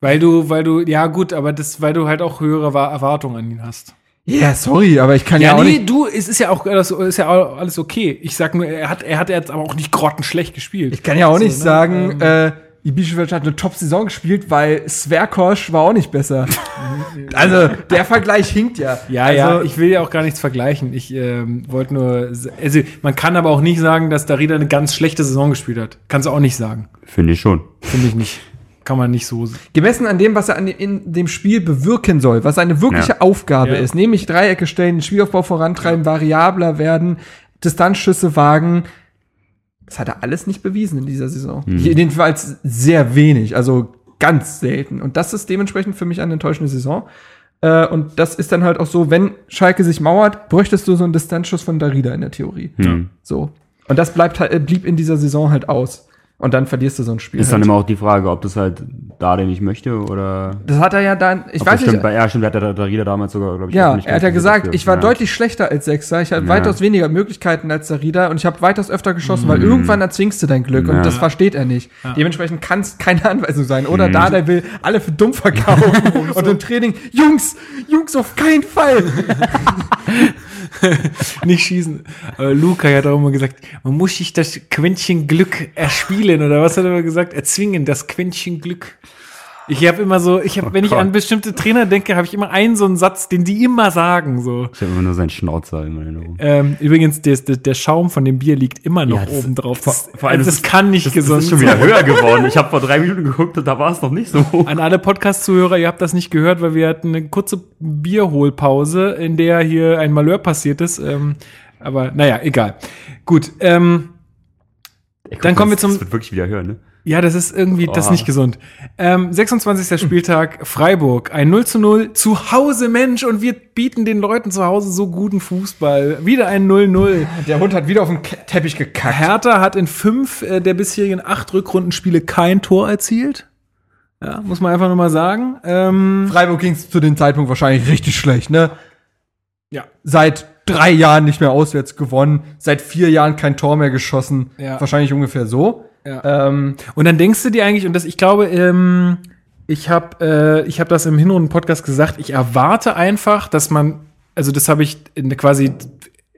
weil du, weil du, ja gut, aber das, weil du halt auch höhere Wa- Erwartungen an ihn hast. Ja, yeah, sorry, aber ich kann ja, Ja, auch nee, nicht. du, es ist ja auch alles, ist ja auch alles okay. Ich sag nur, er hat, er hat jetzt aber auch nicht grottenschlecht gespielt. Ich kann ja auch nicht So, ne? sagen, Ähm, äh, Ibišević hat eine Top-Saison gespielt, weil Sverkosch war auch nicht besser. also, der Vergleich hinkt ja. Ja, also, ja, ich will ja auch gar nichts vergleichen. Ich ähm, wollte nur, also man kann aber auch nicht sagen, dass Darida eine ganz schlechte Saison gespielt hat. Kannst du auch nicht sagen. Finde ich schon. Finde ich nicht. Kann man nicht so. Gemessen an dem, was er an, in dem Spiel bewirken soll, was seine wirkliche Ja. Aufgabe Ja. ist, nämlich Dreiecke stellen, den Spielaufbau vorantreiben, variabler werden, Distanzschüsse wagen, das hat er alles nicht bewiesen in dieser Saison. Jedenfalls sehr wenig, also ganz selten. Und das ist dementsprechend für mich eine enttäuschende Saison. Äh, und das ist dann halt auch so, wenn Schalke sich mauert, bräuchtest du so einen Distanzschuss von Darida in der Theorie. Hm. So. Und das bleibt halt, blieb in dieser Saison halt aus. Und dann verlierst du so ein Spiel. Ist dann halt. immer auch die Frage, ob das halt da der nicht möchte oder. das hat er ja dann, ich weiß das stimmt, nicht, bei, ja, stimmt, hat der Darida damals sogar, glaube ich, Ja, auch nicht er hat ja gesagt, dafür. ich war ja. deutlich schlechter als Sechser. Ich hatte Ja. weitaus weniger Möglichkeiten als Darida und ich habe weitaus öfter geschossen, weil irgendwann erzwingst du dein Glück Ja. und das versteht er nicht. Dementsprechend kann es keine Anweisung sein. Oder da, der will alle für dumm verkaufen und im Training, Jungs, Jungs, auf keinen Fall. nicht schießen. Aber Luca hat auch immer gesagt, man muss sich das Quäntchen Glück erspielen oder was hat er gesagt? Erzwingen, das Quäntchen Glück. Ich habe immer so, ich habe, wenn ich Gott. an bestimmte Trainer denke, habe ich immer einen so einen Satz, den die immer sagen so. Ich habe immer nur seinen Schnauzer in Erinnerung. Ähm, übrigens, der, der, der Schaum von dem Bier liegt immer noch Ja, oben drauf. Das, vor allem, das, das kann nicht Das, gesund das ist schon wieder höher geworden. Ich habe vor drei Minuten geguckt und da war es noch nicht so hoch. An alle Podcast-Zuhörer, ihr habt das nicht gehört, weil wir hatten eine kurze Bierholpause, in der hier ein Malheur passiert ist. Ähm, aber naja, egal. Gut, ähm, Ey, guck Dann kommen wir zum- Das wird wirklich wieder höher, ne? Ja, das ist irgendwie, das ist Oh. nicht gesund. Ähm, 26. Spieltag, Freiburg, ein 0 zu 0, zu Hause, Mensch, und wir bieten den Leuten zu Hause so guten Fußball. Wieder ein 0-0. Der Hund hat wieder auf den Teppich gekackt. Hertha hat in fünf äh, der bisherigen acht Rückrundenspiele kein Tor erzielt. Ja, muss man einfach nur mal sagen. Ähm, Freiburg ging es zu dem Zeitpunkt wahrscheinlich richtig schlecht, ne? ja. Seit drei Jahren nicht mehr auswärts gewonnen, seit vier Jahren kein Tor mehr geschossen. Ja. Wahrscheinlich ungefähr so. Ähm, Und dann denkst du dir eigentlich, und das, ich glaube, ähm, ich habe äh, hab das im Hinrunden-Podcast gesagt, ich erwarte einfach, dass man, also das habe ich in, quasi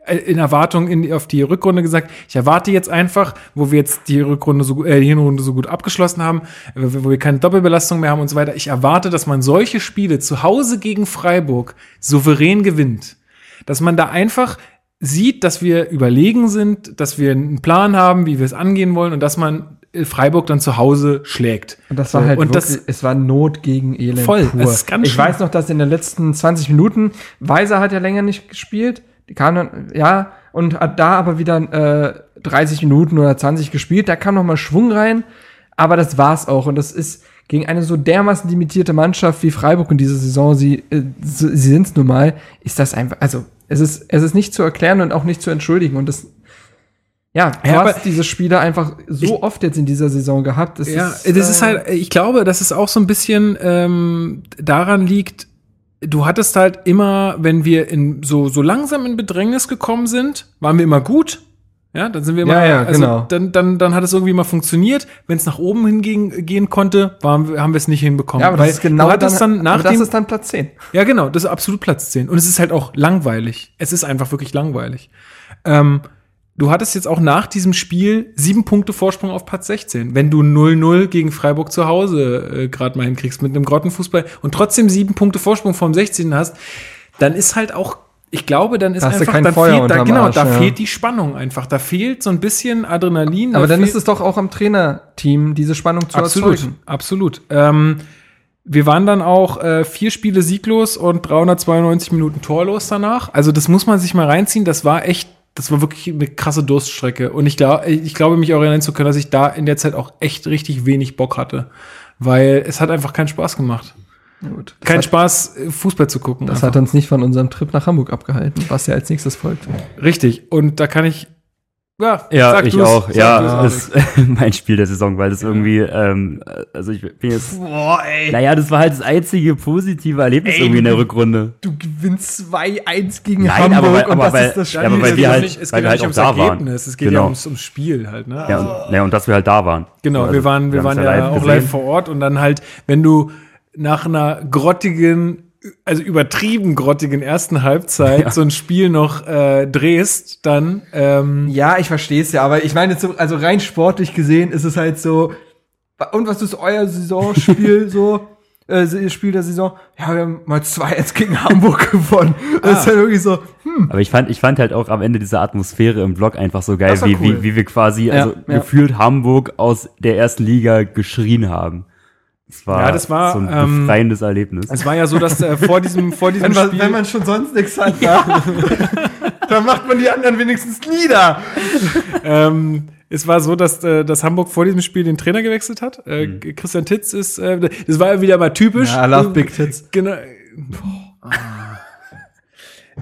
in Erwartung in, auf die Rückrunde gesagt, ich erwarte jetzt einfach, wo wir jetzt die Rückrunde so, äh, die Hinrunde so gut abgeschlossen haben, äh, wo wir keine Doppelbelastung mehr haben und so weiter, ich erwarte, dass man solche Spiele zu Hause gegen Freiburg souverän gewinnt. Dass man da einfach sieht, dass wir überlegen sind, dass wir einen Plan haben, wie wir es angehen wollen und dass man Freiburg dann zu Hause schlägt. Und das war halt und wirklich, das, es war Not gegen Elend Voll, pur. es ist ganz ich schlimm. weiß noch, dass in den letzten 20 Minuten, Weiser hat ja länger nicht gespielt, die kam dann, ja, und hat da aber wieder äh, 30 Minuten oder 20 gespielt, da kam noch mal Schwung rein, aber das war's auch und das ist gegen eine so dermaßen limitierte Mannschaft wie Freiburg in dieser Saison, sie, äh, sie sind's nun mal, ist das einfach, also es ist, es ist nicht zu erklären und auch nicht zu entschuldigen und das ja, du Ja, hast diese Spieler einfach so oft jetzt in dieser Saison gehabt. Das ja, ist, das ist äh, halt, ich glaube, dass es auch so ein bisschen ähm, daran liegt, du hattest halt immer, wenn wir in so, so langsam in Bedrängnis gekommen sind, waren wir immer gut. Ja, dann sind wir immer, Ja, ja, also genau. dann, dann, dann hat es irgendwie mal funktioniert. Wenn es nach oben hingehen gehen konnte, waren, haben wir es nicht hinbekommen. Ja, aber Weil das ist genau du hattest dann, nach das dem, ist dann Platz 10. Ja, genau, das ist absolut Platz 10. Und es ist halt auch langweilig. Es ist einfach wirklich langweilig. Ähm, du hattest jetzt auch nach diesem Spiel sieben Punkte Vorsprung auf Platz 16. Wenn du 0-0 gegen Freiburg zu Hause äh, gerade mal hinkriegst mit einem Grottenfußball und trotzdem sieben Punkte Vorsprung vom 16. hast, dann ist halt auch, ich glaube, dann ist Da einfach, kein dann Feuer fehlt, da, genau, Arsch, da ja. fehlt die Spannung einfach. Da fehlt so ein bisschen Adrenalin. Aber da dann ist es doch auch am Trainerteam, diese Spannung zu absolut, erzeugen. absolut. Ähm, wir waren dann auch äh, vier Spiele sieglos und 392 Minuten torlos danach. Also das muss man sich mal reinziehen. Das war echt, das war wirklich eine krasse Durststrecke. Und ich glaube, ich glaube mich auch erinnern zu können, dass ich da in der Zeit auch echt richtig wenig Bock hatte, weil es hat einfach keinen Spaß gemacht. Gut. Das, Kein hat, Spaß, äh, Fußball zu gucken. das einfach. hat uns nicht von unserem Trip nach Hamburg abgehalten, was ja als nächstes folgt. richtig. Und da kann ich, ja, Ja, sag ich du's, auch. sag Ja, Alex. ist mein Spiel der Saison, weil das irgendwie, ähm, also ich bin jetzt, Boah, ey. naja, das war halt das einzige positive Erlebnis Ey, irgendwie in der Rückrunde. Du gewinnst 2-1 gegen Nein, Hamburg aber weil- und aber das weil- ist das ja, Spiel. aber weil es wir geht halt- auch nicht, es weil geht wir ja halt nicht ums auch da waren. Ergebnis, es geht ja Genau. ums, ums Spiel halt. Ne? Ja, und, ja, und dass wir halt da waren. Genau, Also, wir waren, wir haben's waren ja, auch gesehen. live vor Ort und dann halt, wenn du nach einer grottigen, also übertrieben grottigen ersten Halbzeit Ja. so ein Spiel noch äh, drehst, dann ähm, Ja, ich verstehe es ja, aber ich meine, so, also rein sportlich gesehen ist es halt so, Und was ist euer Saisonspiel so? Äh, Spiel der Saison? Ja, wir haben mal 2-1 gegen Hamburg gewonnen. Das ist halt wirklich so, hm. Aber ich fand, ich fand halt auch am Ende diese Atmosphäre im Blog einfach so geil, wie, cool. wie, wie wir quasi, Ja, also ja. gefühlt Hamburg aus der ersten Liga geschrien haben. Das war, Ja, das war, so ein ähm, befreiendes Erlebnis. Es war ja so, dass äh, vor diesem, vor diesem Wenn man, Spiel. wenn man schon sonst nichts hat, ja. dann macht man die anderen wenigstens nieder. ähm, es war so, dass, äh, dass Hamburg vor diesem Spiel den Trainer gewechselt hat. Äh, Christian Titz ist, äh, das war ja wieder mal typisch. Ja, I love big tits. Genau.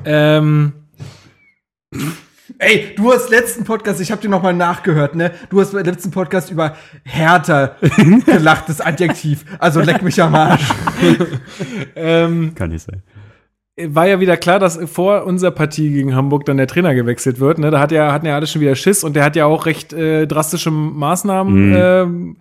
ähm, Ey, du hast letzten Podcast, ich habe dir noch mal nachgehört, ne? Du hast beim letzten Podcast über härter gelacht, das Adjektiv. Also leck mich am Arsch. ähm, Kann nicht sein. war ja wieder klar, dass vor unserer Partie gegen Hamburg dann der Trainer gewechselt wird. Ne? Da hat ja, hatten ja alle schon wieder Schiss und der hat ja auch recht äh, drastische Maßnahmen Mhm. ähm,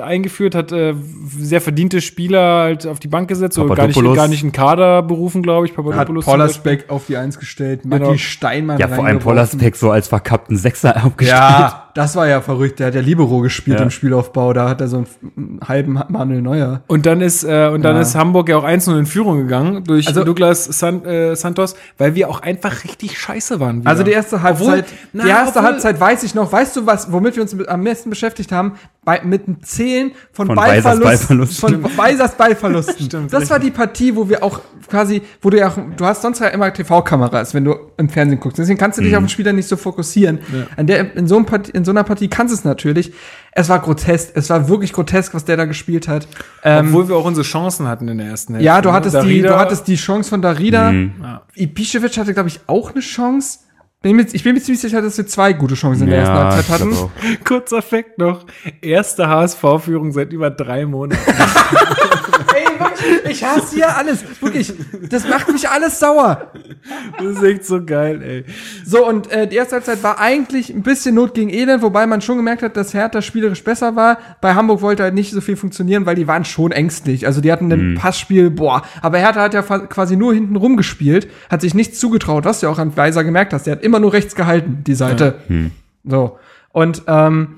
eingeführt, hat äh, sehr verdiente Spieler halt auf die Bank gesetzt, so gar nicht, gar nicht einen Kader berufen, glaube ich. Hat Papadopoulos zum Pollersbeck auf die Eins gestellt, Matti Genau. Steinmann Ja, vor allem. Pollersbeck so als verkappten Sechser aufgestellt. Ja, das war ja verrückt. Der hat ja Libero gespielt Ja. im Spielaufbau. Da hat er so einen, halben Manuel Neuer. Und dann ist äh, und dann Ja. ist Hamburg ja auch 1-0 in Führung gegangen durch Also- Douglas San, äh, Santos, weil wir auch einfach richtig scheiße waren. wieder. Also die erste Halbzeit, na, die erste obwohl- Halbzeit weiß ich noch. Weißt du was, womit wir uns am meisten beschäftigt haben? Bei, mit dem Zählen von, Von Ballverlusten. Ballverlusten. Von Weisers Ballverlusten. Stimmt, das war die Partie, wo wir auch quasi, wo du ja auch, du hast sonst ja immer TV-Kameras, wenn du im Fernsehen guckst. Deswegen kannst du dich auf den Spieler nicht so fokussieren. An der, in, so einem Partie, in so einer Partie kannst du es natürlich. Es war grotesk. Es war wirklich grotesk, was der da gespielt hat. Ähm, Obwohl wir auch unsere Chancen hatten in der ersten Hälfte. ja, du ne? hattest, die, du hattest die Chance von Darida. Mhm. Ja. Ibišević hatte, glaube ich, auch eine Chance. Ich bin mir ziemlich sicher, dass wir zwei gute Chancen in der ersten Ja, Halbzeit ich hatten. Kurzer Fakt noch. Erste HSV-Führung seit über drei Monaten. Ey, ich hasse hier alles. Wirklich, das macht mich alles sauer. Das ist echt so geil, ey. So, und äh, die erste Halbzeit war eigentlich ein bisschen Not gegen Elend, wobei man schon gemerkt hat, dass Hertha spielerisch besser war. Bei Hamburg wollte halt nicht so viel funktionieren, weil die waren schon ängstlich. Also die hatten ein Passspiel, boah. Aber Hertha hat ja quasi nur hinten rumgespielt, hat sich nichts zugetraut, was du ja auch an Weiser gemerkt hast. Der hat immer nur rechts gehalten, die Seite. So. Und ähm,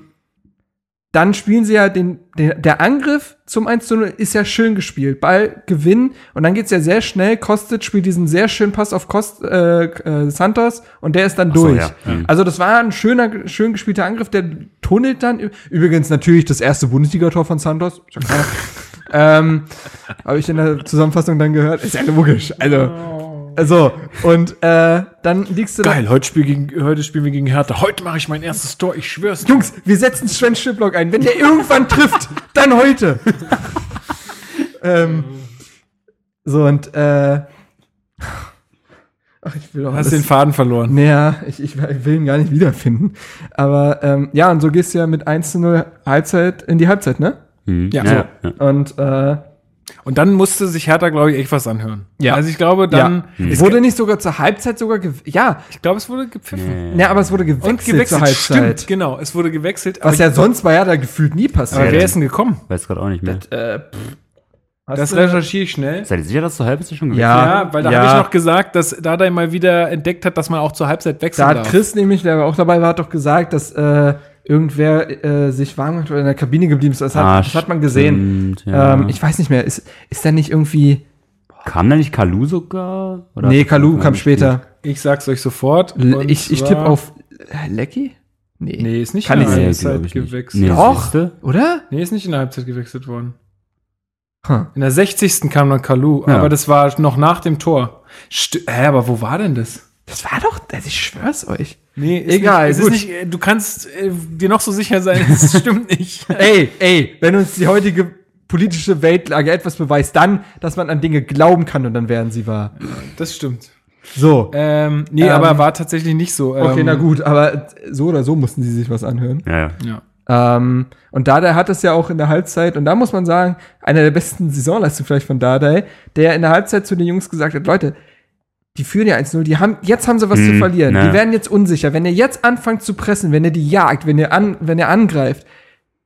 dann spielen sie ja den, den, der Angriff zum 1 zu 0 ist ja schön gespielt. Ball gewinnen und dann geht's ja sehr schnell. Kostic spielt diesen sehr schönen Pass auf Kost, äh, äh, Santos und der ist dann so, durch. ja. Mhm. Also das war ein schöner, schön gespielter Angriff, der tunnelt dann. Übrigens natürlich das erste Bundesligator von Santos. Ähm, Habe ich in der Zusammenfassung dann gehört. Ist ja logisch. Also, also und äh, dann liegst du da. Geil, heute, spiel gegen, heute spielen wir gegen Hertha. Heute mache ich mein erstes Tor, ich schwör's. Jungs, wir setzen Sven Schiplock ein. Wenn der irgendwann trifft, dann heute. ähm, so, und, äh, ach, ich will doch Hast den Faden verloren. Naja, ich, ich will ihn gar nicht wiederfinden. Aber, ähm, ja, und so gehst du ja mit 1 zu 0 Halbzeit in die Halbzeit, ne? Mhm. Ja, ja, ja. Und, äh, Und dann musste sich Hertha, glaube ich, echt was anhören. Ja. Also ich glaube, dann. ja. Es wurde nicht sogar zur Halbzeit sogar, ja, Ich glaube, es wurde gepfiffen. ne, aber es wurde gewechselt, Und gewechselt. zur Halbzeit. Stimmt, genau. Es wurde gewechselt. Was aber, ja sonst bei Hertha gefühlt nie passiert. aber wer ist denn gekommen? Weiß gerade auch nicht mehr. äh, pff. Hast Das recherchiere ich schnell. Seid ihr sicher, dass zur Halbzeit schon gewechselt Ja. Ja, weil da ja. habe ich noch gesagt, dass Dardai mal wieder entdeckt hat, dass man auch zur Halbzeit wechseln Da hat darf. Chris nämlich, der auch dabei war, hat doch gesagt, dass äh, irgendwer äh, sich warm gemacht oder in der Kabine geblieben ist. Das hat, Ah, das hat man gesehen. stimmt, ja. Ähm, ich weiß nicht mehr, ist, ist da nicht irgendwie. Kam da nicht Kalu sogar? Oder nee, Kalu kam später. Ich sag's euch sofort. Ich ich tippe auf äh, Lecky? Nee. Nee, ist nicht Kann in der Nee, Halbzeit nicht. gewechselt. Nee, Doch. Oder? Nee, ist nicht in der Halbzeit gewechselt worden. Huh. In der 60. kam dann Kalu, Ja. aber das war noch nach dem Tor. St Hä, aber wo war denn das? Das war doch, also ich schwör's euch. Nee, ist Egal, Nicht, es gut. ist nicht, äh, du kannst äh, dir noch so sicher sein, es stimmt nicht. ey, ey, wenn uns die heutige politische Weltlage etwas beweist, dann, dass man an Dinge glauben kann und dann werden sie wahr. Das stimmt. So. Ähm, nee, Ähm, aber war tatsächlich nicht so. Okay, ähm, na gut, aber so oder so mussten sie sich was anhören. Ja, ja. Ja. Ähm, und Dardai hat es ja auch in der Halbzeit, und da muss man sagen, einer der besten Saisonleistungen vielleicht von Dardai, der in der Halbzeit zu den Jungs gesagt hat, Leute, die führen ja 1-0, die haben, jetzt haben sie was zu Hm, verlieren. ja. Die werden jetzt unsicher. Wenn ihr jetzt anfangt zu pressen, wenn ihr die jagt, wenn ihr an, wenn ihr angreift,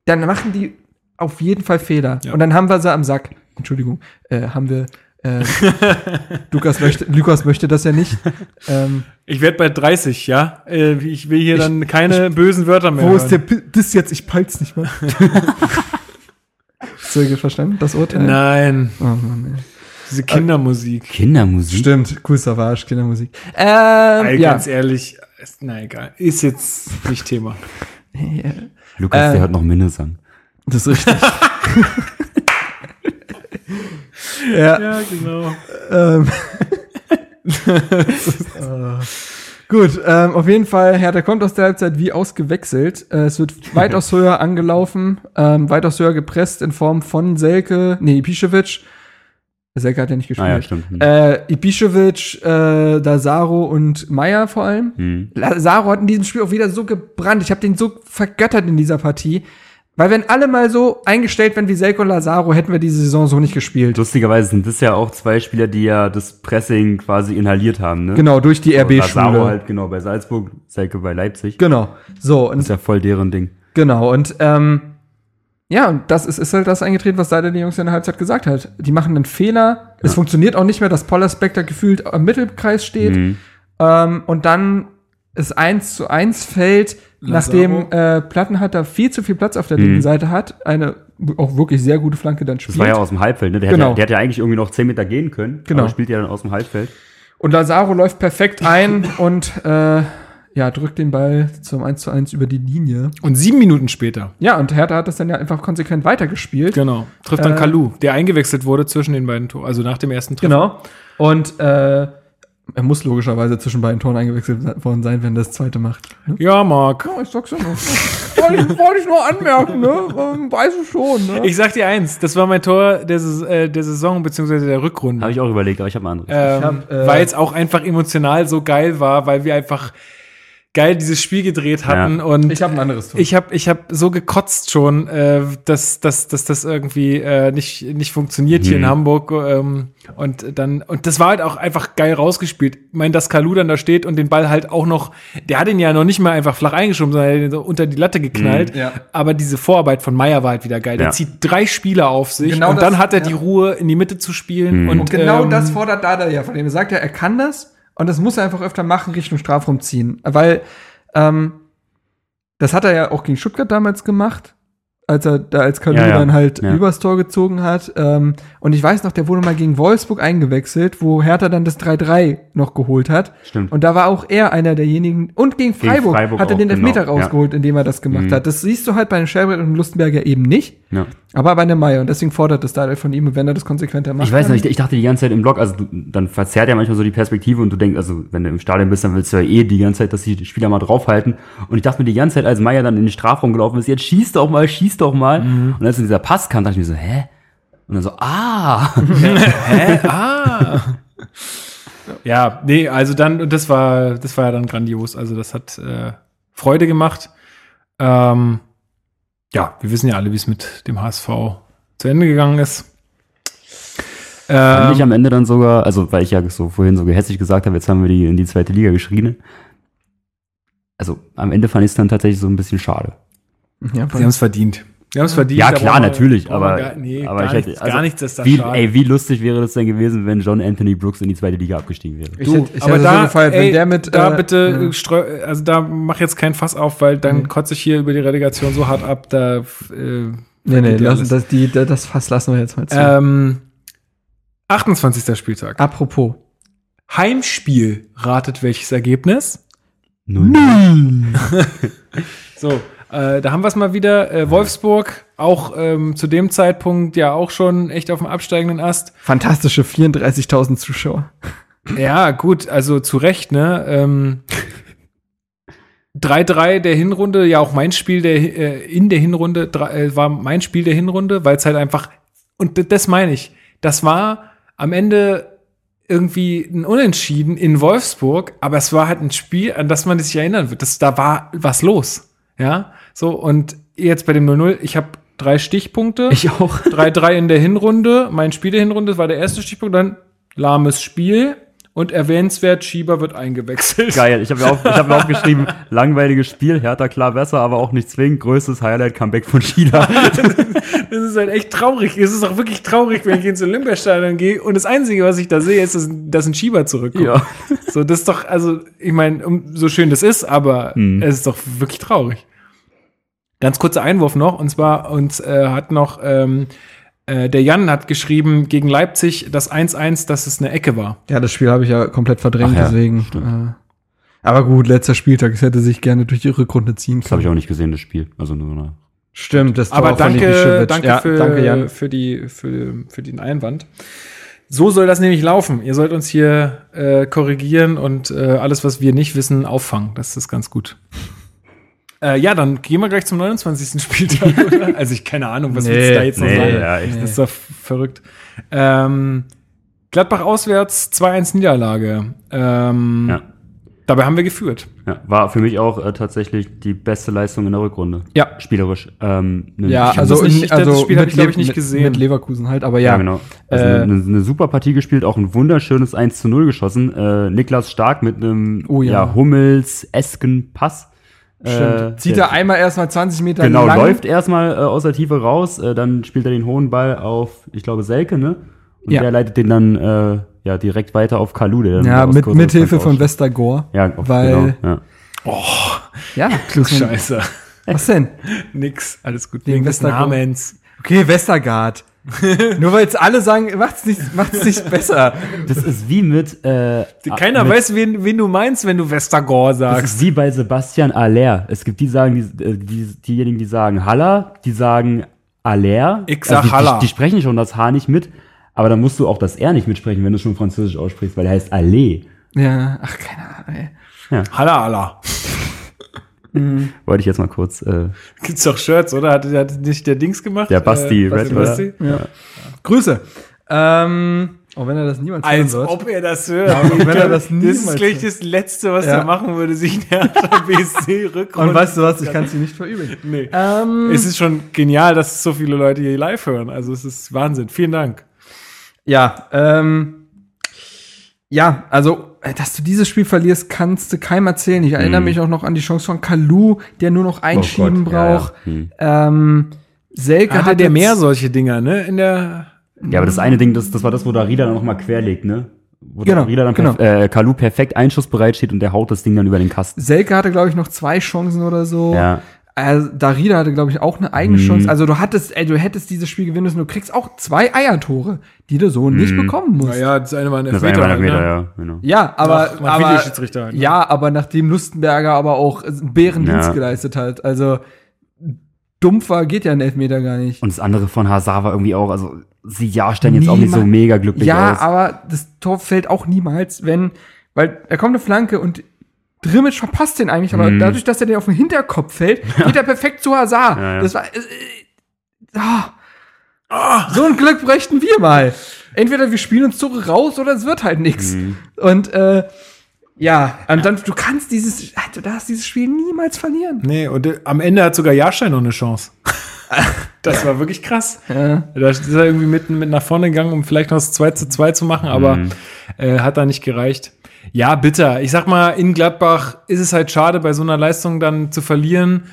dann machen die auf jeden Fall Fehler. Ja. Und dann haben wir sie am Sack. Entschuldigung, äh, haben wir, äh, Lukas möchte, Lukas möchte das ja nicht. Ähm, Ich werde bei 30, ja. Äh, ich will hier dann keine bösen Wörter mehr wo hören. ist der das jetzt? Ich peil's nicht mal. Hast du verstanden, das Urteil? Nein, Oh Mann, ey. Diese Kindermusik. Kindermusik. Stimmt, cool Savage, Kindermusik. Ähm, Ey, ja. Ganz ehrlich, ist, na egal. Ist jetzt nicht Thema. Lukas, Äh. der hört noch Minnesang. Das ist richtig. ja, Ja, genau. ähm. Äh, Gut, ähm, auf jeden Fall, Hertha kommt aus der Halbzeit wie ausgewechselt. Äh, es wird weitaus höher angelaufen, ähm, weitaus höher gepresst in Form von Selke, nee, Ibišević. Selke hat ja nicht gespielt. Ah ja, stimmt. Hm. Äh, Ibišević, äh, Lazaro und Meier vor allem. Hm. Lazaro hat in diesem Spiel auch wieder so gebrannt. Ich habe den so vergöttert in dieser Partie. Weil wenn alle mal so eingestellt wären wie Selko und Lazaro, hätten wir diese Saison so nicht gespielt. Lustigerweise sind das ja auch zwei Spieler, die ja das Pressing quasi inhaliert haben, ne? Genau, durch die So, Lazaro RB-Schule. halt genau bei Salzburg, Selke bei Leipzig. Genau. So, Das und ist ja voll deren Ding. genau, und ähm, ja, und das ist, ist halt das eingetreten, was leider die Jungs in der Halbzeit gesagt hat. Die machen einen Fehler. Es funktioniert auch nicht mehr, dass Pollersbeck da gefühlt am Mittelkreis steht. Mhm. Ähm, und dann es eins zu eins fällt, nachdem äh, Plattenhardt viel zu viel Platz auf der Mhm. linken Seite hat, eine auch wirklich sehr gute Flanke dann Das spielt. war ja aus dem Halbfeld, ne? Der, Genau. hat ja, der hat ja eigentlich irgendwie noch 10 Meter gehen können. Genau. Aber spielt ja dann aus dem Halbfeld. und Lazaro läuft perfekt ein und äh, ja, drückt den Ball zum 1 zu 1 über die Linie. Und sieben Minuten später, Ja, und Hertha hat das dann ja einfach konsequent weitergespielt. genau, trifft dann Äh, Kalu, der eingewechselt wurde zwischen den beiden Toren, also nach dem ersten Treffer. Genau. Und äh, er muss logischerweise zwischen beiden Toren eingewechselt worden sein, wenn er das zweite macht. Ne? Ja, Marc. Ja, ich sag's ja nur. wollte, ich, wollte ich nur anmerken, ne? Ähm, weiß ich schon, ne? Ich sag dir eins, das war mein Tor der, äh, der Saison beziehungsweise der Rückrunde. Habe ich auch überlegt, aber ich habe ein anderes. ähm, hab, äh, weil es auch einfach emotional so geil war, weil wir einfach geil dieses Spiel gedreht hatten Ja. und ich habe ein anderes Tor. ich habe ich hab so gekotzt schon, äh, dass, dass, dass das irgendwie äh, nicht, nicht funktioniert hier Mhm. in Hamburg. Ähm, und dann, und das war halt auch einfach geil rausgespielt. Ich meine, dass Kalu dann da steht und den Ball halt auch noch, der hat ihn ja noch nicht mal einfach flach eingeschoben, sondern er hat ihn so unter die Latte geknallt. Mhm, ja. Aber diese Vorarbeit von Meier war halt wieder geil. Der Ja. zieht drei Spieler auf sich Genau und das- dann hat er ja. die Ruhe, in die Mitte zu spielen. Mhm. Und, Und genau ähm, das fordert Dada ja von ihm. Er sagt ja, er kann das und das muss er einfach öfter machen, Richtung Strafraum ziehen. Weil ähm, das hat er ja auch gegen Stuttgart damals gemacht, als er da als Kalu Ja, ja. dann halt Ja. übers Tor gezogen hat. Ähm, und ich weiß noch, der wurde mal gegen Wolfsburg eingewechselt, wo Hertha dann das 3-3 noch geholt hat. Stimmt. Und da war auch er einer derjenigen. Und gegen Gegen Freiburg, Freiburg hat er den Elfmeter genau, ja. rausgeholt, indem er das gemacht Mhm. hat. Das siehst du halt bei den Scherbrett und Lustenberger eben nicht. Aber bei einem Meier. Und deswegen fordert es da von ihm. Und wenn er das konsequenter macht. Ich weiß dann- nicht, ich dachte die ganze Zeit im Block, also du, dann verzerrt ja manchmal so die Perspektive und du denkst, also wenn du im Stadion bist, dann willst du ja eh die ganze Zeit, dass die Spieler mal draufhalten. Und ich dachte mir die ganze Zeit, als Meier dann in den Strafraum gelaufen ist, jetzt schieß doch mal, schieß doch mal. Mhm. Und als in dieser Pass kam, dachte ich mir so, hä? Und dann so, ah! Hä? Ah. ja, nee, also dann, und das war, das war ja dann grandios. Also das hat äh, Freude gemacht. Ähm, ja, wir wissen ja alle, wie es mit dem HSV zu Ende gegangen ist. Fand Ähm, ich am Ende dann sogar, also weil ich ja so vorhin so gehässig gesagt habe, jetzt haben wir die in die zweite Liga geschrien. Also am Ende fand ich es dann tatsächlich so ein bisschen schade. Ja, sie haben es verdient. Sie haben es verdient. Ja, klar, wir- natürlich, wir aber- gar, nee, aber gar, ich hätte- nichts, also gar nichts ist da Wie, schade. ey, wie lustig wäre das denn gewesen, wenn John Anthony Brooks in die zweite Liga abgestiegen wäre? Ich Du, hätte- ich aber hätte da, so wenn ey, der mit, da äh, bitte, äh, streu, also da mach jetzt kein Fass auf, weil dann Mhm. kotze ich hier über die Relegation so hart ab, da, äh, Nee, nee, vergeht ja lass, alles. das, die, das Fass lassen wir jetzt mal zu. Ähm, 28. Spieltag. Apropos. Heimspiel ratet welches Ergebnis? Null. So, äh, da haben wir es mal wieder. Äh, Wolfsburg, auch ähm, zu dem Zeitpunkt ja auch schon echt auf dem absteigenden Ast. Fantastische 34.000 Zuschauer. Ja, gut, also zu Recht, ne? Ähm, 3-3 der Hinrunde, ja auch mein Spiel der äh, in der Hinrunde drei- äh, war mein Spiel der Hinrunde, weil es halt einfach und das meine ich, das war am Ende irgendwie ein Unentschieden in Wolfsburg, aber es war halt ein Spiel, an das man sich erinnern wird. Das, da war was los, ja. So und jetzt bei dem 0-0, ich habe drei Stichpunkte. Ich auch. 3-3 in der Hinrunde. Mein Spiel der Hinrunde war der erste Stichpunkt. Dann lahmes Spiel. Und erwähnenswert, Schieber wird eingewechselt. Geil, ich habe mir, auch- ich hab mir aufgeschrieben, langweiliges Spiel, Hertha klar besser, aber auch nicht zwingend. Größtes Highlight, Comeback von Schieder. Das ist halt echt traurig. Es ist auch wirklich traurig, wenn ich ins Olympiastadion gehe und das Einzige, was ich da sehe, ist, dass, dass ein Schieber zurückkommt. Ja. So, das ist doch, also, ich meine, um, so schön das ist, aber Mhm. es ist doch wirklich traurig. Ganz kurzer Einwurf noch, und zwar uns äh, hat noch ähm, Äh, der Jan hat geschrieben, gegen Leipzig das 1-1, dass es eine Ecke war. Ja, das Spiel habe ich ja komplett verdrängt, ja, deswegen. Äh, aber gut, letzter Spieltag, es hätte sich gerne durch die Rückrunde ziehen Das habe können. ich auch nicht gesehen, das Spiel. Also nur eine Stimmt, das Tor Aber danke, danke, ja, für, danke, Jan. für, die, für, für den Einwand. So soll das nämlich laufen. Ihr sollt uns hier äh, korrigieren und äh, alles, was wir nicht wissen, auffangen. Das ist ganz gut. Äh, ja, dann gehen wir gleich zum 29. Spieltag, oder? Also ich keine Ahnung, was Nee, willst du da jetzt noch nee, sagen? ja, echt. Das ist doch verrückt. Ähm, Gladbach auswärts, 2-1 Niederlage. Ähm, Ja. Dabei haben wir geführt. Ja, war für mich auch äh, tatsächlich die beste Leistung in der Rückrunde. Ja. Spielerisch. Ähm, ne- Ja, also, das nicht- ich- das also Spiel hab mit ich, glaub Le- ich, nicht mit- gesehen. Mit Leverkusen halt, aber ja. Ja, genau. Also Äh, eine, eine super Partie gespielt, auch ein wunderschönes 1 zu 0 geschossen. Äh, Niklas Stark mit einem Oh ja. ja. Hummels-esken Pass. Stimmt. Äh, Zieht der- er einmal erstmal 20 Meter Genau, lang. läuft erstmal äh, aus der Tiefe raus, äh, dann spielt er den hohen Ball auf, ich glaube, Selke, ne? Und Ja. der leitet den dann äh, ja direkt weiter auf Kalu, der dann Ja, mit Mithilfe Distanz von. Westergore. Ja, auf, weil- genau, ja. Ja, Scheiße. Was denn? Nix, alles gut. Wegen Wegen des Westergaard. Namens. Okay, Westergaard. Nur weil jetzt alle sagen, macht's nicht, macht's nicht besser. Das ist wie mit, äh, Keiner mit, weiß, wen, wen du meinst, wenn du Westergore Das sagst. ist wie bei Sebastian Aller. Es gibt die sagen, die, äh, die, diejenigen, die sagen Haller, die sagen Aller. Ich sag Also die, Haller. Die, die sprechen schon das H nicht mit, aber dann musst du auch das R nicht mitsprechen, wenn du schon Französisch aussprichst, weil der heißt Aller. Ja, ach, keine Ahnung, ey. Halla, Allah. Wollte ich jetzt mal kurz. Äh, Gibt's doch Shirts, oder? Hat, hat nicht der Dings gemacht? der Basti, Äh, Red, Basti? oder? Ja. Grüße. Ähm, auch wenn er das niemals hören Als wird. ob er das hört. Ja, wenn er das das niemals ist gleich das Letzte, was Ja. er machen würde, sich in der BSC rückrunde. Und weißt du was, ich kann es dir nicht verübeln. Nee. Ähm, Es ist schon genial, dass so viele Leute hier live hören. Also es ist Wahnsinn. Vielen Dank. ja, ähm, ja, also, dass du dieses Spiel verlierst, kannst du keinem erzählen. Ich erinnere Mhm. mich auch noch an die Chance von Kalu, der nur noch einschieben Oh Gott, ja, braucht. ja. Hm. Ähm, Selke Hatte hat der mehr solche Dinger, ne? In der Ja, aber das eine Ding, das, das war das, wo Darida dann nochmal querlegt, ne? Wo Genau, Darida dann genau. perf- äh, Kalu perfekt einschussbereit steht und der haut das Ding dann über den Kasten. Selke hatte, glaube ich, noch zwei Chancen oder so. Ja. Also, Darida hatte, glaube ich, auch eine eigene Mhm. Chance. Also du hattest, ey, du hättest dieses Spiel gewinnen müssen. Du kriegst auch zwei Eiertore, die du so nicht bekommen musst. Naja, das eine war ein Das Elfmeter. eine war ein halt, Elfmeter, ne? ja, genau. Ja, aber, nach aber halt, ne? ja, aber nachdem Lustenberger aber auch einen Bärendienst Ja. geleistet hat, also dumpfer geht ja ein Elfmeter gar nicht. Und das andere von Hazard war irgendwie auch, also sie ja stellen jetzt auch nicht so mega glücklich ja, aus. aber das Tor fällt auch niemals, wenn, weil da kommt eine Flanke und Drimmitsch verpasst den eigentlich, aber Mhm. dadurch, dass er den auf den Hinterkopf fällt, geht er perfekt zu Hazard. Ja, ja. Das war, äh, ah. so ein Glück bräuchten wir mal. Entweder wir spielen uns Tore raus oder es wird halt nix. Mhm. Und äh, ja, und dann du kannst dieses, du darfst dieses Spiel niemals verlieren. Nee, und äh, am Ende hat sogar Jahrstein noch eine Chance. das war wirklich krass. Ja. Da ist er irgendwie mit, mit nach vorne gegangen, um vielleicht noch das 2 zu 2 zu machen, aber Mhm. äh, hat da nicht gereicht. Ja, bitter. Ich sag mal, in Gladbach ist es halt schade, bei so einer Leistung dann zu verlieren.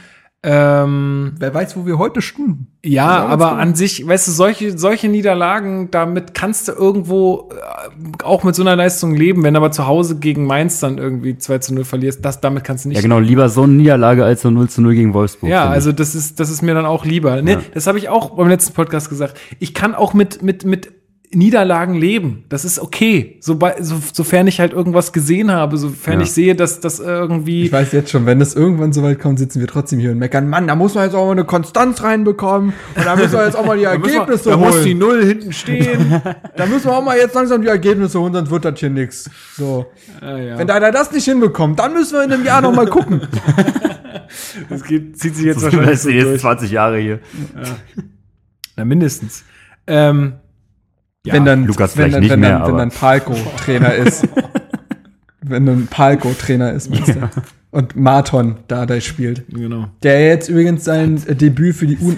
Ähm, Wer weiß, wo wir heute stehen. ja, aber an sich, weißt du, solche, solche Niederlagen, damit kannst du irgendwo äh, auch mit so einer Leistung leben, wenn du aber zu Hause gegen Mainz dann irgendwie 2 zu 0 verlierst, das, damit kannst du nicht Ja, genau, lieber so eine Niederlage als so 0 zu 0 gegen Wolfsburg. ja, also das ist, das ist mir dann auch lieber. Ne, Ja. Das habe ich auch beim letzten Podcast gesagt. Ich kann auch mit, mit, mit Niederlagen leben. Das ist okay. Sobald, so, sofern ich halt irgendwas gesehen habe, sofern Ja. ich sehe, dass das irgendwie. Ich weiß jetzt schon, wenn es irgendwann so weit kommt, sitzen wir trotzdem hier und meckern, Mann, da muss man jetzt auch mal eine Konstanz reinbekommen und da müssen wir jetzt auch mal die da muss man- Ergebnisse da muss die holen. Null hinten stehen. Da müssen wir auch mal jetzt langsam die Ergebnisse holen, sonst wird das hier nix. So. ah, ja. Wenn da einer das nicht hinbekommt, dann müssen wir in einem Jahr noch mal gucken. Das geht, zieht sich jetzt das wahrscheinlich ist so durch. 20 Jahre hier. Na, mindestens. Ähm, ja, wenn dann, Lukas wenn vielleicht dann, nicht wenn mehr, dann, wenn dann Palko Trainer ist. wenn dann Palko Trainer ist, meinst du? Und Marton Dardai spielt. genau. Der jetzt übrigens sein äh, Debüt für die U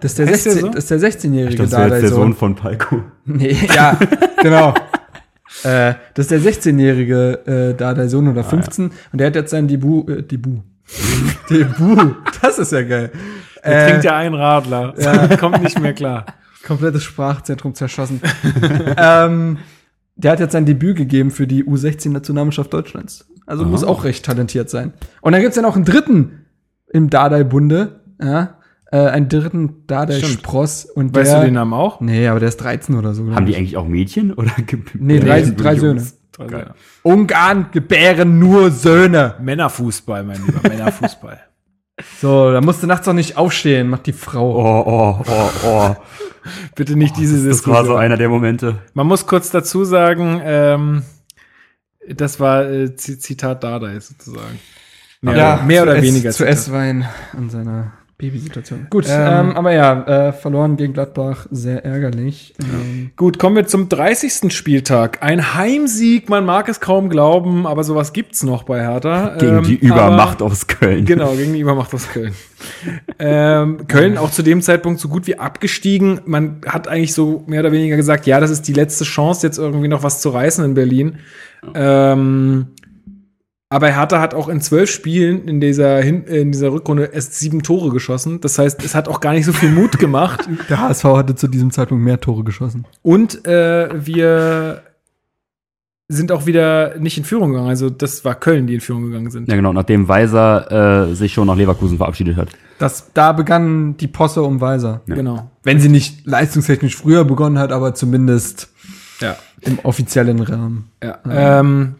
das ist der, Heißt der 16, so? das ist der 16-jährige Das wäre jetzt der Sohn von Palko. Nee, ja, genau. äh, das ist der 16-jährige äh, Dardai-Sohn oder 15 und der hat jetzt sein Debüt, äh, Debüt. Debüt, das ist ja geil. Der Äh, trinkt ja einen Radler. Kommt nicht mehr klar. Komplettes Sprachzentrum zerschossen. ähm, der hat jetzt sein Debüt gegeben für die U16-Nationalmannschaft Deutschlands. Also muss Ah. auch recht talentiert sein. Und dann gibt's ja noch einen dritten im Dardai-Bunde, ja, äh, einen dritten Dardai Stimmt. Spross. Und Weißt der, du den Namen auch? Nee, aber der ist 13 oder so. Haben die ich. eigentlich auch Mädchen? Oder Nee, drei, drei Söhne. Ungarn gebären nur Söhne. Männerfußball, mein Lieber, Männerfußball. So, da musst du nachts auch nicht aufstehen, macht die Frau. Oh, oh, oh, oh. Bitte nicht diese Das war Diskussion. so einer der Momente. Man muss kurz dazu sagen, ähm, das war äh, Zitat Dardai sozusagen. Mehr, mehr zu oder S- weniger. Zu Zitat. S-Wein an seiner Babysituation. Gut, Ähm, ähm, aber ja, äh, verloren gegen Gladbach, sehr ärgerlich. Ähm, Gut, kommen wir zum 30. Spieltag. Ein Heimsieg, man mag es kaum glauben, aber sowas gibt's noch bei Hertha. Gegen Ähm, die Übermacht aber- aus Köln. Genau, gegen die Übermacht aus Köln. ähm, Köln auch zu dem Zeitpunkt so gut wie abgestiegen. Man hat eigentlich so mehr oder weniger gesagt, ja, das ist die letzte Chance, jetzt irgendwie noch was zu reißen in Berlin. Ähm, aber Hertha hat auch in zwölf Spielen in dieser, Hin in dieser Rückrunde erst sieben Tore geschossen. Das heißt, es hat auch gar nicht so viel Mut gemacht. der HSV hatte zu diesem Zeitpunkt mehr Tore geschossen. Und äh, wir sind auch wieder nicht in Führung gegangen. Also das war Köln, die in Führung gegangen sind. Ja, genau, nachdem Weiser äh, sich schon nach Leverkusen verabschiedet hat. Das, da begann die Posse um Weiser. Ja. Genau. Wenn sie nicht leistungstechnisch früher begonnen hat, aber zumindest Ja. im offiziellen Rahmen. Ja, ähm,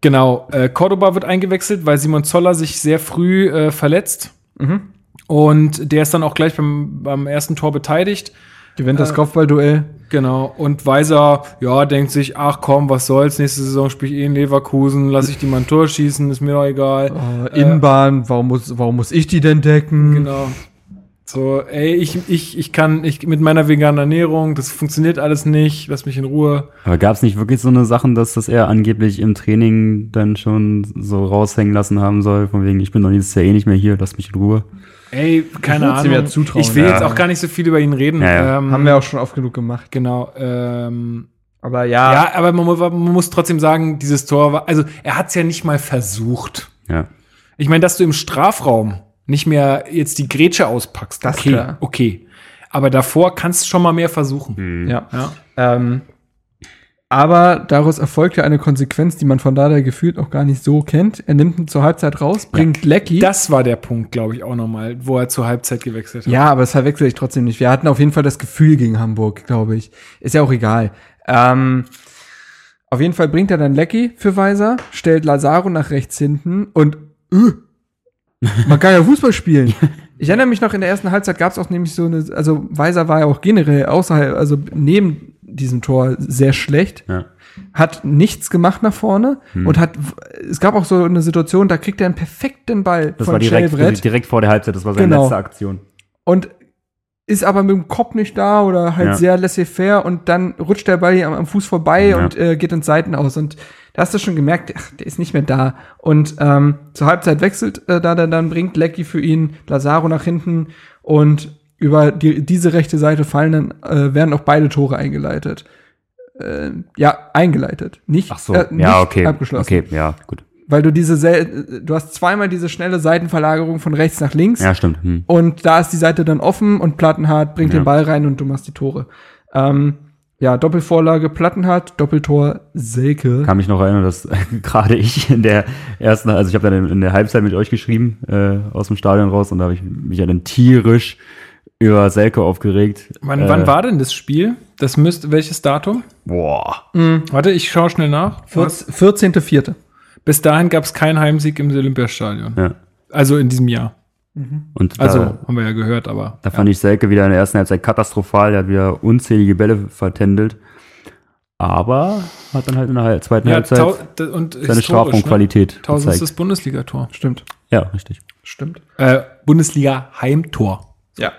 genau. Äh, Cordoba wird eingewechselt, weil Simon Zoller sich sehr früh äh, verletzt. Mhm. Und der ist dann auch gleich beim, beim ersten Tor beteiligt. Gewinnt das Äh, Kopfballduell. Genau. Und Weiser, ja, denkt sich, ach komm, was soll's, nächste Saison spiele ich eh in Leverkusen, lass ich die mal ein Tor schießen, ist mir doch egal. Äh, Innenbahn, warum muss, warum muss ich die denn decken? Genau. So, ey, ich, ich, ich kann, ich mit meiner veganen Ernährung, das funktioniert alles nicht, lass mich in Ruhe. Aber gab es nicht wirklich so eine Sachen, dass das er angeblich im Training dann schon so raushängen lassen haben soll, von wegen, ich bin doch dieses Jahr eh nicht mehr hier, lass mich in Ruhe. Ey, keine Ahnung. ja zutrauen, ich will ja. jetzt auch gar nicht so viel über ihn reden. Ja, ja. Ähm, Haben wir auch schon oft genug gemacht. Genau. Ähm, Aber ja, ja, aber man, man muss trotzdem sagen, dieses Tor war, also er hat es ja nicht mal versucht. Ja. Ich meine, dass du im Strafraum nicht mehr jetzt die Grätsche auspackst. Das okay, klar. okay. Aber davor kannst du schon mal mehr versuchen. ja. Ja. Ähm, aber daraus erfolgt ja eine Konsequenz, die man von Dada gefühlt auch gar nicht so kennt. Er nimmt ihn zur Halbzeit raus, bringt Lecky. Das war der Punkt, glaube ich, auch nochmal, wo er zur Halbzeit gewechselt hat. Ja, aber das verwechsel ich trotzdem nicht. Wir hatten auf jeden Fall das Gefühl gegen Hamburg, glaube ich. Ist ja auch egal. Ähm, auf jeden Fall bringt er dann Lecky für Weiser, stellt Lazaro nach rechts hinten und äh, man kann ja Fußball spielen. Ich erinnere mich noch, in der ersten Halbzeit gab es auch nämlich so eine, also Weiser war ja auch generell außerhalb, also neben diesem Tor sehr schlecht Ja. hat nichts gemacht nach vorne Hm. und hat, es gab auch so eine Situation, da kriegt er einen perfekten Ball Das von war direkt, direkt vor der Halbzeit, das war seine Genau. letzte Aktion. und ist aber mit dem Kopf nicht da oder halt Ja. sehr laissez-faire und dann rutscht der Ball hier am, am Fuß vorbei Ja. und äh, geht ins Seiten aus und da hast du schon gemerkt, ach, der ist nicht mehr da und ähm, zur Halbzeit wechselt äh, da dann, dann bringt Lecky für ihn Lazaro nach hinten und über die, diese rechte Seite fallen dann äh, werden auch beide Tore eingeleitet. Äh, ja, eingeleitet, nicht, Ach so, äh, nicht ja, okay. abgeschlossen Okay, ja, gut. Weil du diese sel du hast zweimal diese schnelle Seitenverlagerung von rechts nach links Ja, stimmt. Hm. und da ist die Seite dann offen und Plattenhardt bringt Ja. den Ball rein und du machst die Tore. Ähm, ja, Doppelvorlage Plattenhardt, Doppeltor Selke. Kann mich noch erinnern, dass gerade ich in der ersten, also ich habe dann in der Halbzeit mit euch geschrieben, äh, aus dem Stadion raus und da habe ich mich ja dann tierisch über Selke aufgeregt. Wann, äh, wann war denn das Spiel? Das müsste, welches Datum? Boah. Warte, ich schaue schnell nach. Was? 14.4. Bis dahin gab es keinen Heimsieg im Olympiastadion. Ja. Also in diesem Jahr. Und Also da, haben wir ja gehört, aber. da fand ich Selke wieder in der ersten Halbzeit katastrophal. Der hat wieder unzählige Bälle vertändelt. Aber hat dann halt in der zweiten Ja, Halbzeit und seine historisch, Strafraumqualität Ne? Tausendstes. Bundesligator. Stimmt, Ja, richtig. stimmt. Äh, Bundesliga-Heimtor. Ja.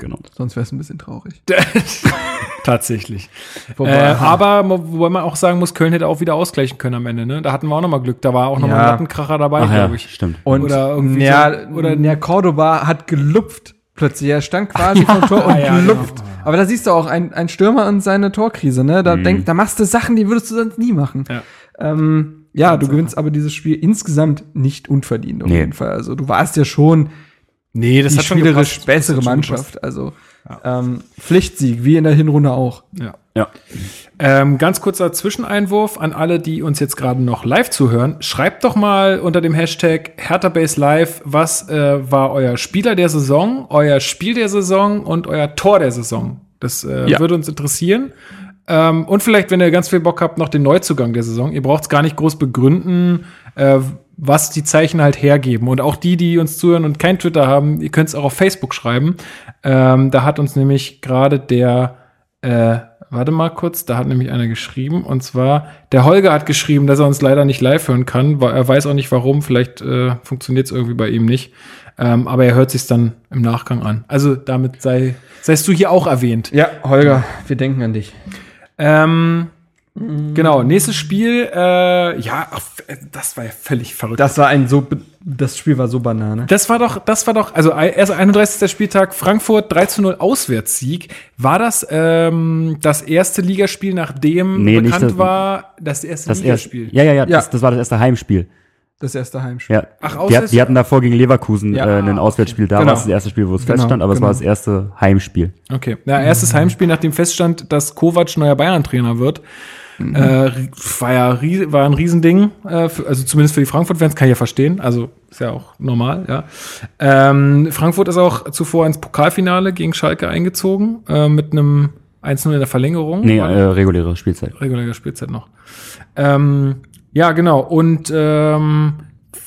Ja, genau. Sonst wäre es ein bisschen traurig. Tatsächlich. Wobei- Äh, aber wobei man auch sagen muss, Köln hätte auch wieder ausgleichen können am Ende. Ne? Da hatten wir auch nochmal Glück. Da war auch nochmal Ja. ein Lattenkracher dabei, Ach ja, glaube ich. stimmt. Und Oder irgendwie ja, so- oder- ja, Cordoba hat gelupft plötzlich. Er stand quasi vom Tor und Ah, ja, gelupft. Aber da siehst du auch ein, ein Stürmer und seine Torkrise, ne? Da, Mhm. denk, da machst du Sachen, die würdest du sonst nie machen. Ja. Ähm, ja, du gewinnst aber dieses Spiel insgesamt nicht unverdient auf Nee. jeden Fall. Also du warst ja schon Nee, das die hat schon spielerisch gepasst. bessere Mannschaft. Also ähm, Pflichtsieg, wie in der Hinrunde auch. Ja. Ja. Ähm, ganz kurzer Zwischeneinwurf an alle, die uns jetzt gerade noch live zuhören. Schreibt doch mal unter dem Hashtag HerthaBase Live, was äh, war euer Spieler der Saison, euer Spiel der Saison und euer Tor der Saison. Das äh, Ja. würde uns interessieren. Ähm, und vielleicht, wenn ihr ganz viel Bock habt, noch den Neuzugang der Saison. Ihr braucht es gar nicht groß begründen, äh, was die Zeichen halt hergeben. Und auch die, die uns zuhören und kein Twitter haben, ihr könnt es auch auf Facebook schreiben. Ähm, da hat uns nämlich gerade der äh, warte mal kurz, da hat nämlich einer geschrieben, und zwar, der Holger hat geschrieben, dass er uns leider nicht live hören kann, er weiß auch nicht warum, vielleicht äh, funktioniert es irgendwie bei ihm nicht. Ähm, aber er hört sich dann im Nachgang an. Also damit sei, seist du hier auch erwähnt. Ja, Holger, wir denken an dich. Ähm, Genau, nächstes Spiel, äh, ja, ach, das war ja völlig verrückt. Das war ein so, das Spiel war so banane. Das war doch, das war doch, also ei- erst 31. Spieltag, Frankfurt 3 zu 0 Auswärtssieg. War das ähm, das erste Ligaspiel, nachdem Nee, bekannt das- war, das erste Das Ligaspiel? ja, ja, ja, Ja. Das, das war das erste Heimspiel. Das erste Heimspiel. Ja. Ach, die, Auswärts- hat, die hatten davor gegen Leverkusen Ja, äh, ein ah, Auswärtsspiel. Da Genau. war es das erste Spiel, wo es Genau, feststand, aber es genau. war das erste Heimspiel. Okay. Ja, erstes Heimspiel, nachdem feststand, dass Kovac neuer Bayern-Trainer wird. Äh, war ja war ein Riesending, äh, für, also zumindest für die Frankfurt-Fans, kann ich ja verstehen. Also ist ja auch normal, ja. Ähm, Frankfurt ist auch zuvor ins Pokalfinale gegen Schalke eingezogen, äh, mit einem 1-0 in der Verlängerung. Nee, äh, reguläre Spielzeit. reguläre Spielzeit noch. Ähm, ja, genau. Und ähm,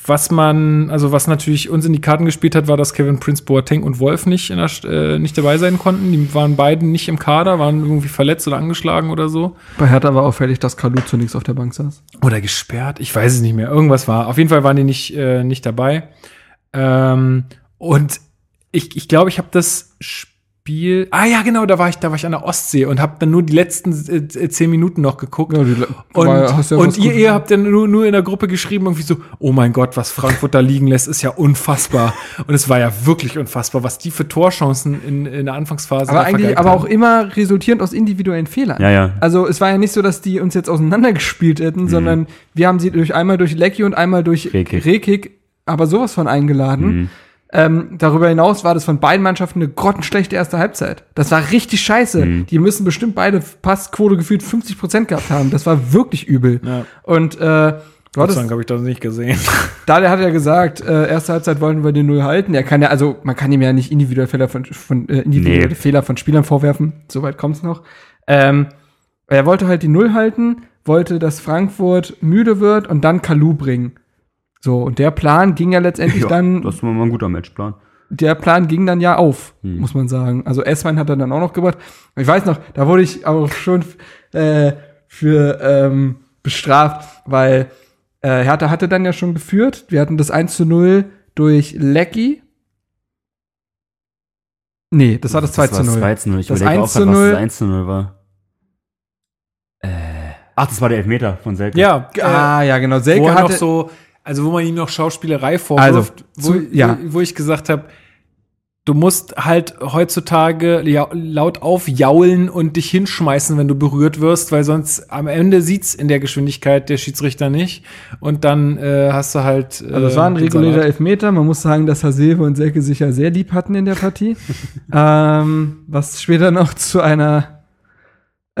was man, also was natürlich uns in die Karten gespielt hat, war, dass Kevin Prince Boateng und Wolf nicht, in der, äh, nicht dabei sein konnten. Die waren beiden nicht im Kader, waren irgendwie verletzt oder angeschlagen oder so. Bei Hertha war auffällig, dass Kalu zunächst auf der Bank saß. Oder gesperrt, ich weiß es nicht mehr. Irgendwas war. Auf jeden Fall waren die nicht, äh, nicht dabei. Ähm, und ich ich, glaube, ich habe das Spiel. Ah ja, genau, da war ich, da war ich an der Ostsee und habe dann nur die letzten äh, zehn Minuten noch geguckt. Ja, die, Und, ja und ihr, ihr habt dann nur, nur in der Gruppe geschrieben, irgendwie so, oh mein Gott, was Frankfurt da liegen lässt, ist ja unfassbar. Und es war ja wirklich unfassbar, was die für Torchancen in, in der Anfangsphase Aber da eigentlich, aber haben. auch immer resultierend aus individuellen Fehlern. Ja, ja. Also es war ja nicht so, dass die uns jetzt auseinandergespielt hätten, sondern wir haben sie durch einmal durch Lecky und einmal durch Rekik. Rekik, aber sowas von eingeladen. Mhm. Ähm, darüber hinaus war das von beiden Mannschaften eine grottenschlechte erste Halbzeit. Das war richtig scheiße. Mhm. Die müssen bestimmt beide Passquote gefühlt 50 Prozent gehabt haben. Das war wirklich übel. Ja. Und äh, du Gott hattest, sei Dank habe ich das nicht gesehen. da der hat ja gesagt, äh, erste Halbzeit wollten wir den Null halten. Er kann ja, also man kann ihm ja nicht individuelle Fehler von, von äh, individuelle Nee. Fehler von Spielern vorwerfen. Soweit kommt's noch. Ähm, er wollte halt die Null halten, wollte, dass Frankfurt müde wird und dann Kalu bringen. So, und der Plan ging ja letztendlich ja, dann, das war mal ein guter Matchplan. der Plan ging dann ja auf, Hm. muss man sagen. Also Esswein hat er dann auch noch gebracht. Ich weiß noch, da wurde ich auch schon äh, für ähm, bestraft, weil äh, Hertha hatte dann ja schon geführt. Wir hatten das 1 zu 0 durch Lecky. Nee, das war das 2 zu 0. 2 zu 0. Ich Das überlege 1 auch grad, was 0. das 1 zu 0 war. Äh, ach, das war der Elfmeter von Selke. ja, äh, Ah, ja, genau. Selke er noch so, also wo man ihm noch Schauspielerei vorwirft, Also, wo, zu- ja. wo, wo ich gesagt habe, du musst halt heutzutage laut aufjaulen und dich hinschmeißen, wenn du berührt wirst, weil sonst am Ende sieht's in der Geschwindigkeit der Schiedsrichter nicht und dann äh, hast du halt äh, Also es war ein regulärer. Elfmeter. Man muss sagen, dass Hasebe und Selke sich ja sehr lieb hatten in der Partie. ähm, was später noch zu einer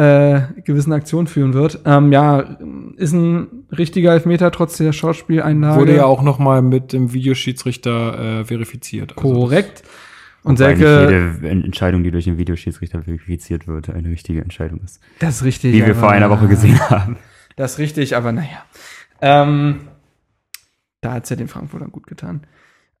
äh, gewissen Aktion führen wird. Ähm, ja, ist ein richtiger Elfmeter trotz der Schauspieleinlage. Wurde ja auch noch mal mit dem Videoschiedsrichter äh, verifiziert. Also korrekt. Und Selke, nicht jede Entscheidung, die durch den Videoschiedsrichter verifiziert wird, eine richtige Entscheidung ist. das ist richtig. Wie wir vor einer Woche gesehen haben. Das ist richtig, aber naja. Ähm, da hat's ja den Frankfurtern gut getan.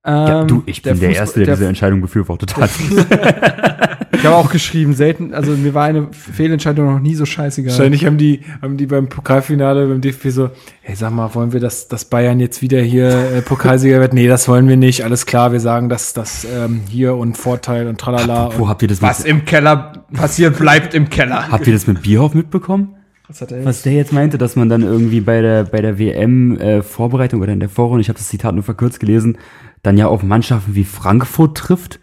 Ja, Ähm, du, ich bin der, Fußball- Erste, der, diese Entscheidung befürwortet hat. Ich habe auch geschrieben, selten, also mir war eine Fehlentscheidung noch nie so scheißegal. Wahrscheinlich haben die, haben die beim Pokalfinale beim DFB so, hey, sag mal, wollen wir, dass, dass Bayern jetzt wieder hier äh, Pokalsieger wird? Nee, das wollen wir nicht. Alles klar, wir sagen, dass das ähm, hier und Vorteil und tralala. Wo habt ihr das Was mit, im Keller passiert, bleibt im Keller. habt ihr das mit Bierhoff mitbekommen? Was hat er Was der jetzt meinte, dass man dann irgendwie bei der, bei der WM-Vorbereitung oder in der Vorrunde, ich habe das Zitat nur verkürzt gelesen, dann ja auf Mannschaften wie Frankfurt trifft.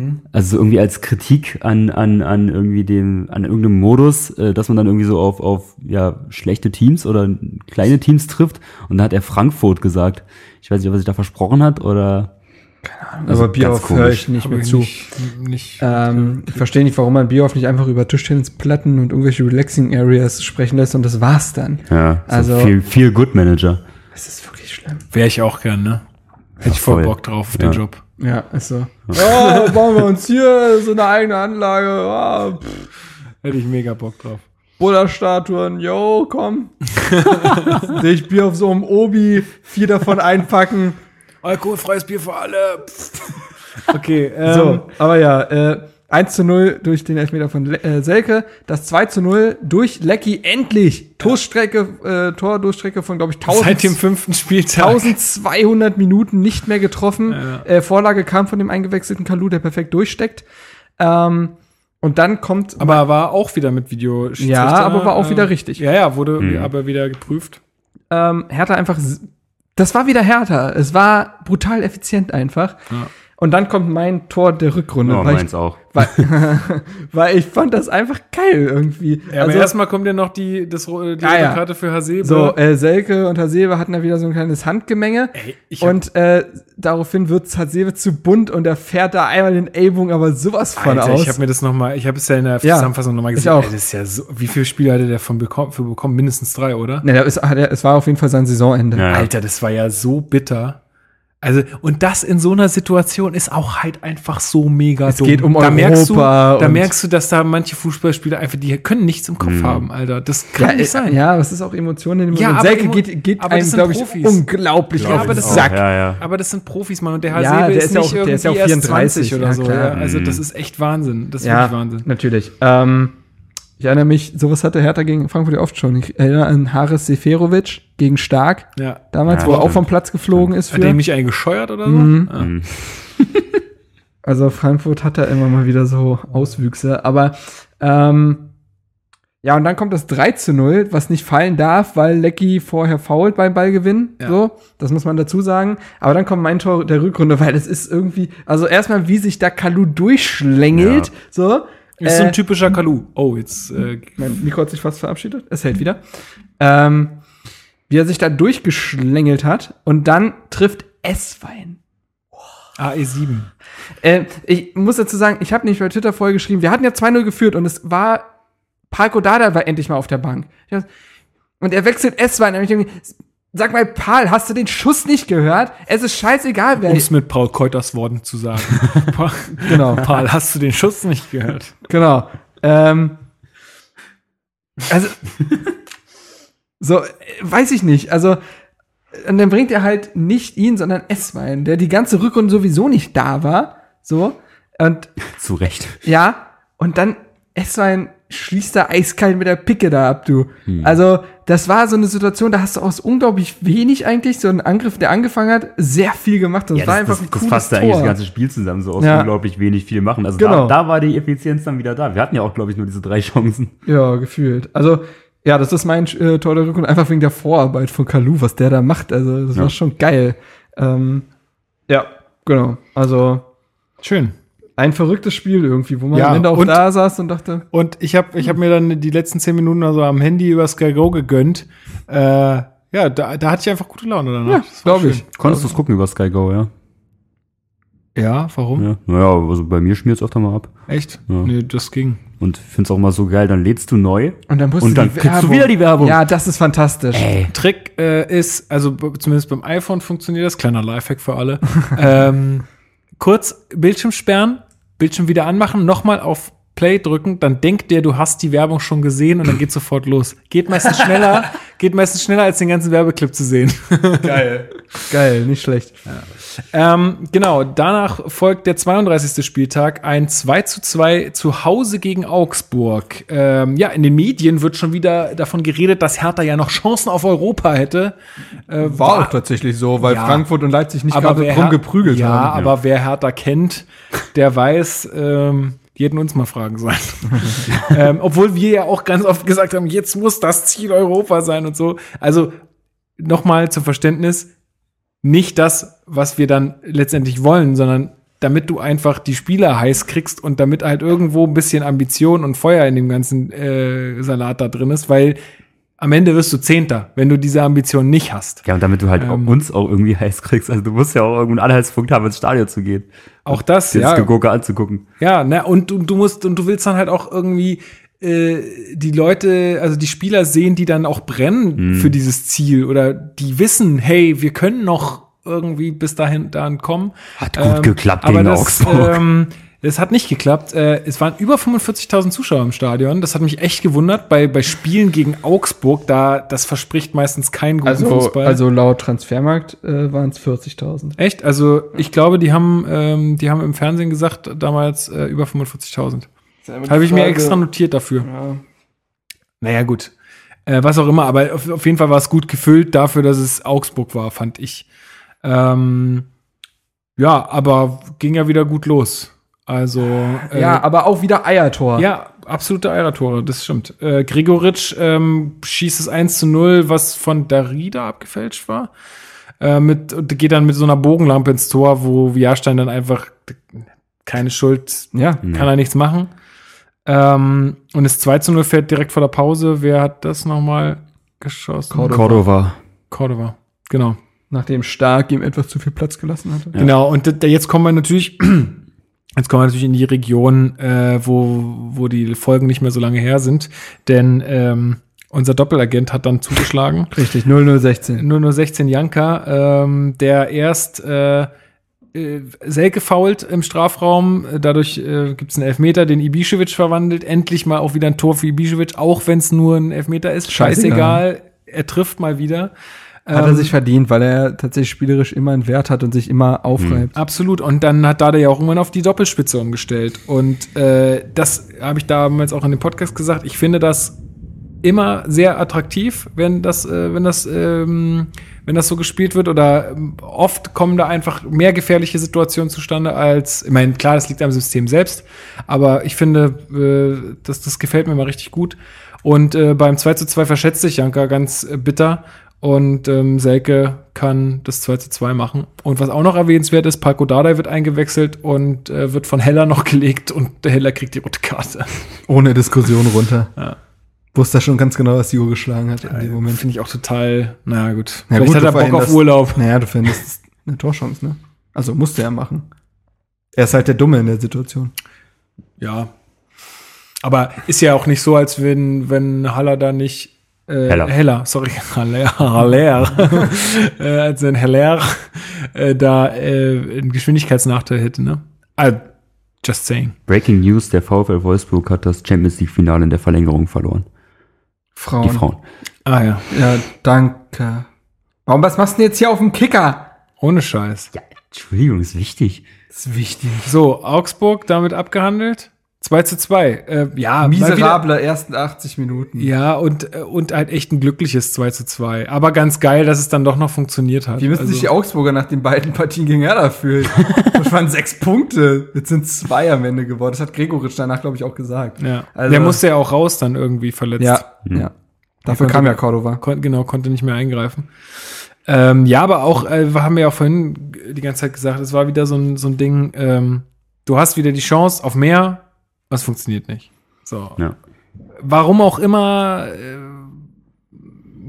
Hm? Also so irgendwie als Kritik an, an, an irgendwie dem, an irgendeinem Modus, äh, dass man dann irgendwie so auf, auf ja, schlechte Teams oder kleine Teams trifft. Und da hat er Frankfurt gesagt. Ich weiß nicht, ob er sich da versprochen hat oder Also Aber Bierhoff höre ich nicht mehr zu. Nicht, nicht, Ähm, ich verstehe nicht, warum man Bierhoff nicht einfach über Tischtennisplatten und irgendwelche Relaxing Areas sprechen lässt und das war's dann. Ja, Also- viel, viel Good Manager. Das ist wirklich schlimm. Wäre ich auch gern, ne? Hätte ich voll voll. Bock drauf auf Ja. den Job. Ja, ist so. Ja, bauen wir uns hier so eine eigene Anlage. Pff, Hätte ich mega Bock drauf. Buddha-Statuen, yo, komm. Sehe ich Bier auf so einem Obi, vier davon einpacken. Alkoholfreies Bier für alle. Okay, ähm, So, aber ja, äh, 1 zu 0 durch den Elfmeter von Le äh, Selke. Das 2 zu 0 durch Lecky endlich. Torstrecke, äh, Tordurchstrecke von, glaube ich, 1000, seit dem fünften Spieltag. 1200 Minuten nicht mehr getroffen. Ja. Äh, Vorlage kam von dem eingewechselten Kalu, der perfekt durchsteckt. Ähm, und dann kommt Aber war auch wieder mit Video. Ja, aber war auch wieder richtig. Ja, ja, wurde Mhm. aber wieder geprüft. ähm, Hertha einfach. Das war wieder Hertha. Es war brutal effizient einfach. Ja. Und dann kommt mein Tor der Rückrunde. Oh, weil, ich, meins auch. weil, weil ich fand das einfach geil irgendwie. Ja, aber erstmal kommt ja noch die, das, die Ja, rote ja. Karte für Hasebe. so, äh, Selke und Hasebe hatten da wieder so ein kleines Handgemenge. Ey, ich hab, Und äh, daraufhin wird Hasebe zu bunt und er fährt da einmal den Ellbogen aber sowas von Alter, aus. ich habe mir das nochmal, ich habe es ja in der Ja, Zusammenfassung nochmal ich gesehen. auch. Ey, das ist ja so, wie viele Spiele hatte der von bekommen, für bekommen? Mindestens drei, oder? ne, da ist, hat es war auf jeden Fall sein Saisonende. Ja. Alter, das war ja so bitter. Also, und das in so einer Situation ist auch halt einfach so mega Es dumm. geht um da merkst du, Europa Da merkst du, dass da manche Fußballspieler einfach, die können nichts im Kopf haben, Alter. Das kann Ja, nicht äh, sein. ja, aber es ist auch Emotionen in dem Ja, Moment. aber Selke Emo- geht, geht aber das einem, sind glaube ich, Profis. unglaublich Ja, auf aber den das ist Sack. Ja, ja. Aber das sind Profis, Mann. Und der Ja, Hasebe der ist, ist ja nicht auch- der irgendwie ist ja auch erst 34 20 oder ja, so. Ja. Also, Mhm. das ist echt Wahnsinn. Das ist Ja, wirklich Wahnsinn. natürlich. Ähm, ich erinnere mich, sowas hatte Hertha gegen Frankfurt ja oft schon. Ich erinnere an Haris Seferovic gegen Stark, Ja. damals, Ja, wo er auch vom Platz geflogen ist. Hat Für. der mich einen gescheuert oder so? Mhm. Ja. Mhm. Also Frankfurt hat da immer mal wieder so Auswüchse. Aber ähm, ja, und dann kommt das 3 zu 0, was nicht fallen darf, weil Lecky vorher fault beim Ballgewinn. Ja. So, das muss man dazu sagen. Aber dann kommt mein Tor der Rückrunde, weil es ist irgendwie, also erstmal, wie sich da Kalu durchschlängelt. Ja. So. Ist so Äh, ein typischer Kalu. Oh, jetzt. Äh, Mein Mikro hat sich fast verabschiedet. Es hält wieder. Ähm, wie er sich da durchgeschlängelt hat und dann trifft Esswein. AE7. Äh, ich muss dazu sagen, ich habe nicht bei Twitter vorher geschrieben, wir hatten ja 2-0 geführt und es war, Parko Dada war endlich mal auf der Bank. Und er wechselt Esswein. Und ich denke, sag mal, Paul, hast du den Schuss nicht gehört? Es ist scheißegal, wer. Um es mit Paul Keuters Worten zu sagen. Genau. Paul, hast du den Schuss nicht gehört? Genau. Ähm, also, so, weiß ich nicht. Also, und dann bringt er halt nicht ihn, sondern Esswein, der die ganze Rückrunde sowieso nicht da war. So. Und Zu Recht. ja, und dann Esswein schließt da eiskalt mit der Picke da ab, du. Also, das war so eine Situation, da hast du aus unglaublich wenig eigentlich, so ein Angriff, der angefangen hat, sehr viel gemacht. Und Ja, war das, einfach das, ein das cooles fasst ja Tor. eigentlich das ganze Spiel zusammen, so aus Ja. unglaublich wenig viel machen. Also Genau. da, da war die Effizienz dann wieder da. Wir hatten ja auch, glaube ich, nur diese drei Chancen. Ja, gefühlt. Also, ja, das ist mein äh, Tor der Rückrunde, einfach wegen der Vorarbeit von Kalu, was der da macht. Also, das Ja. war schon geil. Ähm, ja, genau. Also, Schön. Ein verrücktes Spiel irgendwie, wo man Ja, am Ende auch und- da saß und dachte, Und ich habe ich hab mir dann die letzten zehn Minuten also am Handy über Sky Go gegönnt. Äh, ja, da, da hatte ich einfach gute Laune danach. ja, glaube ich. Konntest du es gucken über Sky Go, ja? Ja, warum? Ja, naja, also bei mir schmiert es öfter mal ab. Echt? Ja. Nee, das ging. Und ich finde es auch mal so geil, dann lädst du neu. Und dann musst Und du dann kriegst du wieder die Werbung. Ja, das ist fantastisch. Ey. Trick äh, ist, also zumindest beim iPhone funktioniert das, kleiner Lifehack für alle. ähm, kurz Bildschirm sperren, Bildschirm wieder anmachen, nochmal auf Play drücken, dann denkt der, du hast die Werbung schon gesehen und dann geht sofort los. Geht meistens schneller, geht meistens schneller, als den ganzen Werbeclip zu sehen. Geil. Geil, nicht schlecht. Ähm, genau, danach folgt der 32. Spieltag, ein 2 zu 2 zu Hause gegen Augsburg. Ähm, ja, in den Medien wird schon wieder davon geredet, dass Hertha ja noch Chancen auf Europa hätte. Äh, War auch tatsächlich so, weil Ja. Frankfurt und Leipzig nicht gerade wer drum Her- geprügelt ja, haben. aber wer Hertha kennt, der weiß, ähm, die hätten uns mal fragen sollen. ähm, obwohl wir ja auch ganz oft gesagt haben, jetzt muss das Ziel Europa sein und so. Also nochmal zum Verständnis, nicht das, was wir dann letztendlich wollen, sondern damit du einfach die Spieler heiß kriegst und damit halt irgendwo ein bisschen Ambition und Feuer in dem ganzen äh, Salat da drin ist, weil am Ende wirst du Zehnter, wenn du diese Ambition nicht hast. Ja, und damit du halt Ähm. auch uns auch irgendwie heiß kriegst. Also du musst ja auch irgendeinen Anhaltspunkt haben, ins Stadion zu gehen. Auch das, Dir ja. Gegucke anzugucken. Ja, ne, und du, du musst, und du willst dann halt auch irgendwie äh, die Leute, also die Spieler sehen, die dann auch brennen für dieses Ziel oder die wissen, hey, wir können noch irgendwie bis dahin dann kommen. Hat gut geklappt aber gegen das, Augsburg. Ähm, es hat nicht geklappt. Äh, es waren über 45.000 Zuschauer im Stadion. Das hat mich echt gewundert. Bei, bei Spielen gegen Augsburg, da das verspricht meistens keinen guten Also, Fußball. also laut Transfermarkt äh, waren es 40.000. echt? Also ich glaube, die haben, ähm, die haben im Fernsehen gesagt damals äh, über 45.000. Habe ich mir extra notiert dafür. Ja. Naja, gut. Äh, was auch immer, aber auf, auf jeden Fall war es gut gefüllt dafür, dass es Augsburg war, fand ich. Ähm, ja, aber ging ja wieder gut los. Also, äh, ja, aber auch wieder Eiertor. ja, absolute Eiertore, das stimmt. Äh, Gregoritsch ähm, schießt es 1 zu 0, was von Darida abgefälscht war. Äh, mit, und geht dann mit so einer Bogenlampe ins Tor, wo Jahrstein dann einfach keine Schuld ja. kann er nichts machen. Ähm, und das 2 zu 0 fährt direkt vor der Pause. Wer hat das nochmal geschossen? Cordova. Cordova. Cordova. Genau. Nachdem Stark ihm etwas zu viel Platz gelassen hatte. Genau. Und jetzt kommen wir natürlich, jetzt kommen wir natürlich in die Region, äh, wo, wo die Folgen nicht mehr so lange her sind. Denn ähm, unser Doppelagent hat dann zugeschlagen. Richtig, 0016. nur nur 16 Janka, ähm, der erst äh, äh, Selke fault im Strafraum, dadurch äh, gibt es einen Elfmeter, den Ibišević verwandelt, endlich mal auch wieder ein Tor für Ibišević, auch wenn es nur ein Elfmeter ist, Scheißegal. scheißegal, er trifft mal wieder. Hat er Ähm, sich verdient, weil er tatsächlich spielerisch immer einen Wert hat und sich immer aufreibt. Absolut. Und dann hat Dada ja auch irgendwann auf die Doppelspitze umgestellt. Und äh, das habe ich damals auch in dem Podcast gesagt. Ich finde das immer sehr attraktiv, wenn das, äh, wenn das, ähm, wenn das so gespielt wird. Oder ähm, oft kommen da einfach mehr gefährliche Situationen zustande als, ich meine, klar, das liegt am System selbst, aber ich finde, äh, das, das gefällt mir mal richtig gut. Und äh, beim 2 zu 2 verschätzt sich Janka ganz äh, bitter. Und ähm, Selke kann das 2 zu 2 machen. Und was auch noch erwähnenswert ist, Palko Dardai wird eingewechselt und äh, wird von Heller noch gelegt und der Heller kriegt die rote Karte. Ohne Diskussion runter. Ja. Wusste schon ganz genau, was die Uhr geschlagen hat in dem Moment. Finde ich auch total, naja gut. Ja, Vielleicht gut, hat er Bock auf Urlaub. Naja, du findest eine Torchance, ne? Also musste er machen. Er ist halt der Dumme in der Situation. Ja. Aber ist ja auch nicht so, als wenn, wenn Haller da nicht äh, Heller. Heller, sorry, Haller, Haller, äh, als wenn Heller äh, da äh, einen Geschwindigkeitsnachteil hätte, ne? Ah, just saying. Breaking News, der VfL Wolfsburg hat das Champions League Finale in der Verlängerung verloren. Frauen. Die Frauen. Ah ja, Ja, danke. Warum, was machst du denn jetzt hier auf dem Kicker? ohne Scheiß. Ja, Entschuldigung, ist wichtig. Ist wichtig. So, Augsburg damit abgehandelt. 2 zu 2. Äh, ja, mal wieder- Miserable ersten 80 Minuten. Ja, und, äh, und halt echt ein glückliches 2 zu 2. Aber ganz geil, dass es dann doch noch funktioniert hat. Wie müssen Also- sich die Augsburger nach den beiden Partien gegen Hertha fühlen? Das waren sechs Punkte. Jetzt sind zwei am Ende geworden. Das hat Gregoritsch danach, glaube ich, auch gesagt. Ja. Also- der musste ja auch raus dann irgendwie verletzt. Ja, ja. Dafür konnte- kam ja Cordova. Kon genau, konnte nicht mehr eingreifen. Ähm, ja, aber auch, äh, wir haben ja auch vorhin die ganze Zeit gesagt, es war wieder so ein, so ein Ding, ähm, du hast wieder die Chance auf mehr, was funktioniert nicht. So. Ja. Warum auch immer, äh,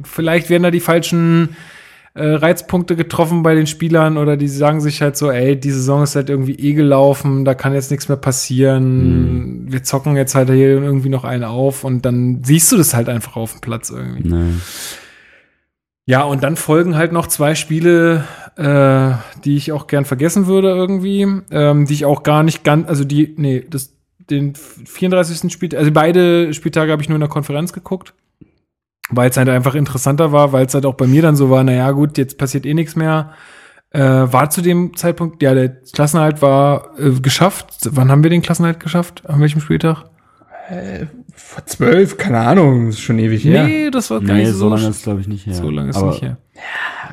vielleicht werden da die falschen äh, Reizpunkte getroffen bei den Spielern oder die sagen sich halt so, ey, die Saison ist halt irgendwie eh gelaufen, da kann jetzt nichts mehr passieren, wir zocken jetzt halt hier irgendwie noch einen auf und dann siehst du das halt einfach auf dem Platz irgendwie. Nein. Ja, und dann folgen halt noch zwei Spiele, äh, die ich auch gern vergessen würde irgendwie, ähm, die ich auch gar nicht ganz, also die, nee, das, den 34. Spiel, also beide Spieltage habe ich nur in der Konferenz geguckt, weil es halt einfach interessanter war, weil es halt auch bei mir dann so war, naja gut, jetzt passiert eh nichts mehr. Äh, war zu dem Zeitpunkt, ja, der Klassenhalt war äh, geschafft. Wann haben wir den Klassenhalt geschafft? An welchem Spieltag? Vor zwölf, keine Ahnung, ist schon ewig her. Nee, das war gar Nee, nicht so lange ist glaube ich nicht her. so lange ist Aber nicht her.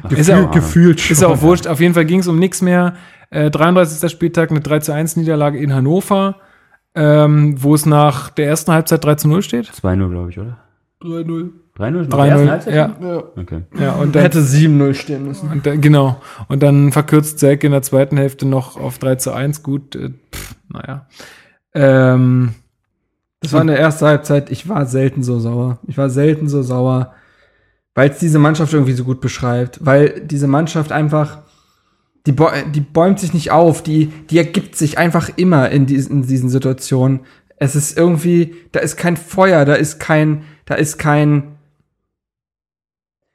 Gefühl, Ist ja auch- gefühlt schon. Ist ja auch wurscht. Auf jeden Fall ging es um nichts mehr. Äh, 33. Spieltag eine 3 zu 1 Niederlage in Hannover, ähm, wo es nach der ersten Halbzeit 3 zu 0 steht. 2-0, glaube ich, oder? 3-0. 3-0? Nach der 3-0, ersten Halbzeit ja. Ja. Okay. Ja, und dann, Hätte 7-0 stehen müssen. und dann, genau. Und dann verkürzt Selke in der zweiten Hälfte noch auf 3 zu 1. Gut, äh, pff, naja. Ähm, Das war in der ersten Halbzeit, ich war selten so sauer. Ich war selten so sauer. weil es diese Mannschaft irgendwie so gut beschreibt, weil diese Mannschaft einfach die, bäu die bäumt sich nicht auf, die, die ergibt sich einfach immer in diesen, in diesen Situationen. Es ist irgendwie, da ist kein Feuer, da ist kein, da ist kein,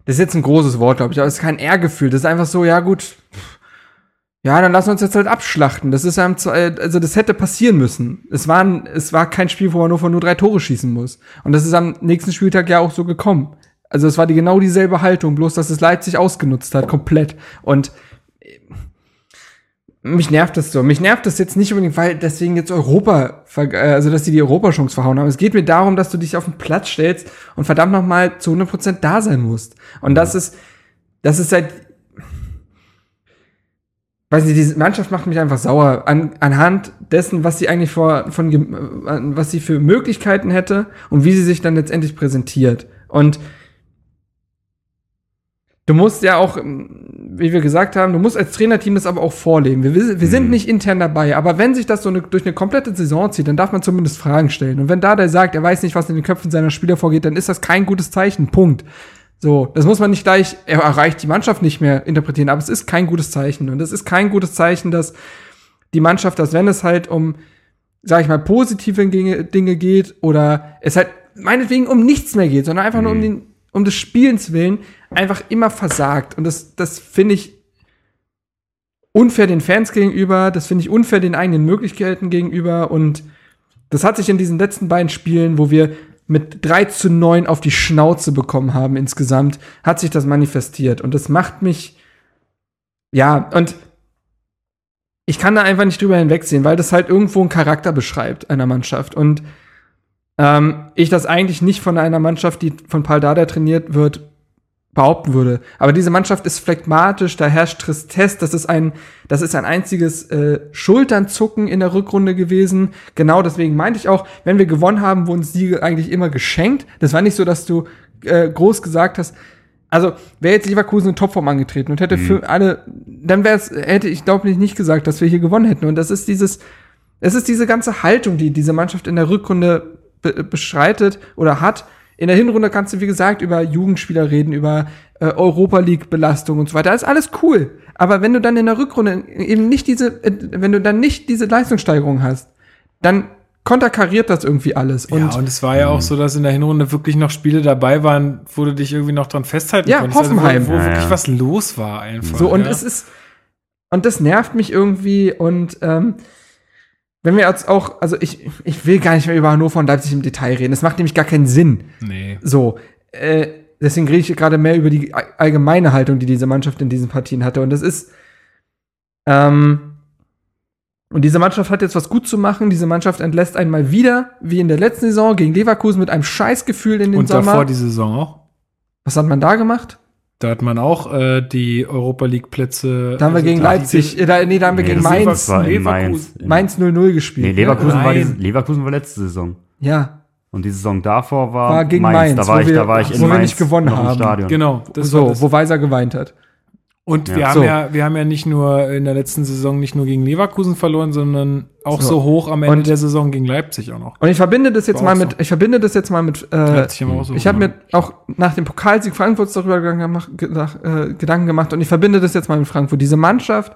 das ist jetzt ein großes Wort, glaube ich, aber es ist kein Ehrgefühl. Das ist einfach so, ja gut, ja, dann lassen wir uns jetzt halt abschlachten. Das ist einem, äh, also das hätte passieren müssen. Es war, es war kein Spiel, wo man nur von nur drei Tore schießen muss. Und das ist am nächsten Spieltag ja auch so gekommen. Also es war die genau dieselbe Haltung, bloß dass es Leipzig ausgenutzt hat, komplett. Und äh, mich nervt das so. Mich nervt das jetzt nicht unbedingt, weil deswegen jetzt Europa, äh, also dass die die Europachance verhauen haben. Es geht mir darum, dass du dich auf den Platz stellst und verdammt noch mal zu 100% da sein musst. Und das ist, das ist seit weiß nicht, diese Mannschaft macht mich einfach sauer an, anhand dessen, was sie eigentlich vor, von, was sie für Möglichkeiten hätte und wie sie sich dann letztendlich präsentiert. Und du musst ja auch, wie wir gesagt haben, du musst als Trainerteam das aber auch vorleben. Wir, wir sind Mhm. nicht intern dabei, aber wenn sich das so eine, durch eine komplette Saison zieht, dann darf man zumindest Fragen stellen. Und wenn da der sagt, er weiß nicht, was in den Köpfen seiner Spieler vorgeht, dann ist das kein gutes Zeichen. Punkt. So, das muss man nicht gleich, er erreicht die Mannschaft nicht mehr interpretieren, aber es ist kein gutes Zeichen. Und es ist kein gutes Zeichen, dass die Mannschaft, dass wenn es halt um, sag ich mal, positive Dinge, Dinge geht oder es halt meinetwegen um nichts mehr geht, sondern einfach nur um den, um des Spielens willen, einfach immer versagt. Und das, das finde ich unfair den Fans gegenüber, das finde ich unfair den eigenen Möglichkeiten gegenüber und das hat sich in diesen letzten beiden Spielen, wo wir mit 3 zu 9 auf die Schnauze bekommen haben insgesamt, hat sich das manifestiert. Und das macht mich, ja, und ich kann da einfach nicht drüber hinwegsehen, weil das halt irgendwo einen Charakter beschreibt einer Mannschaft. Und ähm, ich das eigentlich nicht von einer Mannschaft, die von Paul Dardai trainiert wird, behaupten würde. Aber diese Mannschaft ist phlegmatisch, da herrscht Tristesse, das ist ein, das ist ein einziges äh, Schulternzucken in der Rückrunde gewesen. Genau deswegen meinte ich auch, wenn wir gewonnen haben, wurden Siege eigentlich immer geschenkt. Das war nicht so, dass du äh, groß gesagt hast, also wäre jetzt Leverkusen in Topform angetreten und hätte für alle, dann wäre es, hätte ich glaube ich nicht gesagt, dass wir hier gewonnen hätten. Und das ist dieses, es ist diese ganze Haltung, die diese Mannschaft in der Rückrunde be beschreitet oder hat. In der Hinrunde kannst du, wie gesagt, über Jugendspieler reden, über äh, Europa League-Belastung und so weiter. Das ist alles cool. Aber wenn du dann in der Rückrunde eben nicht diese, äh, wenn du dann nicht diese Leistungssteigerung hast, dann konterkariert das irgendwie alles. ja, und es war ja auch so, dass in der Hinrunde wirklich noch Spiele dabei waren, wo du dich irgendwie noch dran festhalten Ja, konntest. Hoffenheim. Also wo, wo Ja, wirklich ja. was los war einfach. So, und ja. es ist, und das nervt mich irgendwie und ähm, wenn wir jetzt auch, also ich, ich will gar nicht mehr über Hannover und Leipzig im Detail reden. Das macht nämlich gar keinen Sinn. Nee. So, äh, deswegen rede ich gerade mehr über die all- allgemeine Haltung, die diese Mannschaft in diesen Partien hatte. Und das ist, ähm, und diese Mannschaft hat jetzt was gut zu machen. Diese Mannschaft entlässt einmal wieder, wie in der letzten Saison, gegen Leverkusen mit einem Scheißgefühl in den Und Sommer. davor die Saison auch. was hat man da gemacht? Da hat man auch äh, die Europa League Plätze. Da haben wir also gegen da- Leipzig, äh, da, nee, da haben wir Nee, gegen Mainz, Leverkusen. Mainz. Mainz 0-0 gespielt. Nee, Leverkusen, Ja, war die, nein. Leverkusen war letzte Saison. Ja, Und die Saison davor war, War gegen Mainz, Da war wo ich, wir- da war ich in wo wir Mainz nicht gewonnen haben. Stadion. Genau, das war so, das. wo Weiser geweint hat. Und Ja. wir haben So. ja, wir haben ja nicht nur in der letzten Saison nicht nur gegen Leverkusen verloren, sondern auch So. so, hoch am Ende Und- der Saison gegen Leipzig auch noch. Und ich verbinde das jetzt mal auch mit, so. ich verbinde das jetzt mal mit, äh, so ich habe mir auch nach dem Pokalsieg Frankfurts darüber gemacht, gedacht, äh, Gedanken gemacht und ich verbinde das jetzt mal mit Frankfurt. Diese Mannschaft,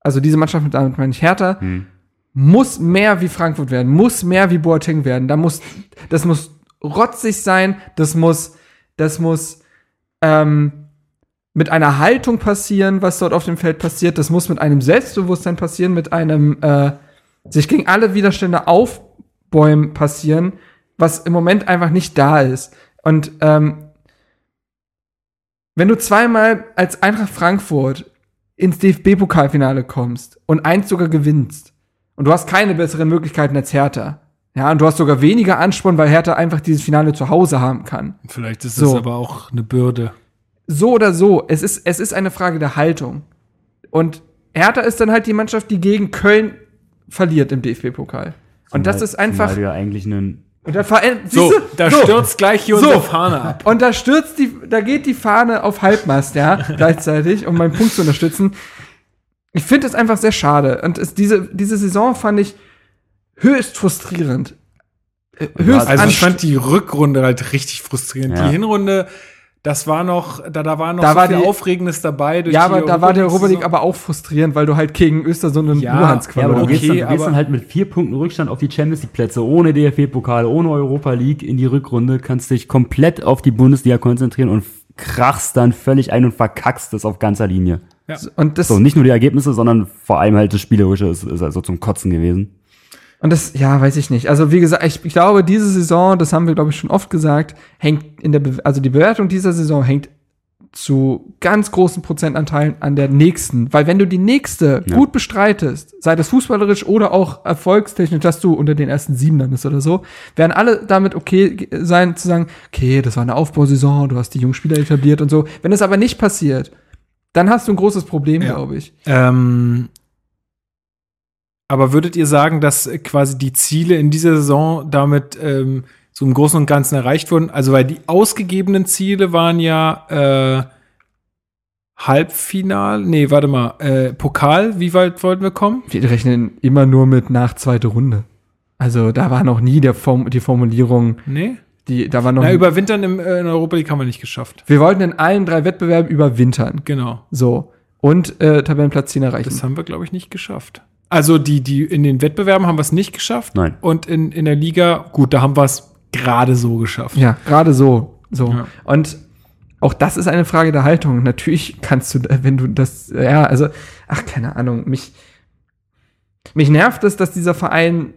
also diese Mannschaft, mit damit meine ich Hertha, Hm. muss mehr wie Frankfurt werden, muss mehr wie Boateng werden. Da muss, das muss rotzig sein, das muss, das muss ähm, mit einer Haltung passieren, was dort auf dem Feld passiert. Das muss mit einem Selbstbewusstsein passieren, mit einem äh, sich gegen alle Widerstände aufbäumen passieren, was im Moment einfach nicht da ist. Und ähm, wenn du zweimal als Eintracht Frankfurt ins DFB-Pokalfinale kommst und eins sogar gewinnst und du hast keine besseren Möglichkeiten als Hertha, ja, und du hast sogar weniger Ansporn, weil Hertha einfach dieses Finale zu Hause haben kann. Vielleicht ist So. das aber auch eine Bürde. So oder so, es ist, es ist eine Frage der Haltung. Und Hertha ist dann halt die Mannschaft, die gegen Köln verliert im DFB-Pokal. Und das ist einfach. Ja eigentlich einen, Und da, veränd- So, da So. stürzt gleich hier So. unsere Fahne ab. Und da stürzt die, da geht die Fahne auf Halbmast, ja, gleichzeitig, um meinen Punkt zu unterstützen. Ich finde es einfach sehr schade. Und es, diese, diese Saison fand ich höchst frustrierend. Äh, Höchst Also ich fand die Rückrunde halt richtig frustrierend. Ja. Die Hinrunde, Das war noch, da, da war noch Da so war viel die- Aufregendes dabei. durch Ja, die aber da war die Europa League aber auch frustrierend, weil du halt gegen Östersund und Ja, Luhansk Ja, aber du okay, gehst, dann, du gehst aber- dann halt mit vier Punkten Rückstand auf die Champions League Plätze, ohne DFB-Pokal, ohne Europa League in die Rückrunde, kannst dich komplett auf die Bundesliga konzentrieren und krachst dann völlig ein und verkackst es auf ganzer Linie. Ja. Und das, So, nicht nur die Ergebnisse, sondern vor allem halt das Spielerische ist, ist also zum Kotzen gewesen. Und das, ja, weiß ich nicht. Also wie gesagt, ich, ich glaube, diese Saison, das haben wir, glaube ich, schon oft gesagt, hängt in der, Be also die Bewertung dieser Saison hängt zu ganz großen Prozentanteilen an der nächsten. Weil wenn du die nächste Ja. gut bestreitest, sei das fußballerisch oder auch erfolgstechnisch, dass du unter den ersten sieben landest oder so, werden alle damit okay sein, zu sagen, okay, das war eine Aufbausaison, du hast die jungen Spieler etabliert und so. Wenn das aber nicht passiert, dann hast du ein großes Problem, Ja. glaube ich. Ähm, aber würdet ihr sagen, dass äh, quasi die Ziele in dieser Saison damit ähm, so im Großen und Ganzen erreicht wurden? Also, weil die ausgegebenen Ziele waren ja äh, Halbfinal, nee, warte mal, äh, Pokal, wie weit wollten wir kommen? Wir rechnen immer nur mit nach zweite Runde. Also da war noch nie der Form, die Formulierung, Nee? die, da war noch. Na, überwintern im, äh, in Europa League haben wir nicht geschafft. wir wollten in allen drei Wettbewerben überwintern. Genau. So. Und äh, Tabellenplatz 10 erreichen. Das haben wir, glaube ich, nicht geschafft. Also die, die in den Wettbewerben haben wir es nicht geschafft. Nein. Und in, in der Liga, gut, da haben wir es gerade so geschafft. Ja, gerade so. So. Ja. Und auch das ist eine Frage der Haltung. Natürlich kannst du, äh, wenn du das, ja, also, ach, keine Ahnung, mich, mich nervt es, dass dieser Verein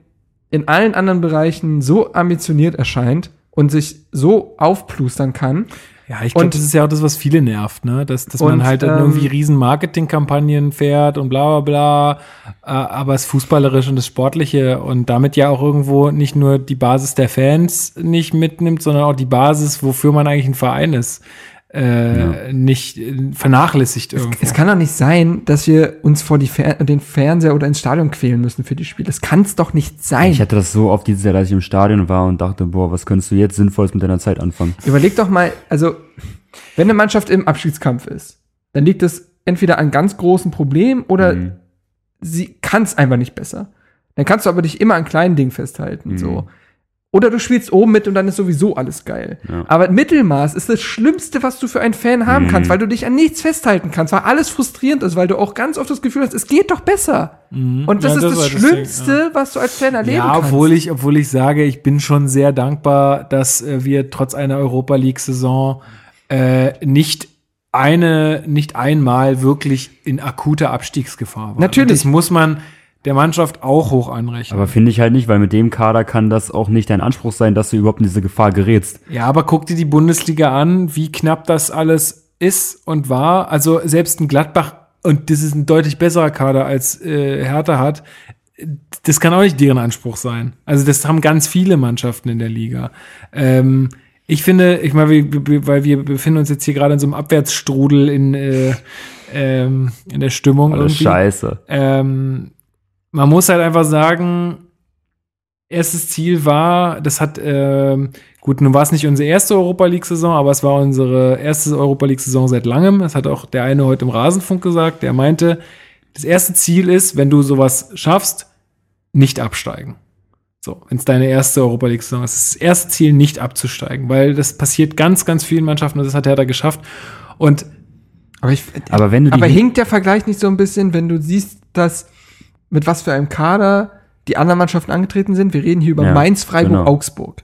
in allen anderen Bereichen so ambitioniert erscheint und sich so aufplustern kann. Ja, ich glaube, das ist ja auch das, was viele nervt, ne? Dass, dass man Und, halt dann ähm, irgendwie riesen Marketingkampagnen fährt und bla bla bla. Äh, aber das Fußballerische und das Sportliche und damit ja auch irgendwo nicht nur die Basis der Fans nicht mitnimmt, sondern auch die Basis, wofür man eigentlich ein Verein ist, äh, nicht äh, vernachlässigt irgendwo. Es kann doch nicht sein, dass wir uns vor die Fer den Fernseher oder ins Stadion quälen müssen für die Spiele. Das kann es doch nicht sein. Ich hatte das so oft dieses Jahr, dass ich im Stadion war und dachte, boah, was könntest du jetzt Sinnvolles mit deiner Zeit anfangen? Überleg doch mal, also, wenn eine Mannschaft im Abschiedskampf ist, dann liegt es entweder an ganz großen Problemen oder Mhm. sie kann es einfach nicht besser. Dann kannst du aber dich immer an kleinen Dingen festhalten, Mhm. so. Oder du spielst oben mit und dann ist sowieso alles geil. Ja. Aber Mittelmaß ist das Schlimmste, was du für einen Fan haben Mhm. kannst, weil du dich an nichts festhalten kannst, weil alles frustrierend ist, weil du auch ganz oft das Gefühl hast, es geht doch besser. Und das Ja, ist das das, war das Ding, Schlimmste, was du als Fan erleben Ja, kannst. obwohl ich, obwohl ich sage, ich bin schon sehr dankbar, dass äh, wir trotz einer Europa League-Saison äh, nicht eine, nicht einmal wirklich in akuter Abstiegsgefahr waren. Natürlich. Und Das muss man der Mannschaft auch hoch anrechnen. Aber finde ich halt nicht, weil mit dem Kader kann das auch nicht dein Anspruch sein, dass du überhaupt in diese Gefahr gerätst. ja, aber guck dir die Bundesliga an, wie knapp das alles ist und war. Also selbst ein Gladbach, und das ist ein deutlich besserer Kader als äh, Hertha hat, das kann auch nicht deren Anspruch sein. Also das haben ganz viele Mannschaften in der Liga. Ähm, ich finde, ich meine, wir- weil wir befinden uns jetzt hier gerade in so einem Abwärtsstrudel in, äh, ähm, in der Stimmung. Alles irgendwie. scheiße. Ähm, man muss halt einfach sagen, erstes Ziel war, das hat, ähm, gut, nun war es nicht unsere erste Europa League-Saison, aber es war unsere erste Europa League-Saison seit langem. Das hat auch der eine heute im Rasenfunk gesagt, der meinte, das erste Ziel ist, wenn du sowas schaffst, nicht absteigen. So, wenn es deine erste Europa League-Saison ist, ist das erste Ziel, nicht abzusteigen, weil das passiert ganz, ganz vielen Mannschaften und das hat Hertha geschafft. Und aber ich, Aber wenn du Aber hinkt der Vergleich nicht so ein bisschen, wenn du siehst, dass mit was für einem Kader die anderen Mannschaften angetreten sind? Wir reden hier über Ja, Mainz, Freiburg, genau. Augsburg.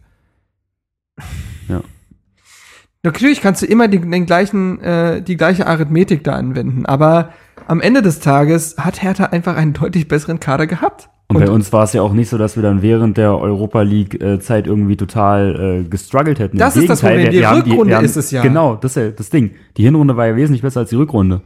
Ja. Natürlich kannst du immer die, den gleichen, äh, die gleiche Arithmetik da anwenden, aber am Ende des Tages hat Hertha einfach einen deutlich besseren Kader gehabt. Und bei uns war es ja auch nicht so, dass wir dann während der Europa League-Zeit irgendwie total äh, gestruggelt hätten. Im Das ist das Gegenteil, Problem. Die Rückrunde wir haben, ist es ja. Genau, das ist ja das Ding. Die Hinrunde war ja wesentlich besser als die Rückrunde.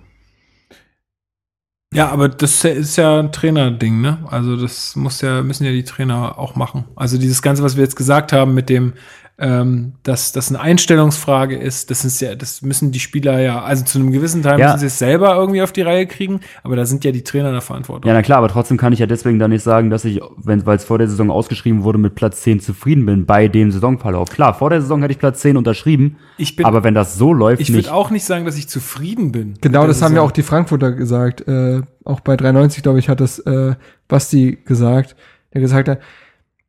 Ja, aber das ist ja ein Trainerding, ne? Also das muss ja, müssen ja die Trainer auch machen. Also dieses Ganze, was wir jetzt gesagt haben mit dem, ähm, dass das eine Einstellungsfrage ist, das ist ja, das müssen die Spieler ja, also zu einem gewissen Teil Ja. müssen sie es selber irgendwie auf die Reihe kriegen, aber da sind ja die Trainer in der Verantwortung. Ja, na klar, aber trotzdem kann ich ja deswegen dann nicht sagen, dass ich, wenn weil es vor der Saison ausgeschrieben wurde, mit Platz 10 zufrieden bin bei dem Saisonverlauf. Klar, vor der Saison hätte ich Platz 10 unterschrieben, Ich bin, aber wenn das so läuft, ich würde auch nicht sagen, dass ich zufrieden bin. Genau, das haben ja auch die Frankfurter gesagt. Äh, auch bei 93, glaube ich, hat das äh, Basti gesagt, der gesagt hat,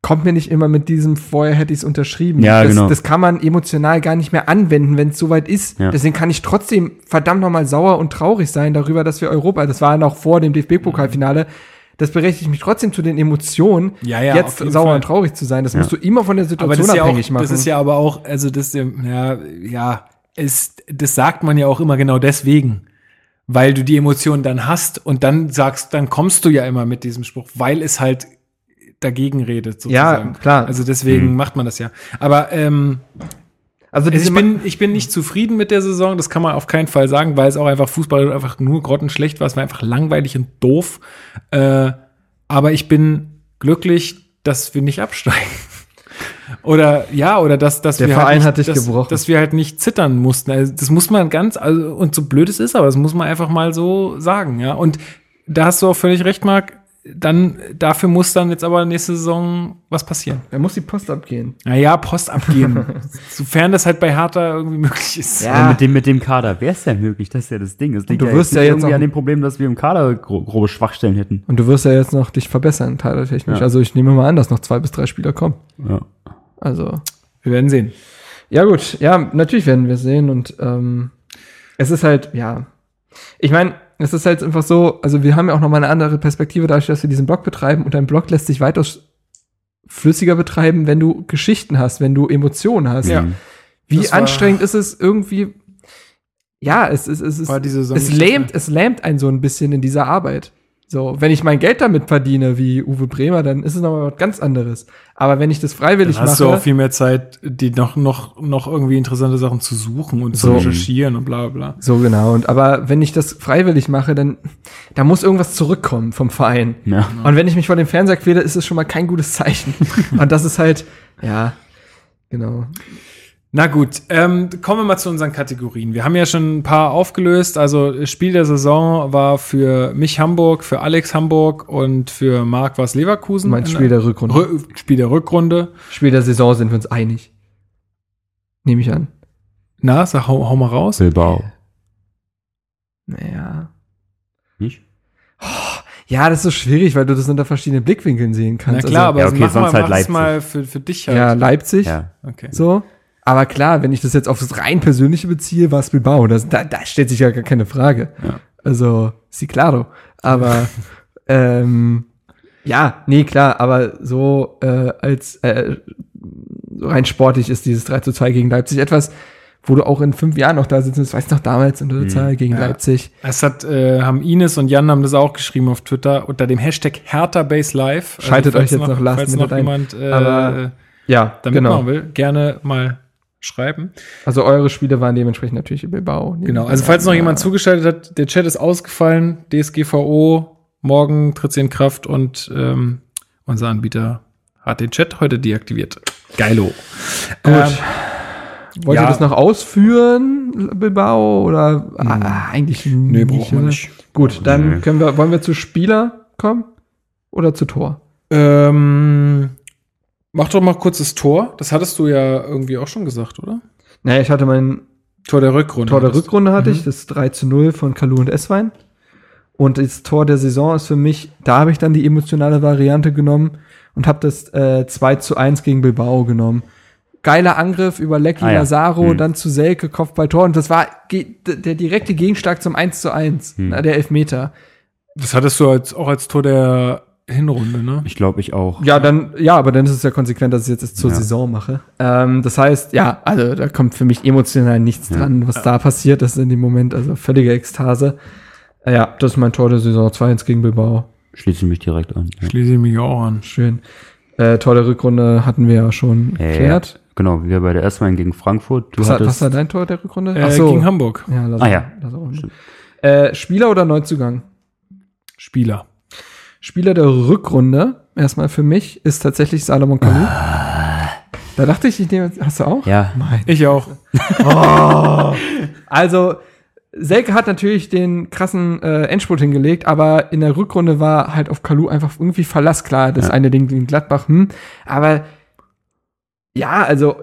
kommt mir nicht immer mit diesem vorher hätte ich es unterschrieben. Ja, das, genau. das kann man emotional gar nicht mehr anwenden, wenn es soweit ist. Ja. Deswegen kann ich trotzdem verdammt nochmal sauer und traurig sein darüber, dass wir Europa, das war noch vor dem DFB-Pokalfinale, das berechtigt mich trotzdem zu den Emotionen, Ja, ja, jetzt sauer Fall. und traurig zu sein. Das Ja. musst du immer von der Situation ja auch, abhängig machen. das ist ja aber auch, also das, ja, ja, ist, das sagt man ja auch immer genau deswegen, weil du die Emotionen dann hast und dann sagst, dann kommst du ja immer mit diesem Spruch, weil es halt dagegen redet, sozusagen. klar. Also deswegen macht man das ja. Aber ähm, also also ich bin, ich bin nicht zufrieden mit der Saison, das kann man auf keinen Fall sagen, weil es auch einfach Fußball einfach nur grottenschlecht war. Es war einfach langweilig und doof. Äh, aber ich bin glücklich, dass wir nicht absteigen. Oder ja, oder dass, dass Der wir Verein halt nicht, hat dich dass, gebrochen. dass wir halt nicht zittern mussten. Also das muss man ganz, also, und so blöd es ist, aber das muss man einfach mal so sagen, ja. Und da hast du auch völlig recht, Marc. Dann, dafür muss dann jetzt aber nächste Saison was passieren. da muss die Post abgehen. Naja, Post abgeben. Sofern das halt bei Hertha irgendwie möglich ist. Ja. Mit dem, mit dem Kader wäre es ja möglich, das ist ja das Ding. Es liegt du ja wirst jetzt ja jetzt irgendwie an dem Problem, dass wir im Kader gro grobe Schwachstellen hätten. Und du wirst ja jetzt noch dich verbessern, teiltechnisch. Ja. Also ich nehme mal an, dass noch zwei bis drei Spieler kommen. Ja. Also. Wir werden sehen. Ja, gut, ja, natürlich werden wir sehen und ähm, es ist halt, ja. Ich meine, es ist halt einfach so, also wir haben ja auch noch mal eine andere Perspektive dadurch, dass wir diesen Blog betreiben und ein Blog lässt sich weitaus flüssiger betreiben, wenn du Geschichten hast, wenn du Emotionen hast. Ja. Wie Das anstrengend ist es irgendwie, ja, es ist, es Saison es nicht lähmt, es lähmt einen so ein bisschen in dieser Arbeit. So, wenn ich mein Geld damit verdiene, wie Uwe Bremer, dann ist es nochmal was ganz anderes. Aber wenn ich das freiwillig Dann hast mache, du auch viel mehr Zeit, die noch, noch, noch irgendwie interessante Sachen zu suchen und zu So. recherchieren und bla bla. So genau. Und aber wenn ich das freiwillig mache, dann da muss irgendwas zurückkommen vom Verein. Ja. Und wenn ich mich vor dem Fernseher quäle, ist es schon mal kein gutes Zeichen. Und das ist halt, ja, genau. Na gut, ähm, kommen wir mal zu unseren Kategorien. Wir haben ja schon ein paar aufgelöst. Also Spiel der Saison war für mich Hamburg, für Alex Hamburg und für Marc war es Leverkusen. Mein Spiel der Rückrunde. Rü Spiel der Rückrunde. Spiel der Saison sind wir uns einig. Nehme ich an. Na, sag, hau, hau mal raus. Bilbao. Naja. Nicht? Ja, das ist so schwierig, weil du das unter verschiedenen Blickwinkeln sehen Na kannst. klar, also, aber ja, okay, mach, mal, sonst halt mach es Leipzig. mal für, für dich halt. ja, Leipzig, Ja. Okay. so. Aber klar, wenn ich das jetzt auf das rein persönliche beziehe, war es Bilbao. Das, da, da stellt sich ja gar keine Frage. Ja. Also, si claro. Aber, ähm, ja, nee, klar, aber so äh, als äh, so rein sportlich ist dieses 3 zu 2 gegen Leipzig etwas, wo du auch in fünf Jahren noch da sitzt, das weißt du noch damals in der Zahl gegen Mhm. Ja. Leipzig. Es hat, äh, haben Ines und Jan haben das auch geschrieben auf Twitter unter dem Hashtag Hertha Base Live. Schaltet falls euch jetzt noch last falls minute noch ein. jemand äh, Aber Ja, da genau. mitmachen will, gerne mal schreiben. Also eure Spiele waren dementsprechend natürlich Bilbao. Genau. Also falls noch jemand zugeschaltet hat, der Chat ist ausgefallen. DSGVO morgen tritt sie in Kraft und ähm, unser Anbieter hat den Chat heute deaktiviert. Geilo. Gut. Ähm, Wollt ihr ja. das noch ausführen, Bilbao? Oder ah, eigentlich nee, nicht, brauchen wir nicht. Gut, dann Nee. können wir, wollen wir zu Spieler kommen? Oder zu Tor? Ähm, mach doch mal kurz das Tor. Das hattest du ja irgendwie auch schon gesagt, oder? Naja, ich hatte mein Tor der Rückrunde. Tor der hattest. Rückrunde hatte Mhm. ich, das 3 zu 0 von Kalu und Esswein. Und das Tor der Saison ist für mich, da habe ich dann die emotionale Variante genommen und habe das äh, 2 zu 1 gegen Bilbao genommen. Geiler Angriff über Lecky Ah ja. Lazaro, Hm. dann zu Selke, Kopfballtor. Und das war der direkte Gegenschlag zum 1 zu 1, Hm. na, der Elfmeter. Das hattest du als, auch als Tor der Hinrunde, ne? Ich glaube, ich auch. Ja, dann, ja, aber dann ist es ja konsequent, dass ich jetzt es zur Ja. Saison mache. Ähm, das heißt, ja, also da kommt für mich emotional nichts Ja. dran, was da passiert ist in dem Moment. Also völlige Ekstase. Äh, Ja, das ist mein Tor der Saison 2-1 gegen Bilbao. Schließe ich mich direkt an. Ja. Schließe ich mich auch an. Schön. Äh, Tor der Rückrunde hatten wir ja schon Ja, erklärt. Genau, wir bei der S-Wein gegen Frankfurt. Du Was, war- hattest, was war dein Tor der Rückrunde? Äh, Gegen Hamburg. Ja, lass Ah, ja. Lass auch äh, Spieler oder Neuzugang? Spieler. Spieler der Rückrunde, erstmal für mich, ist tatsächlich Salomon Kalou. Da dachte ich, ich nehme, hast du auch? ja, Mein Ich auch. Also, Selke hat natürlich den krassen äh, Endspurt hingelegt, aber in der Rückrunde war halt auf Kalu einfach irgendwie Verlass klar. Das Ja. eine Ding gegen Gladbach, hm. Aber ja, also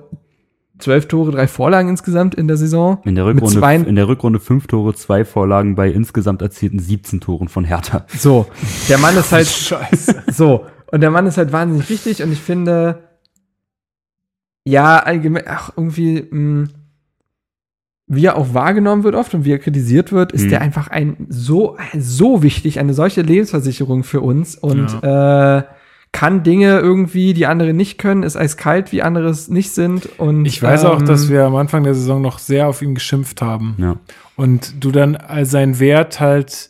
zwölf Tore, drei Vorlagen insgesamt in der Saison. in der Mit Rückrunde, zwei- in der Rückrunde fünf Tore, zwei Vorlagen bei insgesamt erzielten 17 Toren von Hertha. So, der Mann ist halt Scheiße. so. Und der Mann ist halt wahnsinnig wichtig und ich finde, ja, allgemein, ach, irgendwie, mh, wie er auch wahrgenommen wird oft und wie er kritisiert wird, ist Mhm. der einfach ein so, so wichtig, eine solche Lebensversicherung für uns und äh, kann Dinge irgendwie, die andere nicht können, ist eiskalt, wie andere es nicht sind. Und Ich weiß auch, ähm, dass wir am Anfang der Saison noch sehr auf ihn geschimpft haben. Ja. Und du dann all seinen Wert halt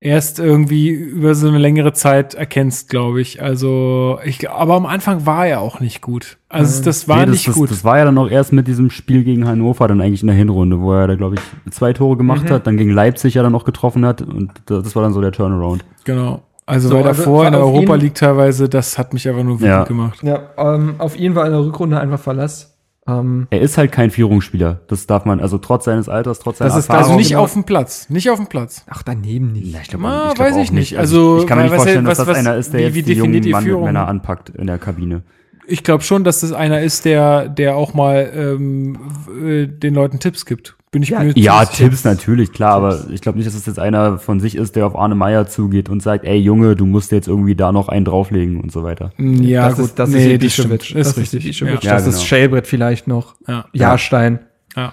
erst irgendwie über so eine längere Zeit erkennst, glaube ich. Also, ich, aber am Anfang war er auch nicht gut. Also, das war Nee, das, nicht das, gut. Das war ja dann auch erst mit diesem Spiel gegen Hannover dann eigentlich in der Hinrunde, wo er da, glaube ich, zwei Tore gemacht Mhm. hat, dann gegen Leipzig ja dann noch getroffen hat und das, das war dann so der Turnaround. genau. Also, So, weil also davor in der Europa League teilweise, das hat mich einfach nur wütend Ja. gemacht. Ja, ähm, auf ihn war in der Rückrunde einfach Verlass. Ähm, Er ist halt kein Führungsspieler. Das darf man, also trotz seines Alters, trotz seiner Das ist Erfahrung. Also nicht genau. auf dem Platz. Nicht auf dem Platz. ach, daneben nicht. Ja, ich glaub, Ah, ich glaub weiß auch ich nicht. Also, ich kann mir nicht vorstellen, was- dass das was- einer ist, der wie- jetzt wie die definiert jungen Mann Führung? Männer anpackt in der Kabine. Ich glaube schon, dass das einer ist, der, der auch mal ähm, äh, den Leuten Tipps gibt. Bin ich Ja, mir Ja, sicher. Tipps natürlich, klar, aber ich glaube nicht, dass es jetzt einer von sich ist, der auf Arne Meyer zugeht und sagt, ey Junge, du musst jetzt irgendwie da noch einen drauflegen und so weiter. Ja, das gut. ist, das nee, ist das. Ibišević. Ist Das ist richtig. Ibišević. Ja, Das ist genau. Schellbrett vielleicht noch. Ja. Jahrstein. Ja.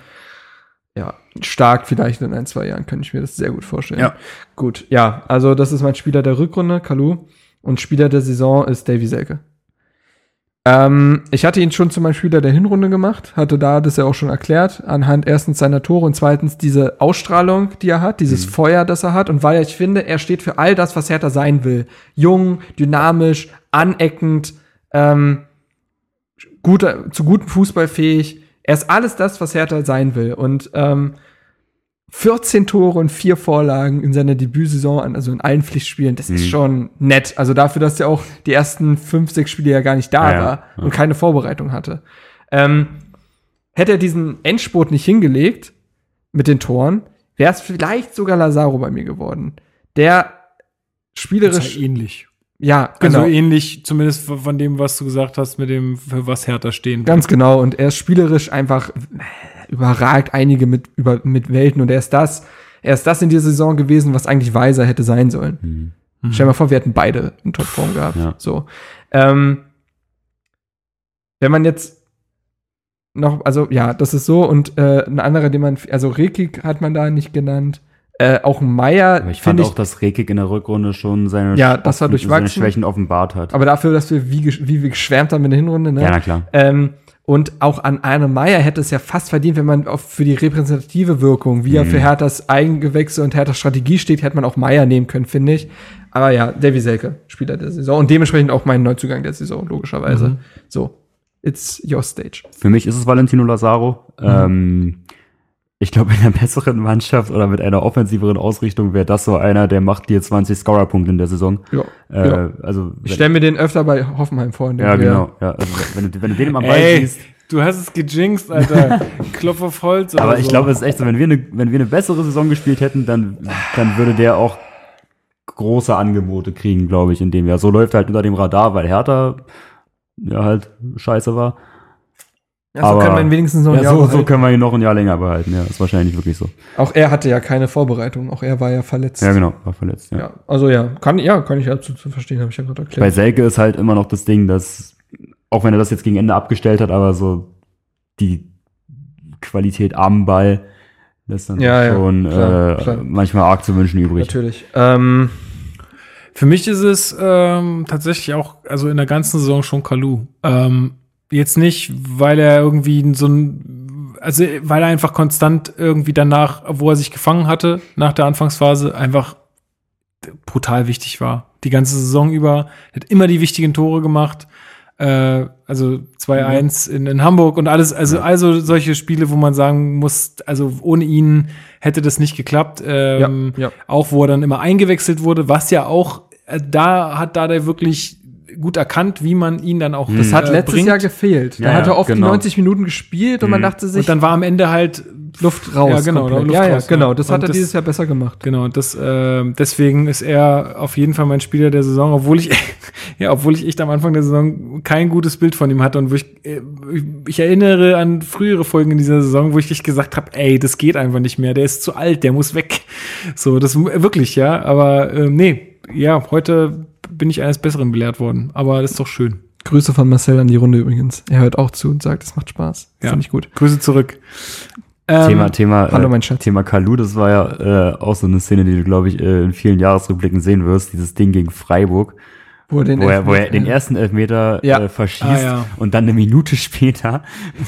Ja, stark vielleicht in ein, zwei Jahren könnte ich mir das sehr gut vorstellen. Ja. Gut, ja, also das ist mein Spieler der Rückrunde, Kalu. Und Spieler der Saison ist Davy Selke. Ähm, ich hatte ihn schon zu meinem Spieler der Hinrunde gemacht, hatte da das ja auch schon erklärt, anhand erstens seiner Tore und zweitens diese Ausstrahlung, die er hat, dieses Feuer, das er hat und weil ich finde, er steht für all das, was Hertha sein will. Jung, dynamisch, aneckend, ähm, guter, zu gutem Fußball fähig. Er ist alles das, was Hertha sein will. Und ähm, 14 Tore und vier Vorlagen in seiner Debütsaison, an- also in allen Pflichtspielen, das ist schon nett. Also dafür, dass er auch die ersten fünf, sechs Spiele ja gar nicht da Ja, ja. war und keine Vorbereitung hatte. Ähm, hätte er diesen Endspurt nicht hingelegt mit den Toren, wäre es vielleicht sogar Lazaro bei mir geworden. Der spielerisch, ja ähnlich. ja, Also genau. ähnlich, zumindest von dem, was du gesagt hast, mit dem, für was Hertha stehen. Ganz genau. Und er ist spielerisch einfach überragt einige mit, über, mit Welten. Und er ist das, er ist das in dieser Saison gewesen, was eigentlich Weiser hätte sein sollen. Mhm. Stell dir mal vor, wir hätten beide in Topform gehabt. Ja. So. Ähm, wenn man jetzt noch, also ja, das ist so. Und äh, ein anderer, den man, also Rekik hat man da nicht genannt. Äh, auch Meier, ich fand finde auch, dass Rekik in der Rückrunde schon seine, Ja, das offen- durchwachsen. seine Schwächen offenbart hat. aber dafür, dass wir wie, wie wir geschwärmt haben in der Hinrunde, ne? ja, na klar. Ähm, und auch an Arne Meyer hätte es ja fast verdient, wenn man auf, für die repräsentative Wirkung, wie er Mhm. für Herthas Eigengewächse und Herthas Strategie steht, hätte man auch Meyer nehmen können, finde ich. Aber ja, Davy Selke, Spieler der Saison und dementsprechend auch mein Neuzugang der Saison, logischerweise. Mhm. So, it's your stage. Für mich ist es Valentino Lazaro. Mhm. Ähm, ich glaube, in einer besseren Mannschaft oder mit einer offensiveren Ausrichtung wäre das so einer, der macht dir 20 Scorer-Punkte in der Saison. Ja, Äh, ja. Also, Ich stelle mir den öfter bei Hoffenheim vor. in ja, genau. Ja, also, wenn, du, wenn du den Ball Ey, siehst. du hast es gejinxt, Alter. Klopf auf Holz. oder Aber ich so. glaube, es ist echt so, wenn wir eine, wenn wir eine bessere Saison gespielt hätten, dann, dann würde der auch große Angebote kriegen, glaube ich, in dem Jahr. So läuft er halt unter dem Radar, weil Hertha ja halt scheiße war. Ja, so Aber- kann man wenigstens noch ein Ja, Jahr so, so behalten. können wir ihn noch ein Jahr länger behalten. Ja, ist wahrscheinlich wirklich so. Auch er hatte ja keine Vorbereitung. Auch er war ja verletzt. Ja, genau, war verletzt. Ja. Ja, also ja, kann, ja, kann ich absolut zu verstehen, habe ich ja gerade erklärt. Bei Selke ist halt immer noch das Ding, dass, auch wenn er das jetzt gegen Ende abgestellt hat, aber so die Qualität am Ball lässt dann Ja, ja, schon klar, äh, klar. manchmal arg zu wünschen übrig. Natürlich. Ähm, Für mich ist es ähm, tatsächlich auch, also in der ganzen Saison schon Kalu. Ähm, jetzt nicht, weil er irgendwie so ein, also weil er einfach konstant irgendwie danach, wo er sich gefangen hatte, nach der Anfangsphase, einfach brutal wichtig war. Die ganze Saison über, hat immer die wichtigen Tore gemacht. Äh, also 2-1 in, in Hamburg und alles, also, also solche Spiele, wo man sagen muss, also ohne ihn hätte das nicht geklappt. Ähm, Ja, ja. Auch wo er dann immer eingewechselt wurde, was ja auch, äh, da hat Dada wirklich gut erkannt, wie man ihn dann auch das hat äh, letztes bringt. Jahr gefehlt. Da Ja, hat er oft die genau. 90 Minuten gespielt und man Mhm. dachte sich, Und dann war am Ende halt Luft raus. Ja, genau. Luft ja, ja, raus, genau. Das hat Und er das- dieses Jahr besser gemacht. Genau, das, äh, deswegen ist er auf jeden Fall mein Spieler der Saison, obwohl ich, ja, obwohl ich echt am Anfang der Saison kein gutes Bild von ihm hatte und wo ich, äh, ich erinnere an frühere Folgen in dieser Saison, wo ich echt gesagt habe, ey, das geht einfach nicht mehr, der ist zu alt, der muss weg. So, das wirklich, ja, aber äh, nee, ja, heute bin ich eines Besseren belehrt worden. Aber das ist doch schön. Grüße von Marcel an die Runde übrigens. Er hört auch zu und sagt, es macht Spaß. Ja. Finde ich gut. Grüße zurück. Ähm, Thema, Thema, hallo, äh, mein Schatz. Thema Kalu, das war ja äh, auch so eine Szene, die du, glaube ich, äh, in vielen Jahresrückblicken sehen wirst. Dieses Ding gegen Freiburg, Wo er den, wo er, wo er den ja. ersten Elfmeter Ja. äh, verschießt Ah, ja. und dann eine Minute später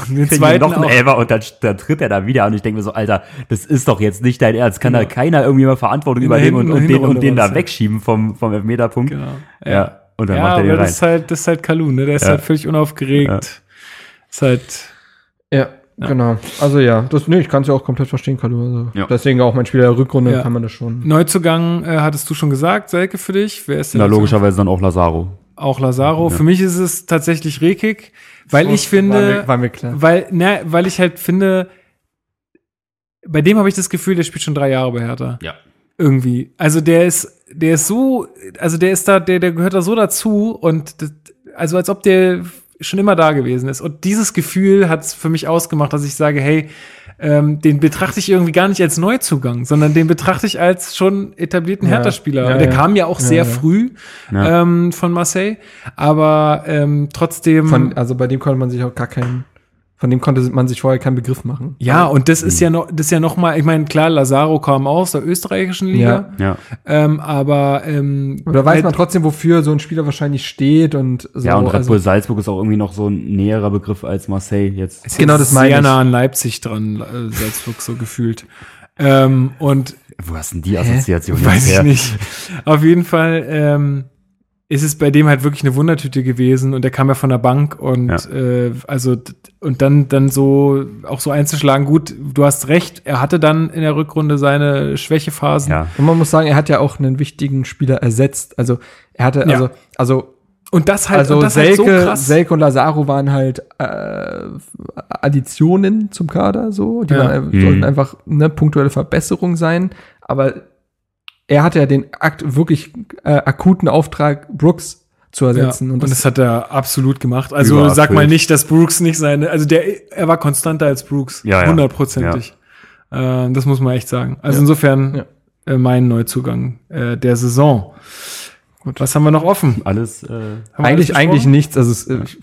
den zweiten noch einen auch. Elfer und dann, dann tritt er da wieder und ich denke mir so, Alter, das ist doch jetzt nicht dein Ernst. Kann da keiner irgendwie mal Verantwortung übernehmen und, und den, und den da ja. wegschieben vom, vom Elfmeterpunkt? Genau. Ja. Und dann ja, macht er den aber rein. das ist halt, das ist halt Kalu, ne? Der ist Ja. halt völlig unaufgeregt. Ja. Ist halt, Ja, genau. Also ja, das, nee, ich kann es ja auch komplett verstehen, Kalu. Also, Ja. Deswegen auch mein Spieler der Rückrunde Ja. kann man das schon. Neuzugang äh, hattest du schon gesagt, Selke für dich. Wer ist denn Na, logischerweise dann auch Lazaro. Auch Lazaro. Ja. Für mich ist es tatsächlich Rekik, weil ich finde, War mir, war mir klar. weil, na, weil ich halt finde, bei dem habe ich das Gefühl, der spielt schon drei Jahre bei Hertha. Ja. Irgendwie. Also der ist, der ist so, also der ist da, der, der gehört da so dazu und das, also als ob der schon immer da gewesen ist. Und dieses Gefühl hat es für mich ausgemacht, dass ich sage, hey, ähm, den betrachte ich irgendwie gar nicht als Neuzugang, sondern den betrachte ich als schon etablierten Ja. Hertha-Spieler. Ja, der ja. kam ja auch sehr früh ähm, von Marseille, aber ähm, trotzdem. Von, also bei dem konnte man sich auch gar keinen, von dem konnte man sich vorher keinen Begriff machen. ja, und das ist ja noch, das ist ja noch mal, ich meine, klar, Lazaro kam aus der österreichischen Liga, Ja. ähm, aber ähm, Oder weiß halt- man trotzdem, wofür so ein Spieler wahrscheinlich steht und so. Ja, und Red also, Bull Salzburg ist auch irgendwie noch so ein näherer Begriff als Marseille jetzt. ist Genau, das meine sehr ich. nah an Leipzig dran, äh, Salzburg so gefühlt. Ähm, und Wo hast denn die Assoziation weiß jetzt ich her? nicht. Auf jeden Fall ähm, ist es bei dem halt wirklich eine Wundertüte gewesen und der kam ja von der Bank und Ja. äh, also und dann dann so auch so einzuschlagen. Gut, du hast recht. Er hatte dann in der Rückrunde seine Schwächephasen. Ja. und man muss sagen, er hat ja auch einen wichtigen Spieler ersetzt. Also er hatte, Ja. also, also, Und das halt, also und das Selke, halt so krass. Selke und Lazaro waren halt äh, Additionen zum Kader, so. Die Ja. waren, Mhm. sollten einfach eine punktuelle Verbesserung sein. Aber er hatte ja den akt wirklich äh, akuten Auftrag, Brooks zu Ja, ersetzen. und, das, hat er absolut gemacht. Also Übererfüllt. sag mal nicht, dass Brooks nicht seine, also der, er war konstanter als Brooks, Ja, ja. hundertprozentig. Ähm, das muss man echt sagen. Also Ja. insofern Ja. äh, mein Neuzugang äh, der Saison. Gut. Was haben wir noch offen? Alles, äh, Eigentlich, alles eigentlich nichts. Also es, äh, ich-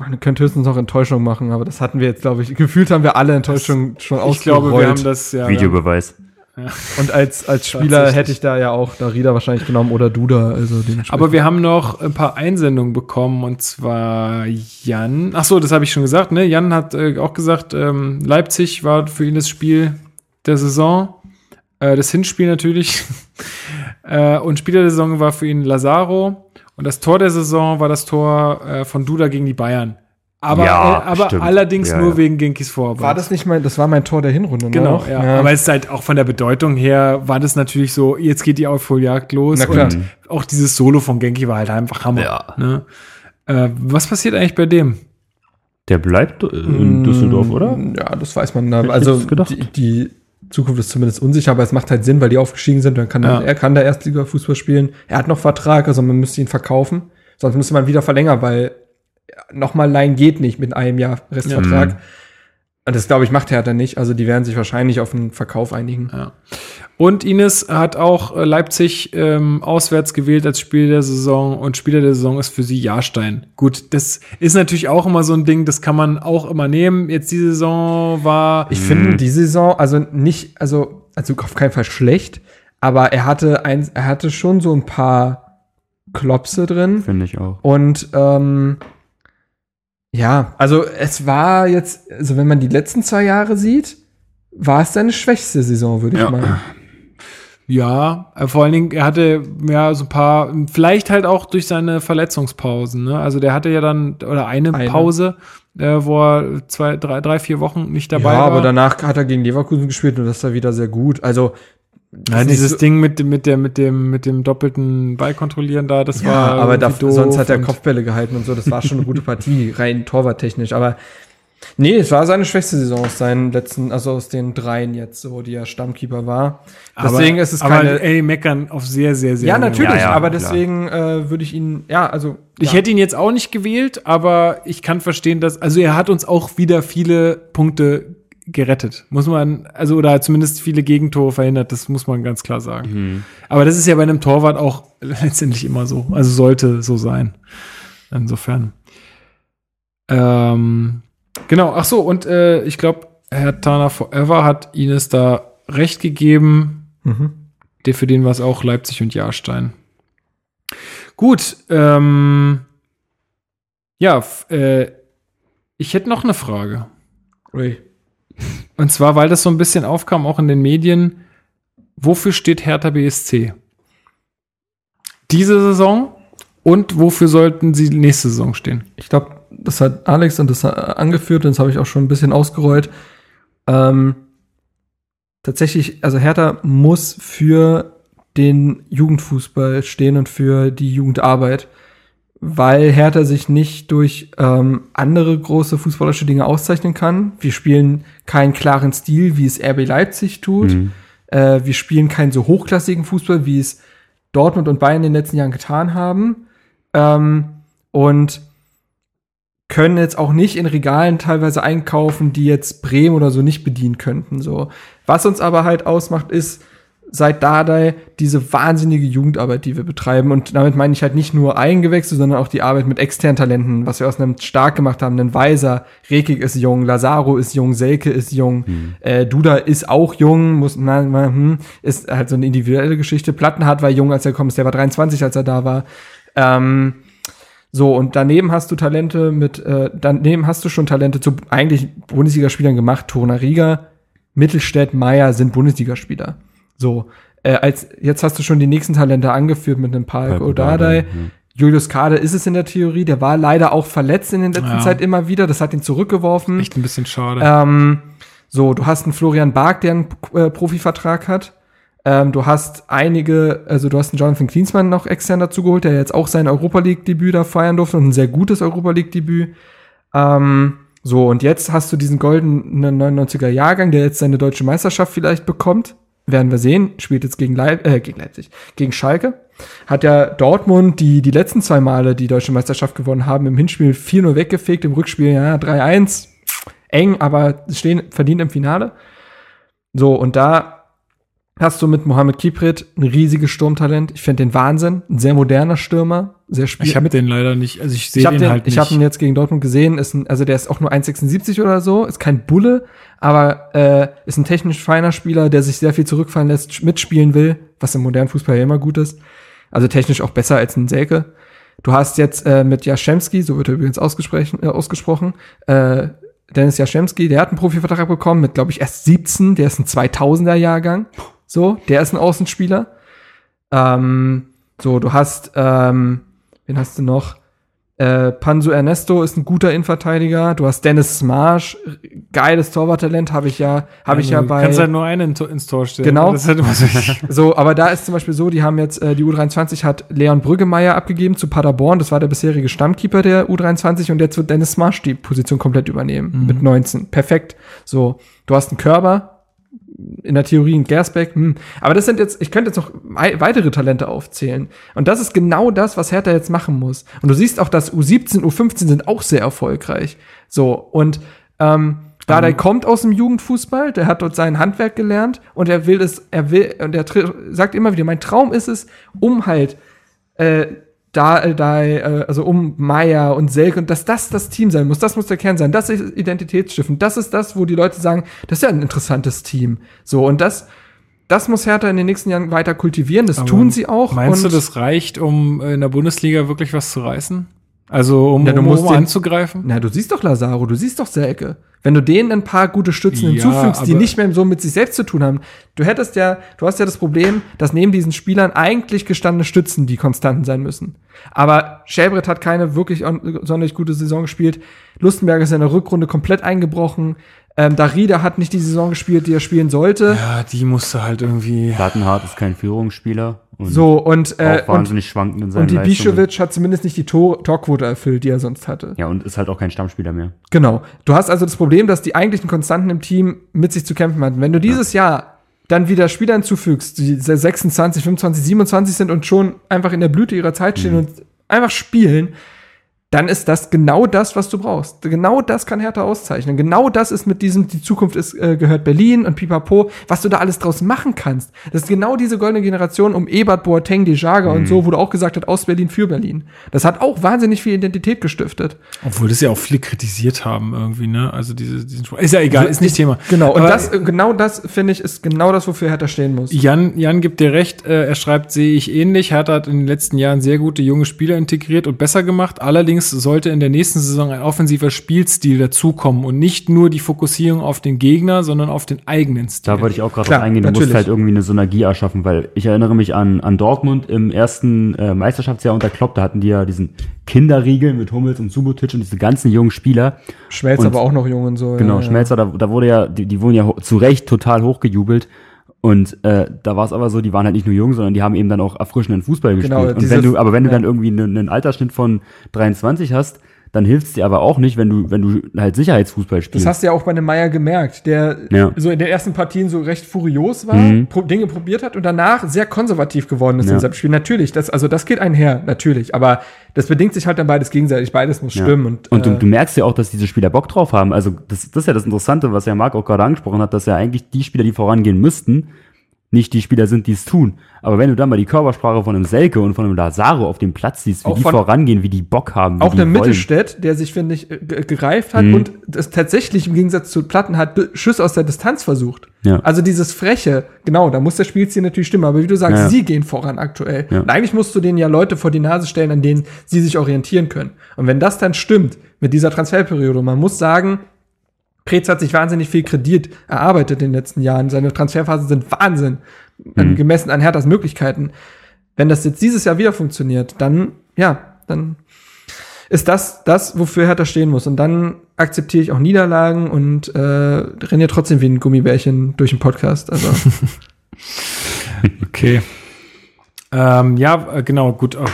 man könnte höchstens noch Enttäuschung machen, aber das hatten wir jetzt, glaube ich. Gefühlt haben wir alle Enttäuschung schon Ich glaube, wir ausgerollt. haben das ja. Videobeweis. Und als, als Spieler hätte ich da ja auch Darida wahrscheinlich genommen oder Duda. Also. Aber wir haben noch ein paar Einsendungen bekommen und zwar Jan. Ach so, das habe ich schon gesagt. Ne, Jan hat äh, auch gesagt, ähm, Leipzig war für ihn das Spiel der Saison, äh, das Hinspiel natürlich. äh, und Spieler der Saison war für ihn Lazaro und das Tor der Saison war das Tor äh, von Duda gegen die Bayern. Aber, Ja, äh, aber stimmt. allerdings Ja, nur ja. wegen Genkis Vorarbeit. war das nicht mein, das war mein Tor der Hinrunde, ne? Genau, Auch? ja. Aber es ist halt auch von der Bedeutung her, war das natürlich so, jetzt geht die Aufholjagd los. Na klar. Und auch dieses Solo von Genki war halt einfach Hammer. Ja. Ne? Äh, was passiert eigentlich bei dem? Der bleibt äh, in Düsseldorf, oder? Mm, Ja, das weiß man. Da. Hätte Also die, die Zukunft ist zumindest unsicher, aber es macht halt Sinn, weil die aufgestiegen sind. Dann kann Ja. er kann da Erstliga-Fußball spielen. Er hat noch Vertrag, also man müsste ihn verkaufen. Sonst müsste man wieder verlängern, weil nochmal Leihen geht nicht mit einem Jahr Restvertrag. Mhm. Und das, glaube ich, macht er dann nicht. Also die werden sich wahrscheinlich auf einen Verkauf einigen. Ja. Und Ines hat auch äh, Leipzig ähm, auswärts gewählt als Spiel der Saison und Spieler der Saison ist für sie Jahrstein. Gut, das ist natürlich auch immer so ein Ding, das kann man auch immer nehmen. Jetzt die Saison war Ich finde die Saison, also nicht, also, also auf keinen Fall schlecht, aber er hatte ein, er hatte schon so ein paar Klopse drin. Finde ich auch. Und ähm, ja, also es war jetzt, also wenn man die letzten zwei Jahre sieht, war es seine schwächste Saison, würde ich Ja. mal. Ja, äh, vor allen Dingen, er hatte ja so ein paar, vielleicht halt auch durch seine Verletzungspausen. Ne? Also der hatte ja dann, oder eine, Eine. Pause, äh, wo er zwei, drei, drei, vier Wochen nicht dabei ja, war. aber danach hat er gegen Leverkusen gespielt und das war wieder sehr gut. Also ja, dieses so- Ding mit, dem- mit, der, mit, dem, mit dem doppelten Ballkontrollieren da, das ja, war. aber da, sonst hat er Kopfbälle gehalten und so. Das war schon eine gute Partie, rein torwarttechnisch. Aber nee, es war seine schwächste Saison aus seinen letzten, also aus den dreien jetzt, so, die er Stammkeeper war. Deswegen aber, ist es aber, keine. ey, meckern auf sehr, sehr, sehr. ja, natürlich, Ja, ja, aber deswegen äh, würde ich ihn, ja, also. Ich ja. hätte ihn jetzt auch nicht gewählt, aber ich kann verstehen, dass, also er hat uns auch wieder viele Punkte gerettet. Muss man, also oder zumindest viele Gegentore verhindert, das muss man ganz klar sagen. Mhm. Aber das ist ja bei einem Torwart auch letztendlich immer so. Also sollte so sein. Insofern. Ähm, genau, ach so, und äh, ich glaube, Herr Tana Forever hat Ines da recht gegeben. Mhm. Der für den war es auch Leipzig und Jahrstein. Gut, ähm, ja, äh, ich hätte noch eine Frage. Ui. Und zwar, weil das so ein bisschen aufkam, auch in den Medien. Wofür steht Hertha BSC? Diese Saison und wofür sollten sie nächste Saison stehen? Ich glaube, das hat Alex und das angeführt und das habe ich auch schon ein bisschen ausgerollt. Ähm, tatsächlich, also Hertha muss für den Jugendfußball stehen und für die Jugendarbeit, weil Hertha sich nicht durch ähm, andere große fußballerische Dinge auszeichnen kann. Wir spielen keinen klaren Stil, wie es RB Leipzig tut. Mhm. Äh, wir spielen keinen so hochklassigen Fußball, wie es Dortmund und Bayern in den letzten Jahren getan haben. Ähm, und können jetzt auch nicht in Regalen teilweise einkaufen, die jetzt Bremen oder so nicht bedienen könnten. So. Was uns aber halt ausmacht, ist seit Dardai diese wahnsinnige Jugendarbeit, die wir betreiben. Und damit meine ich halt nicht nur Eigengewächse, sondern auch die Arbeit mit externen Talenten, was wir aus einem stark gemacht haben. Ein Weiser, Rekik ist jung, Lazaro ist jung, Selke ist jung, äh, Duda ist auch jung, muss, na, na, hm, ist halt so eine individuelle Geschichte. Plattenhardt war jung, als er gekommen ist, der war 23, als er da war. Ähm, so, und daneben hast du Talente mit, äh, daneben hast du schon Talente zu eigentlich Bundesligaspielern gemacht. Torunariga, Mittelstädt, Meier sind Bundesligaspieler. So, äh, als jetzt hast du schon die nächsten Talente angeführt mit einem Palk Odadai. Julius Kade ist es in der Theorie, der war leider auch verletzt in der letzten Ja. Zeit immer wieder, das hat ihn zurückgeworfen. Echt ein bisschen schade. Ähm, so, du hast einen Florian Bark, der einen äh, Profivertrag hat. Ähm, du hast einige, also du hast einen Jonathan Klinsmann noch extern dazu geholt, der jetzt auch sein Europa League-Debüt da feiern durfte und ein sehr gutes Europa League-Debüt. Ähm, so, und jetzt hast du diesen goldenen 99er Jahrgang, der jetzt seine deutsche Meisterschaft vielleicht bekommt. Werden wir sehen. Spielt jetzt gegen, Leip äh, gegen Leipzig, gegen Schalke. Hat ja Dortmund, die die letzten zwei Male die deutsche Meisterschaft gewonnen haben, im Hinspiel 4-0 weggefegt, im Rückspiel ja 3-1 eng, aber stehen verdient im Finale. So, und da hast du mit Mohamed Kipret ein riesiges Sturmtalent. Ich finde den Wahnsinn. Ein sehr moderner Stürmer. Sehr spiel ich habe den leider nicht, also ich sehe habe den den, halt nicht. ich hab ihn jetzt gegen Dortmund gesehen. Ist ein, also der ist auch nur 1,76 oder so. Ist kein Bulle, aber äh, ist ein technisch feiner Spieler, der sich sehr viel zurückfallen lässt, mitspielen will, was im modernen Fußball ja immer gut ist. Also technisch auch besser als ein Selke. Du hast jetzt äh, mit Jaschemski, so wird er übrigens ausgesprochen, äh, ausgesprochen äh, Dennis Jaschemski, der hat einen Profivertrag bekommen mit, glaube ich, erst 17. Der ist ein 2000er Jahrgang. So, der ist ein Außenspieler. Ähm, so, du hast, ähm, wen hast du noch? Äh, Pansu Ernesto ist ein guter Innenverteidiger. Du hast Dennis Smarsch, geiles Torwarttalent, habe ich ja, habe ich ja du bei. kannst halt nur einen ins- Tor stellen. Genau. Halt so, aber da ist zum Beispiel so, die haben jetzt, äh, die U23 hat Leon Brüggemeier abgegeben zu Paderborn. Das war der bisherige Stammkeeper der U23 und jetzt wird Dennis Smarsch die Position komplett übernehmen mit 19. Perfekt. So, du hast einen Körper, in der Theorie ein Gersbeck, hm. aber das sind jetzt, ich könnte jetzt noch wei- weitere Talente aufzählen. Und das ist genau das, was Hertha jetzt machen muss. Und du siehst auch, dass U17, U15 sind auch sehr erfolgreich. So, und ähm, Dardai kommt aus dem Jugendfußball, der hat dort sein Handwerk gelernt und er will es, er will, und er sagt immer wieder, mein Traum ist es, um halt äh, da, da, äh, also um Meier und Selk und dass das das Team sein muss, das muss der Kern sein, das ist Identitätsstiften, das ist das, wo die Leute sagen, das ist ja ein interessantes Team. So, und das, das muss Hertha in den nächsten Jahren weiter kultivieren, das Aber tun sie auch. Meinst und du, das reicht, um in der Bundesliga wirklich was zu reißen? Also um, Ja, du um, musst um den- anzugreifen? Na, du siehst doch Lazaro, du siehst doch Selke. Wenn du denen ein paar gute Stützen Ja, hinzufügst, die nicht mehr so mit sich selbst zu tun haben, du hättest ja, du hast ja das Problem, dass neben diesen Spielern eigentlich gestandene Stützen die Konstanten sein müssen. Aber Schäbrett hat keine wirklich on- sonderlich gute Saison gespielt. Lustenberger ist in der Rückrunde komplett eingebrochen. Ähm, Darida hat nicht die Saison gespielt, die er spielen sollte. Ja, die musste halt irgendwie. Plattenhardt ist kein Führungsspieler und So, und, äh, auch wahnsinnig schwankend in seinen und die. Bischewitsch hat zumindest nicht die Tor Torquote erfüllt, die er sonst hatte. Ja, und ist halt auch kein Stammspieler mehr. Genau. Du hast also das Problem, dass die eigentlichen Konstanten im Team mit sich zu kämpfen hatten. Wenn du dieses Jahr dann wieder Spieler hinzufügst, die 26, 25, 27 sind und schon einfach in der Blüte ihrer Zeit stehen und einfach spielen, dann ist das genau das, was du brauchst. Genau das kann Hertha auszeichnen. Genau das ist mit diesem, die Zukunft ist, äh, gehört Berlin und Pipapo, was du da alles draus machen kannst. Das ist genau diese goldene Generation um Ebert, Boateng, Dejaga Mhm. und so, wo du auch gesagt hast, aus Berlin für Berlin. Das hat auch wahnsinnig viel Identität gestiftet. Obwohl das ja auch viele kritisiert haben irgendwie, ne? Also diese, diesen. Ist ja egal, ist nicht Thema. Genau, und Aber das, genau das, finde ich, ist genau das, wofür Hertha stehen muss. Jan, Jan gibt dir recht, äh, er schreibt, sehe ich ähnlich. Hertha hat in den letzten Jahren sehr gute junge Spieler integriert und besser gemacht. Allerdings sollte in der nächsten Saison ein offensiver Spielstil dazukommen und nicht nur die Fokussierung auf den Gegner, sondern auf den eigenen Stil. Da wollte ich auch gerade drauf eingehen. Du natürlich. musst halt irgendwie eine Synergie erschaffen, weil ich erinnere mich an, an Dortmund im ersten äh, Meisterschaftsjahr unter Klopp, da hatten die ja diesen Kinderriegel mit Hummels und Subotic und diese ganzen jungen Spieler. Schmelz Und- aber auch noch jung und so. Genau, ja, ja. Schmelzer, da, da wurde ja, die, die wurden ja zu Recht total hochgejubelt. Und äh, da war es aber so, die waren halt nicht nur jung, sondern die haben eben dann auch erfrischenden Fußball Genau, gespielt. Und diese- wenn du, aber wenn du ja. dann irgendwie einen, einen Altersschnitt von 23 hast, dann hilft es dir aber auch nicht, wenn du, wenn du halt Sicherheitsfußball Das spielst. hast du ja auch bei einem Meier gemerkt, der Ja. so in den ersten Partien so recht furios war, Mhm. Dinge probiert hat und danach sehr konservativ geworden ist Ja. in seinem Spiel. Natürlich, das, also das geht einher, natürlich. Aber das bedingt sich halt dann beides gegenseitig. Beides muss Ja. stimmen. Und, Und äh, du, du merkst ja auch, dass diese Spieler Bock drauf haben. Also das, das ist ja das Interessante, was ja Marc auch gerade angesprochen hat, dass ja eigentlich die Spieler, die vorangehen müssten, nicht die Spieler sind, die es tun. Aber wenn du dann mal die Körpersprache von einem Selke und von einem Lazaro auf dem Platz siehst, wie Auch die vorangehen, wie die Bock haben, wie auch der wollen. Mittelstädt, der sich, finde ich, äh, ge- gereift hat Mhm. und das tatsächlich im Gegensatz zu Platten hat Schüsse aus der Distanz versucht. Ja. Also dieses Freche, genau, da muss der Spielstil natürlich stimmen, aber wie du sagst, Ja. sie gehen voran aktuell. Ja. Und eigentlich musst du denen ja Leute vor die Nase stellen, an denen sie sich orientieren können. Und wenn das dann stimmt mit dieser Transferperiode, man muss sagen, Preetz hat sich wahnsinnig viel Kredit erarbeitet in den letzten Jahren. Seine Transferphasen sind Wahnsinn, an, gemessen an Herthas Möglichkeiten. Wenn das jetzt dieses Jahr wieder funktioniert, dann, ja, dann ist das das, wofür Hertha stehen muss. Und dann akzeptiere ich auch Niederlagen und äh, renne ja trotzdem wie ein Gummibärchen durch den Podcast. Also Okay. Ähm, ja, äh, genau, gut. Oh,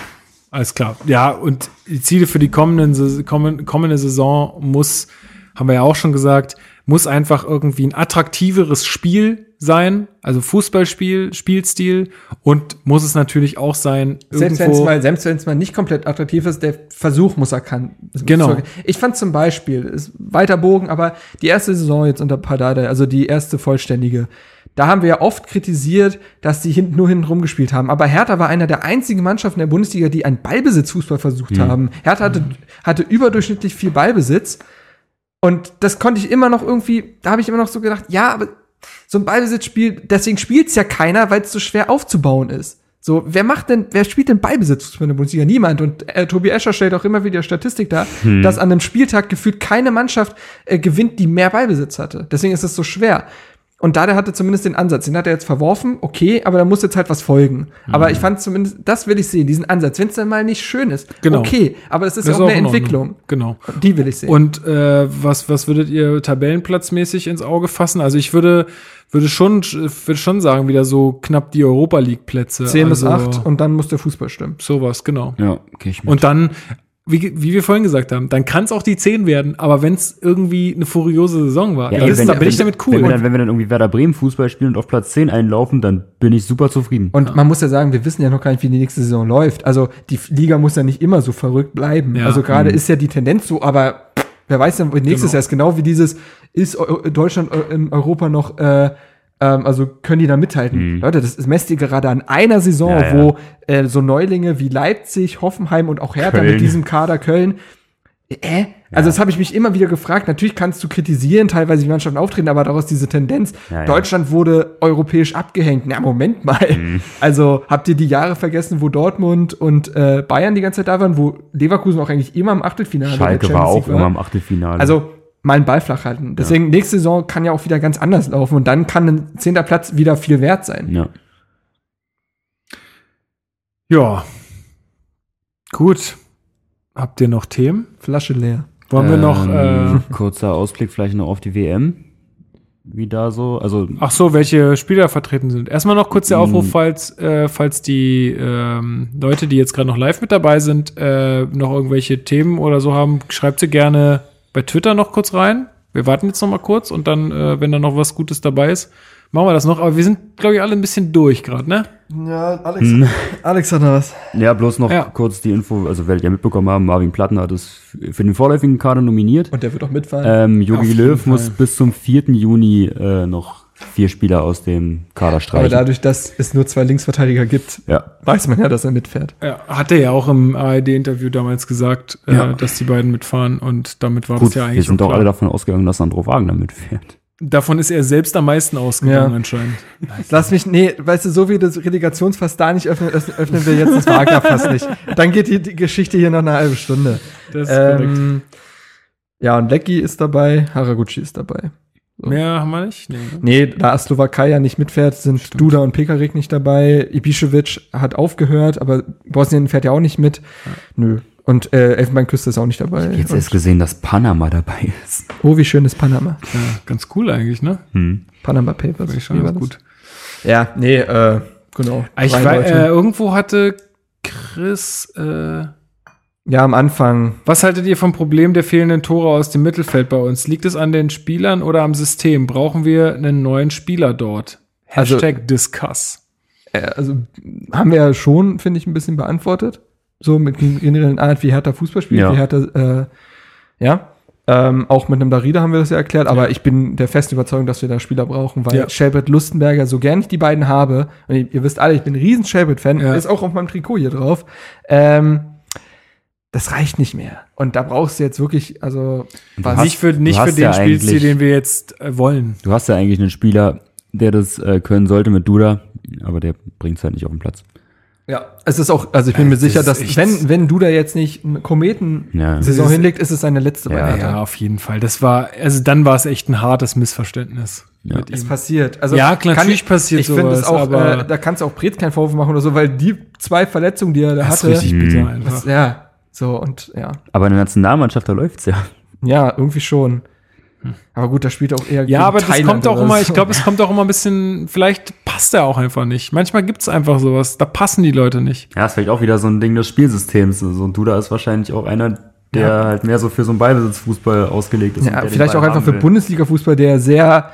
alles klar. Ja, und die Ziele für die kommenden, kommende Saison muss, haben wir ja auch schon gesagt, muss einfach irgendwie ein attraktiveres Spiel sein, also Fußballspiel, Spielstil und muss es natürlich auch sein, selbst wenn es mal, selbst wenn es mal nicht komplett attraktiv ist, der Versuch muss erkannt. Genau. Ich fand zum Beispiel, ist weiter Bogen, aber die erste Saison jetzt unter Pardada, also die erste vollständige, da haben wir ja oft kritisiert, dass die hinten nur hinten rumgespielt haben. Aber Hertha war einer der einzigen Mannschaften der Bundesliga, die einen Ballbesitzfußball versucht haben. Hertha hatte, hatte überdurchschnittlich viel Ballbesitz. Und das konnte ich immer noch irgendwie, da habe ich immer noch so gedacht, ja, aber so ein Ballbesitzspiel, deswegen spielt's ja keiner, weil es so schwer aufzubauen ist. So, wer macht denn, wer spielt denn Ballbesitzfußball in der Bundesliga? Niemand. Und äh, Tobi Escher stellt auch immer wieder Statistik dar, dass an einem Spieltag gefühlt keine Mannschaft äh, gewinnt, die mehr Ballbesitz hatte. Deswegen ist es so schwer. Und da der hatte zumindest den Ansatz, den hat er jetzt verworfen, okay, aber da muss jetzt halt was folgen. Aber ich fand zumindest, das will ich sehen, diesen Ansatz. Wenn es dann mal nicht schön ist, Genau. okay, aber das ist Das ja auch eine in Ordnung. Entwicklung. Genau. Die will ich sehen. Und äh, was, was würdet ihr tabellenplatzmäßig ins Auge fassen? Also ich würde, würde schon, würde schon sagen, wieder so knapp die Europa League Plätze. 10 bis also 8 und dann muss der Fußball stimmen. Sowas, genau. Ja, okay, ich Und dann, wie, wie wir vorhin gesagt haben, dann kann es auch die 10 werden, aber wenn es irgendwie eine furiose Saison war, Ja, dann ey, ist, wenn- da bin ich wenn- damit cool. Wenn wir, dann, wenn wir dann irgendwie Werder Bremen Fußball spielen und auf Platz 10 einlaufen, dann bin ich super zufrieden. Und man muss ja sagen, wir wissen ja noch gar nicht, wie die nächste Saison läuft. Also die Liga muss ja nicht immer so verrückt bleiben. Ja. Also gerade ist ja die Tendenz so, aber wer weiß denn, nächstes Genau. Jahr ist genau wie dieses, ist Eu- Deutschland äh, in Europa noch, äh, ähm, also können die da mithalten? Leute, das messt ihr gerade an einer Saison, Mhm. Ja, ja. wo äh, so Neulinge wie Leipzig, Hoffenheim und auch Hertha Köln. mit diesem Kader Köln äh? Also das habe ich mich immer wieder gefragt. Natürlich kannst du kritisieren, teilweise wie Mannschaften auftreten, aber daraus diese Tendenz. Ja, ja. Deutschland wurde europäisch abgehängt. Na, Moment mal. Mhm. Also habt ihr die Jahre vergessen, wo Dortmund und äh, Bayern die ganze Zeit da waren, wo Leverkusen auch eigentlich immer im Achtelfinale Schalke war auch immer im Achtelfinale. Also mal einen Ball flach halten. Deswegen, nächste Saison kann ja auch wieder ganz anders laufen und dann kann ein zehnter Platz wieder viel wert sein. ja. ja. Gut. Habt ihr noch Themen? Flasche leer. Wollen wir noch, äh, Ähm, kurzer Ausblick vielleicht noch auf die WM. Wie da so, also ach so, welche Spieler vertreten sind. Erstmal noch kurz der Aufruf, Mm. falls, äh, falls die ähm, Leute, die jetzt gerade noch live mit dabei sind, äh, noch irgendwelche Themen oder so haben, schreibt sie gerne bei Twitter noch kurz rein. Wir warten jetzt noch mal kurz und dann, äh, wenn da noch was Gutes dabei ist, machen wir das noch. Aber wir sind, glaube ich, alle ein bisschen durch gerade, ne? Ja, Alex, Alex hat noch was. Ja, bloß noch Ja. kurz die Info, also werdet ihr mitbekommen haben, Marvin Plattner hat es für den vorläufigen Kader nominiert. Und der wird auch mitfahren. Ähm, Jogi Löw muss bis zum 4. Juni äh, noch vier Spieler aus dem Kader Aber streichen. dadurch, dass es nur zwei Linksverteidiger gibt, ja. weiß man ja, dass er mitfährt. Er ja auch im ARD-Interview damals gesagt, Ja. äh, dass die beiden mitfahren und damit war Gut, das ja wir eigentlich sind schon doch alle davon ausgegangen, dass Sandro Wagner mitfährt. Davon ist er selbst am meisten ausgegangen Ja. anscheinend. Lass mich, nee, weißt du, so wie das Relegationsfass da nicht öffnen, öffnen öffnen wir jetzt das Wagnerfass nicht. Dann geht die, die Geschichte hier noch eine halbe Stunde. Das ist korrekt. Ähm, ja, und Lecky ist dabei, Haraguchi ist dabei. Mehr haben wir nicht? Nee. ne? Nee, da Slowakei ja nicht mitfährt, sind Duda und Pekarik nicht dabei. Ibišević hat aufgehört, aber Bosnien fährt ja auch nicht mit. Nö. Und äh, Elfenbeinküste ist auch nicht dabei. Jetzt und, erst gesehen, dass Panama dabei ist. oh, wie schön ist Panama. Ja, ganz cool eigentlich, ne? Hm. Panama Papers. Finde ich schon Wie war gut. Ja, nee, äh, genau. Ich Drei war, äh, irgendwo hatte Chris, äh, ja, am Anfang. was haltet ihr vom Problem der fehlenden Tore aus dem Mittelfeld bei uns? Liegt es an den Spielern oder am System? Brauchen wir einen neuen Spieler dort? Also- Hashtag Discuss. Äh, also haben wir ja schon, finde ich, ein bisschen beantwortet. So mit generellen Art, wie Hertha Fußball spielt, Ja. wie Hertha, äh, ja. Ähm, auch mit einem Darida haben wir das ja erklärt, aber ich bin der festen Überzeugung, dass wir da Spieler brauchen, weil Ja. Shelbert Lustenberger, so gern ich die beiden habe, und ihr, ihr wisst alle, ich bin ein riesen Shelbert-Fan, Ja. ist auch auf meinem Trikot hier drauf, ähm, das reicht nicht mehr. Und da brauchst du jetzt wirklich, also, hast- nicht für, nicht für den ja Spielstil, den wir jetzt äh, wollen. Du hast ja eigentlich einen Spieler, der das äh, können sollte mit Duda, aber der bringt es halt nicht auf den Platz. ja, es ist auch, also ich bin mir das sicher, dass echt- wenn, wenn du da jetzt nicht eine Kometen-Saison Ja. hinlegt, ist es seine letzte Ja. Ja, auf jeden Fall. Das war, also dann war es echt ein hartes Missverständnis. Ja. mit Es passiert. Also Ja, klar, kann natürlich ich- passiert Ich finde es sowas, auch, aber- äh, da kannst du auch Brez keinen Vorwurf machen oder so, weil die zwei Verletzungen, die er da Das ist hatte, richtig bitter einfach. das, ja, so und ja, Aber in der Nationalmannschaft, da läuft's ja. ja, irgendwie schon. Aber gut, da spielt auch eher Ja, aber das Thailand kommt auch immer, so. ich glaube, es kommt auch immer ein bisschen, vielleicht passt er auch einfach nicht. Manchmal gibt's einfach sowas, da passen die Leute nicht. Ja, ist vielleicht auch wieder so ein Ding des Spielsystems. So ein Duda ist wahrscheinlich auch einer, der Ja. halt mehr so für so einen Ballbesitzfußball ausgelegt ist. ja, vielleicht auch einfach für. Bundesliga-Fußball, der sehr,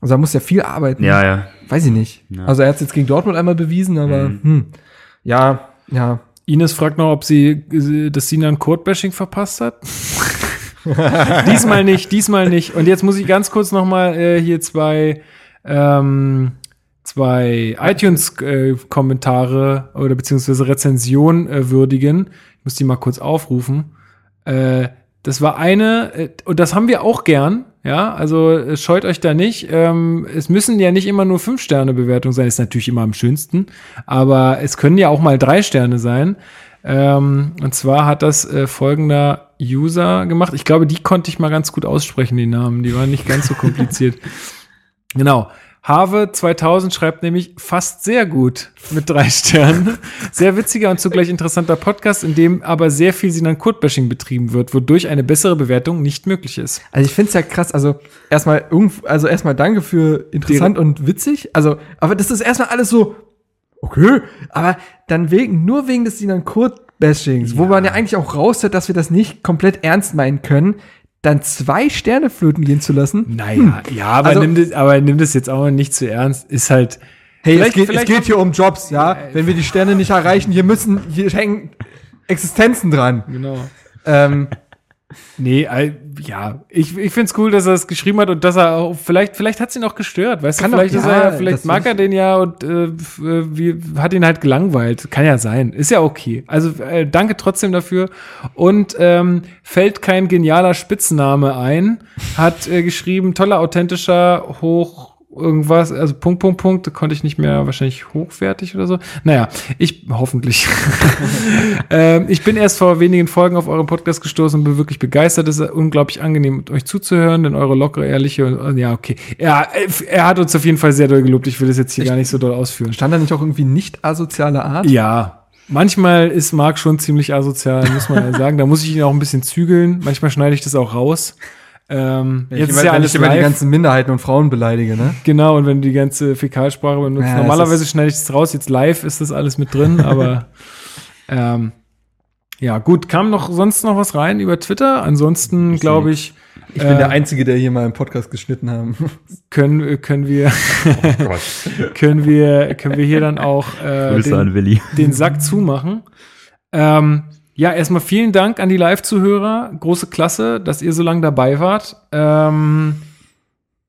also da muss ja viel arbeiten. Ja, ja. Weiß ich nicht. Ja. Also er hat es jetzt gegen Dortmund einmal bewiesen, aber Mhm. hm, ja, ja. Ines fragt noch, ob sie äh, das Sinan Kurt-Bashing verpasst hat. diesmal nicht, diesmal nicht. Und jetzt muss ich ganz kurz noch mal äh, hier zwei, ähm, zwei iTunes-Kommentare oder beziehungsweise Rezension äh, würdigen. Ich muss die mal kurz aufrufen. Äh, das war eine, äh, und das haben wir auch gern, ja, also scheut euch da nicht. Ähm, es müssen ja nicht immer nur Fünf-Sterne-Bewertungen sein, ist natürlich immer am schönsten, aber es können ja auch mal drei Sterne sein. Ähm, und zwar hat das äh, folgender User gemacht. Ich glaube, die konnte ich mal ganz gut aussprechen, die Namen. Die waren nicht ganz so kompliziert. Genau. Have 2000 schreibt nämlich fast sehr gut mit drei Sternen. Sehr witziger und zugleich interessanter Podcast, in dem aber sehr viel Sinan Kurt-Bashing betrieben wird, wodurch eine bessere Bewertung nicht möglich ist. Also ich finde es ja krass, also erstmal also erstmal danke für interessant und witzig. Also, aber das ist erstmal alles so, okay, aber dann wegen, nur wegen des Sinan Kurt-Bashings, wo man ja eigentlich auch raushört, dass wir das nicht komplett ernst meinen können, dann zwei Sterne flöten gehen zu lassen. Naja, ja, aber, Also- nimm das, aber nimm das jetzt auch nicht zu ernst. Ist halt. Hey, es geht, es geht hier um Jobs, ja. Wenn wir die Sterne nicht erreichen, hier müssen, hier hängen Existenzen dran. Genau. Ähm, Nee, ja, ich, ich find's cool, dass er es geschrieben hat und dass er auch, vielleicht, vielleicht hat's ihn auch gestört, weißt Kann du, doch- vielleicht ist ja, er, vielleicht mag er den ja und äh, äh, wie, hat ihn halt gelangweilt. Kann ja sein. Ist ja okay. Also äh, danke trotzdem dafür. Und ähm, fällt kein genialer Spitzname ein, hat äh, geschrieben, toller, authentischer, hoch irgendwas, also Punkt, Punkt, Punkt, konnte ich nicht mehr, wahrscheinlich hochwertig oder so. Naja, ich, hoffentlich. ähm, ich bin erst vor wenigen Folgen auf euren Podcast gestoßen und bin wirklich begeistert. Es ist unglaublich angenehm, mit euch zuzuhören, denn eure lockere, ehrliche und, und ja, okay. Er, er hat uns auf jeden Fall sehr doll gelobt. Ich will das jetzt hier gar nicht so doll ausführen. stand da nicht auch irgendwie nicht asoziale Art? Ja. Manchmal ist Marc schon ziemlich asozial, muss man ja sagen. Da muss ich ihn auch ein bisschen zügeln. Manchmal schneide ich das auch raus. Ähm, Wenn jetzt ich ist immer, ja wenn alles ich immer die ganzen Minderheiten und Frauen beleidige, ne? Genau, und wenn du die ganze Fäkalsprache benutzt. Ja, Normalerweise schneide ich das raus, jetzt live ist das alles mit drin, aber ähm, Ja, gut, kam noch sonst noch was rein über Twitter? Ansonsten glaube ich, Ich bin der Einzige, der hier mal einen Podcast geschnitten haben. können, können wir Oh können wir können wir hier dann auch äh, den, an Willi. den Sack zumachen. Ähm, ja, erstmal vielen Dank an die Live-Zuhörer. Große Klasse, dass ihr so lange dabei wart. Ähm,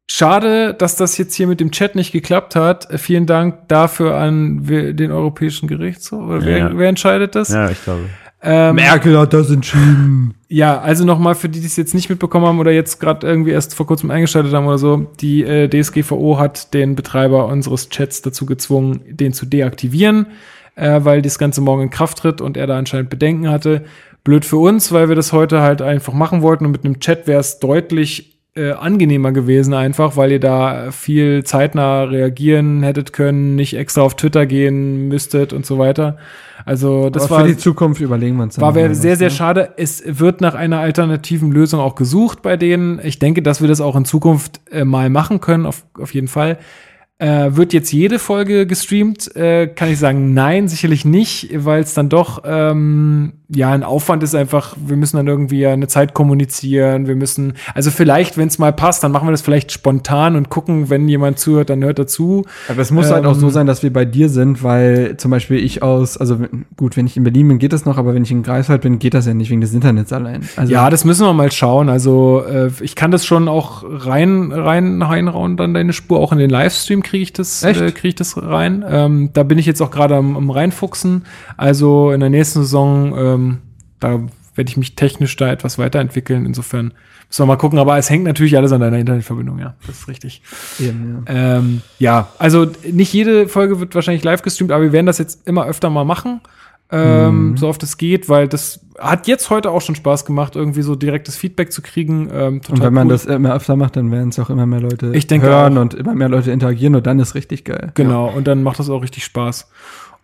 schade, dass das jetzt hier mit dem Chat nicht geklappt hat. Äh, vielen Dank dafür an den Europäischen Gerichtshof. Oder wer, Ja. wer entscheidet das? Ja, ich glaube. Ähm, Merkel hat das entschieden. ja, also nochmal für die, die es jetzt nicht mitbekommen haben oder jetzt gerade irgendwie erst vor kurzem eingeschaltet haben oder so, die äh, DSGVO hat den Betreiber unseres Chats dazu gezwungen, den zu deaktivieren, äh, weil das Ganze morgen in Kraft tritt und er da anscheinend Bedenken hatte. Blöd für uns, weil wir das heute halt einfach machen wollten und mit einem Chat wäre es deutlich äh, angenehmer gewesen einfach, weil ihr da viel zeitnah reagieren hättet können, nicht extra auf Twitter gehen müsstet und so weiter. Also das Aber war für die Zukunft überlegen wir uns war wäre sehr, sehr ne? schade. Es wird nach einer alternativen Lösung auch gesucht bei denen. Ich denke, dass wir das auch in Zukunft äh, mal machen können, auf, auf jeden Fall. Äh, wird jetzt jede Folge gestreamt? Äh, kann ich sagen, nein, sicherlich nicht, weil es dann doch ähm, ja ein Aufwand ist einfach. Wir müssen dann irgendwie eine Zeit kommunizieren. Wir müssen, also vielleicht, wenn es mal passt, dann machen wir das vielleicht spontan und gucken, wenn jemand zuhört, dann hört er zu. Aber es muss halt auch so Ähm, sein, dass wir bei dir sind, weil zum Beispiel ich aus, also gut, wenn ich in Berlin bin, geht das noch, aber wenn ich in Greifswald bin, geht das ja nicht wegen des Internets allein. Also, Ja, das müssen wir mal schauen. Also äh, ich kann das schon auch rein rein reinrauen dann deine Spur auch in den Livestream kriege ich das äh, kriege ich das rein. Ähm, da bin ich jetzt auch gerade am, am reinfuchsen. Also in der nächsten Saison ähm, da werde ich mich technisch da etwas weiterentwickeln. Insofern müssen wir mal gucken. Aber es hängt natürlich alles an deiner Internetverbindung. Ja, das ist richtig. eben, ja. Ähm, ja, also nicht jede Folge wird wahrscheinlich live gestreamt, aber wir werden das jetzt immer öfter mal machen. Ähm, So oft es geht, weil das hat jetzt heute auch schon Spaß gemacht, irgendwie so direktes Feedback zu kriegen. Ähm, Und wenn man cool. das immer öfter macht, dann werden es auch immer mehr Leute hören auch. und immer mehr Leute interagieren und dann ist richtig geil. Genau, und dann macht das auch richtig Spaß.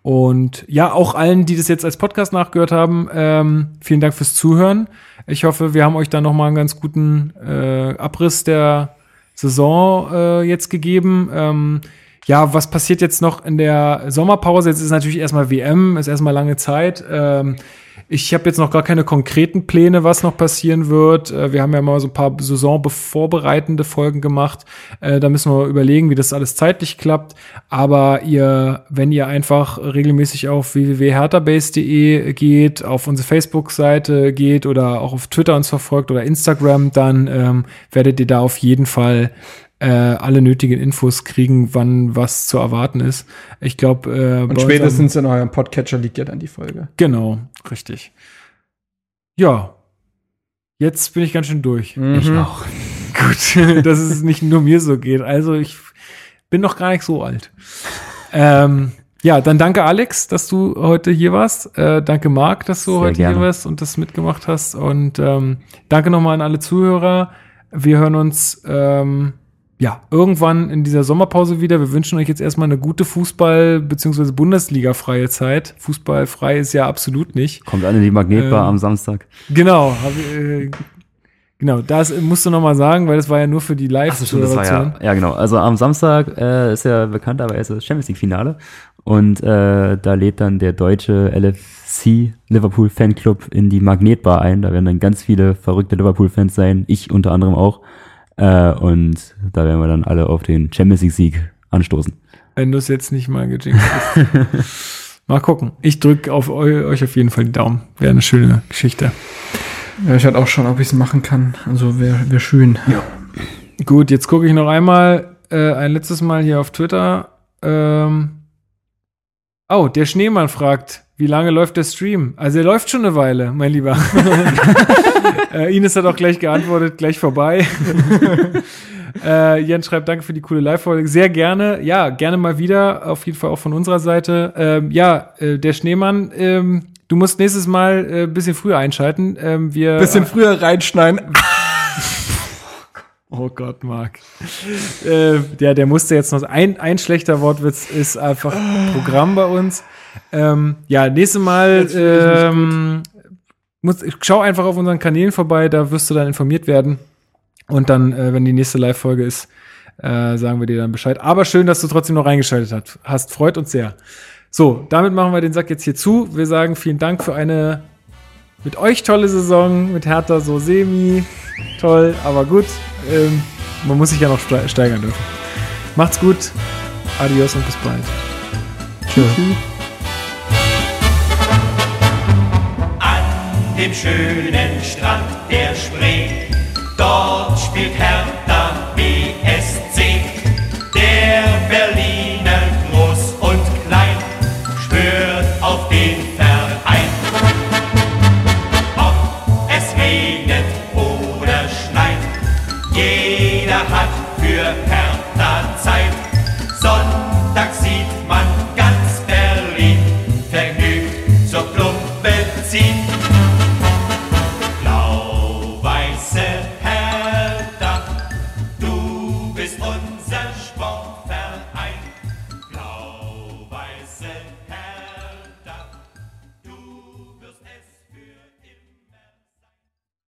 Und ja, auch allen, die das jetzt als Podcast nachgehört haben, ähm, vielen Dank fürs Zuhören. Ich hoffe, wir haben euch da noch mal einen ganz guten äh, Abriss der Saison äh, jetzt gegeben. Ähm, ja, was passiert jetzt noch in der Sommerpause? Jetzt ist natürlich erstmal WM, ist erstmal lange Zeit. Ähm, ich habe jetzt noch gar keine konkreten Pläne, was noch passieren wird. Äh, wir haben ja mal so ein paar saisonvorbereitende Folgen gemacht. Äh, da müssen wir überlegen, wie das alles zeitlich klappt. Aber ihr, wenn ihr einfach regelmäßig auf www.herterbase.de geht, auf unsere Facebook-Seite geht oder auch auf Twitter uns verfolgt oder Instagram, dann ähm, werdet ihr da auf jeden Fall äh, alle nötigen Infos kriegen, wann was zu erwarten ist. Ich glaube, äh, Und spätestens in eurem Podcatcher liegt ja dann die Folge. Genau, richtig. Ja. Jetzt bin ich ganz schön durch. Ich auch. Gut, dass es nicht nur mir so geht. Also ich bin noch gar nicht so alt. Ähm, ja, dann danke Alex, dass du heute hier warst. Äh, danke Marc, dass du Sehr heute gerne. hier warst und das mitgemacht hast. Und ähm, danke nochmal an alle Zuhörer. Wir hören uns ähm, ja irgendwann in dieser Sommerpause wieder. Wir wünschen euch jetzt erstmal eine gute Fußball- bzw. Bundesliga-freie Zeit. Fußballfrei ist ja absolut nicht. Kommt an in die Magnetbar Ähm, am Samstag. Genau, hab, äh, genau, das musst du noch mal sagen, weil das war ja nur für die live Ach so, stimmt, das war ja, ja genau. Also am Samstag äh, ist ja bekannterweise das Champions League Finale und äh, da lädt dann der deutsche LFC Liverpool Fanclub in die Magnetbar ein. Da werden dann ganz viele verrückte Liverpool Fans sein, ich unter anderem auch. Äh, und da werden wir dann alle auf den Champions League Sieg anstoßen. wenn du es jetzt nicht mal gejinxt hast. mal gucken. Ich drücke auf eu euch auf jeden Fall die Daumen. Wäre eine schöne Geschichte. Ja, ich hatte auch schon, ob ich es machen kann. Also wäre wär schön. Ja. Gut, jetzt gucke ich noch einmal, äh, ein letztes Mal hier auf Twitter. Ähm, oh, der Schneemann fragt, wie lange läuft der Stream? Also er läuft schon eine Weile, mein Lieber. äh, Ines hat auch gleich geantwortet, gleich vorbei. äh, Jens schreibt, danke für die coole Live-Folge. Sehr gerne. Ja, gerne mal wieder. Auf jeden Fall auch von unserer Seite. Ähm, ja, äh, der Schneemann, ähm, du musst nächstes Mal ein äh, bisschen früher einschalten. Ähm, wir, Bisschen früher reinschneiden. Oh Gott, Marc. äh, ja, der musste jetzt noch. Ein, ein schlechter Wortwitz ist einfach Programm bei uns. Ähm, ja, nächstes Mal. Ähm, muss, schau einfach auf unseren Kanälen vorbei, da wirst du dann informiert werden. Und dann, äh, wenn die nächste Live-Folge ist, äh, sagen wir dir dann Bescheid. Aber schön, dass du trotzdem noch reingeschaltet hast. hast. Freut uns sehr. So, damit machen wir den Sack jetzt hier zu. Wir sagen vielen Dank für eine Mit euch tolle Saison, mit Hertha so semi. Toll, aber gut. Ähm, man muss sich ja noch ste- steigern dürfen. Macht's gut. Adios und bis bald. Tschüss. Dem schönen Strand der Spree, dort spielt Hertha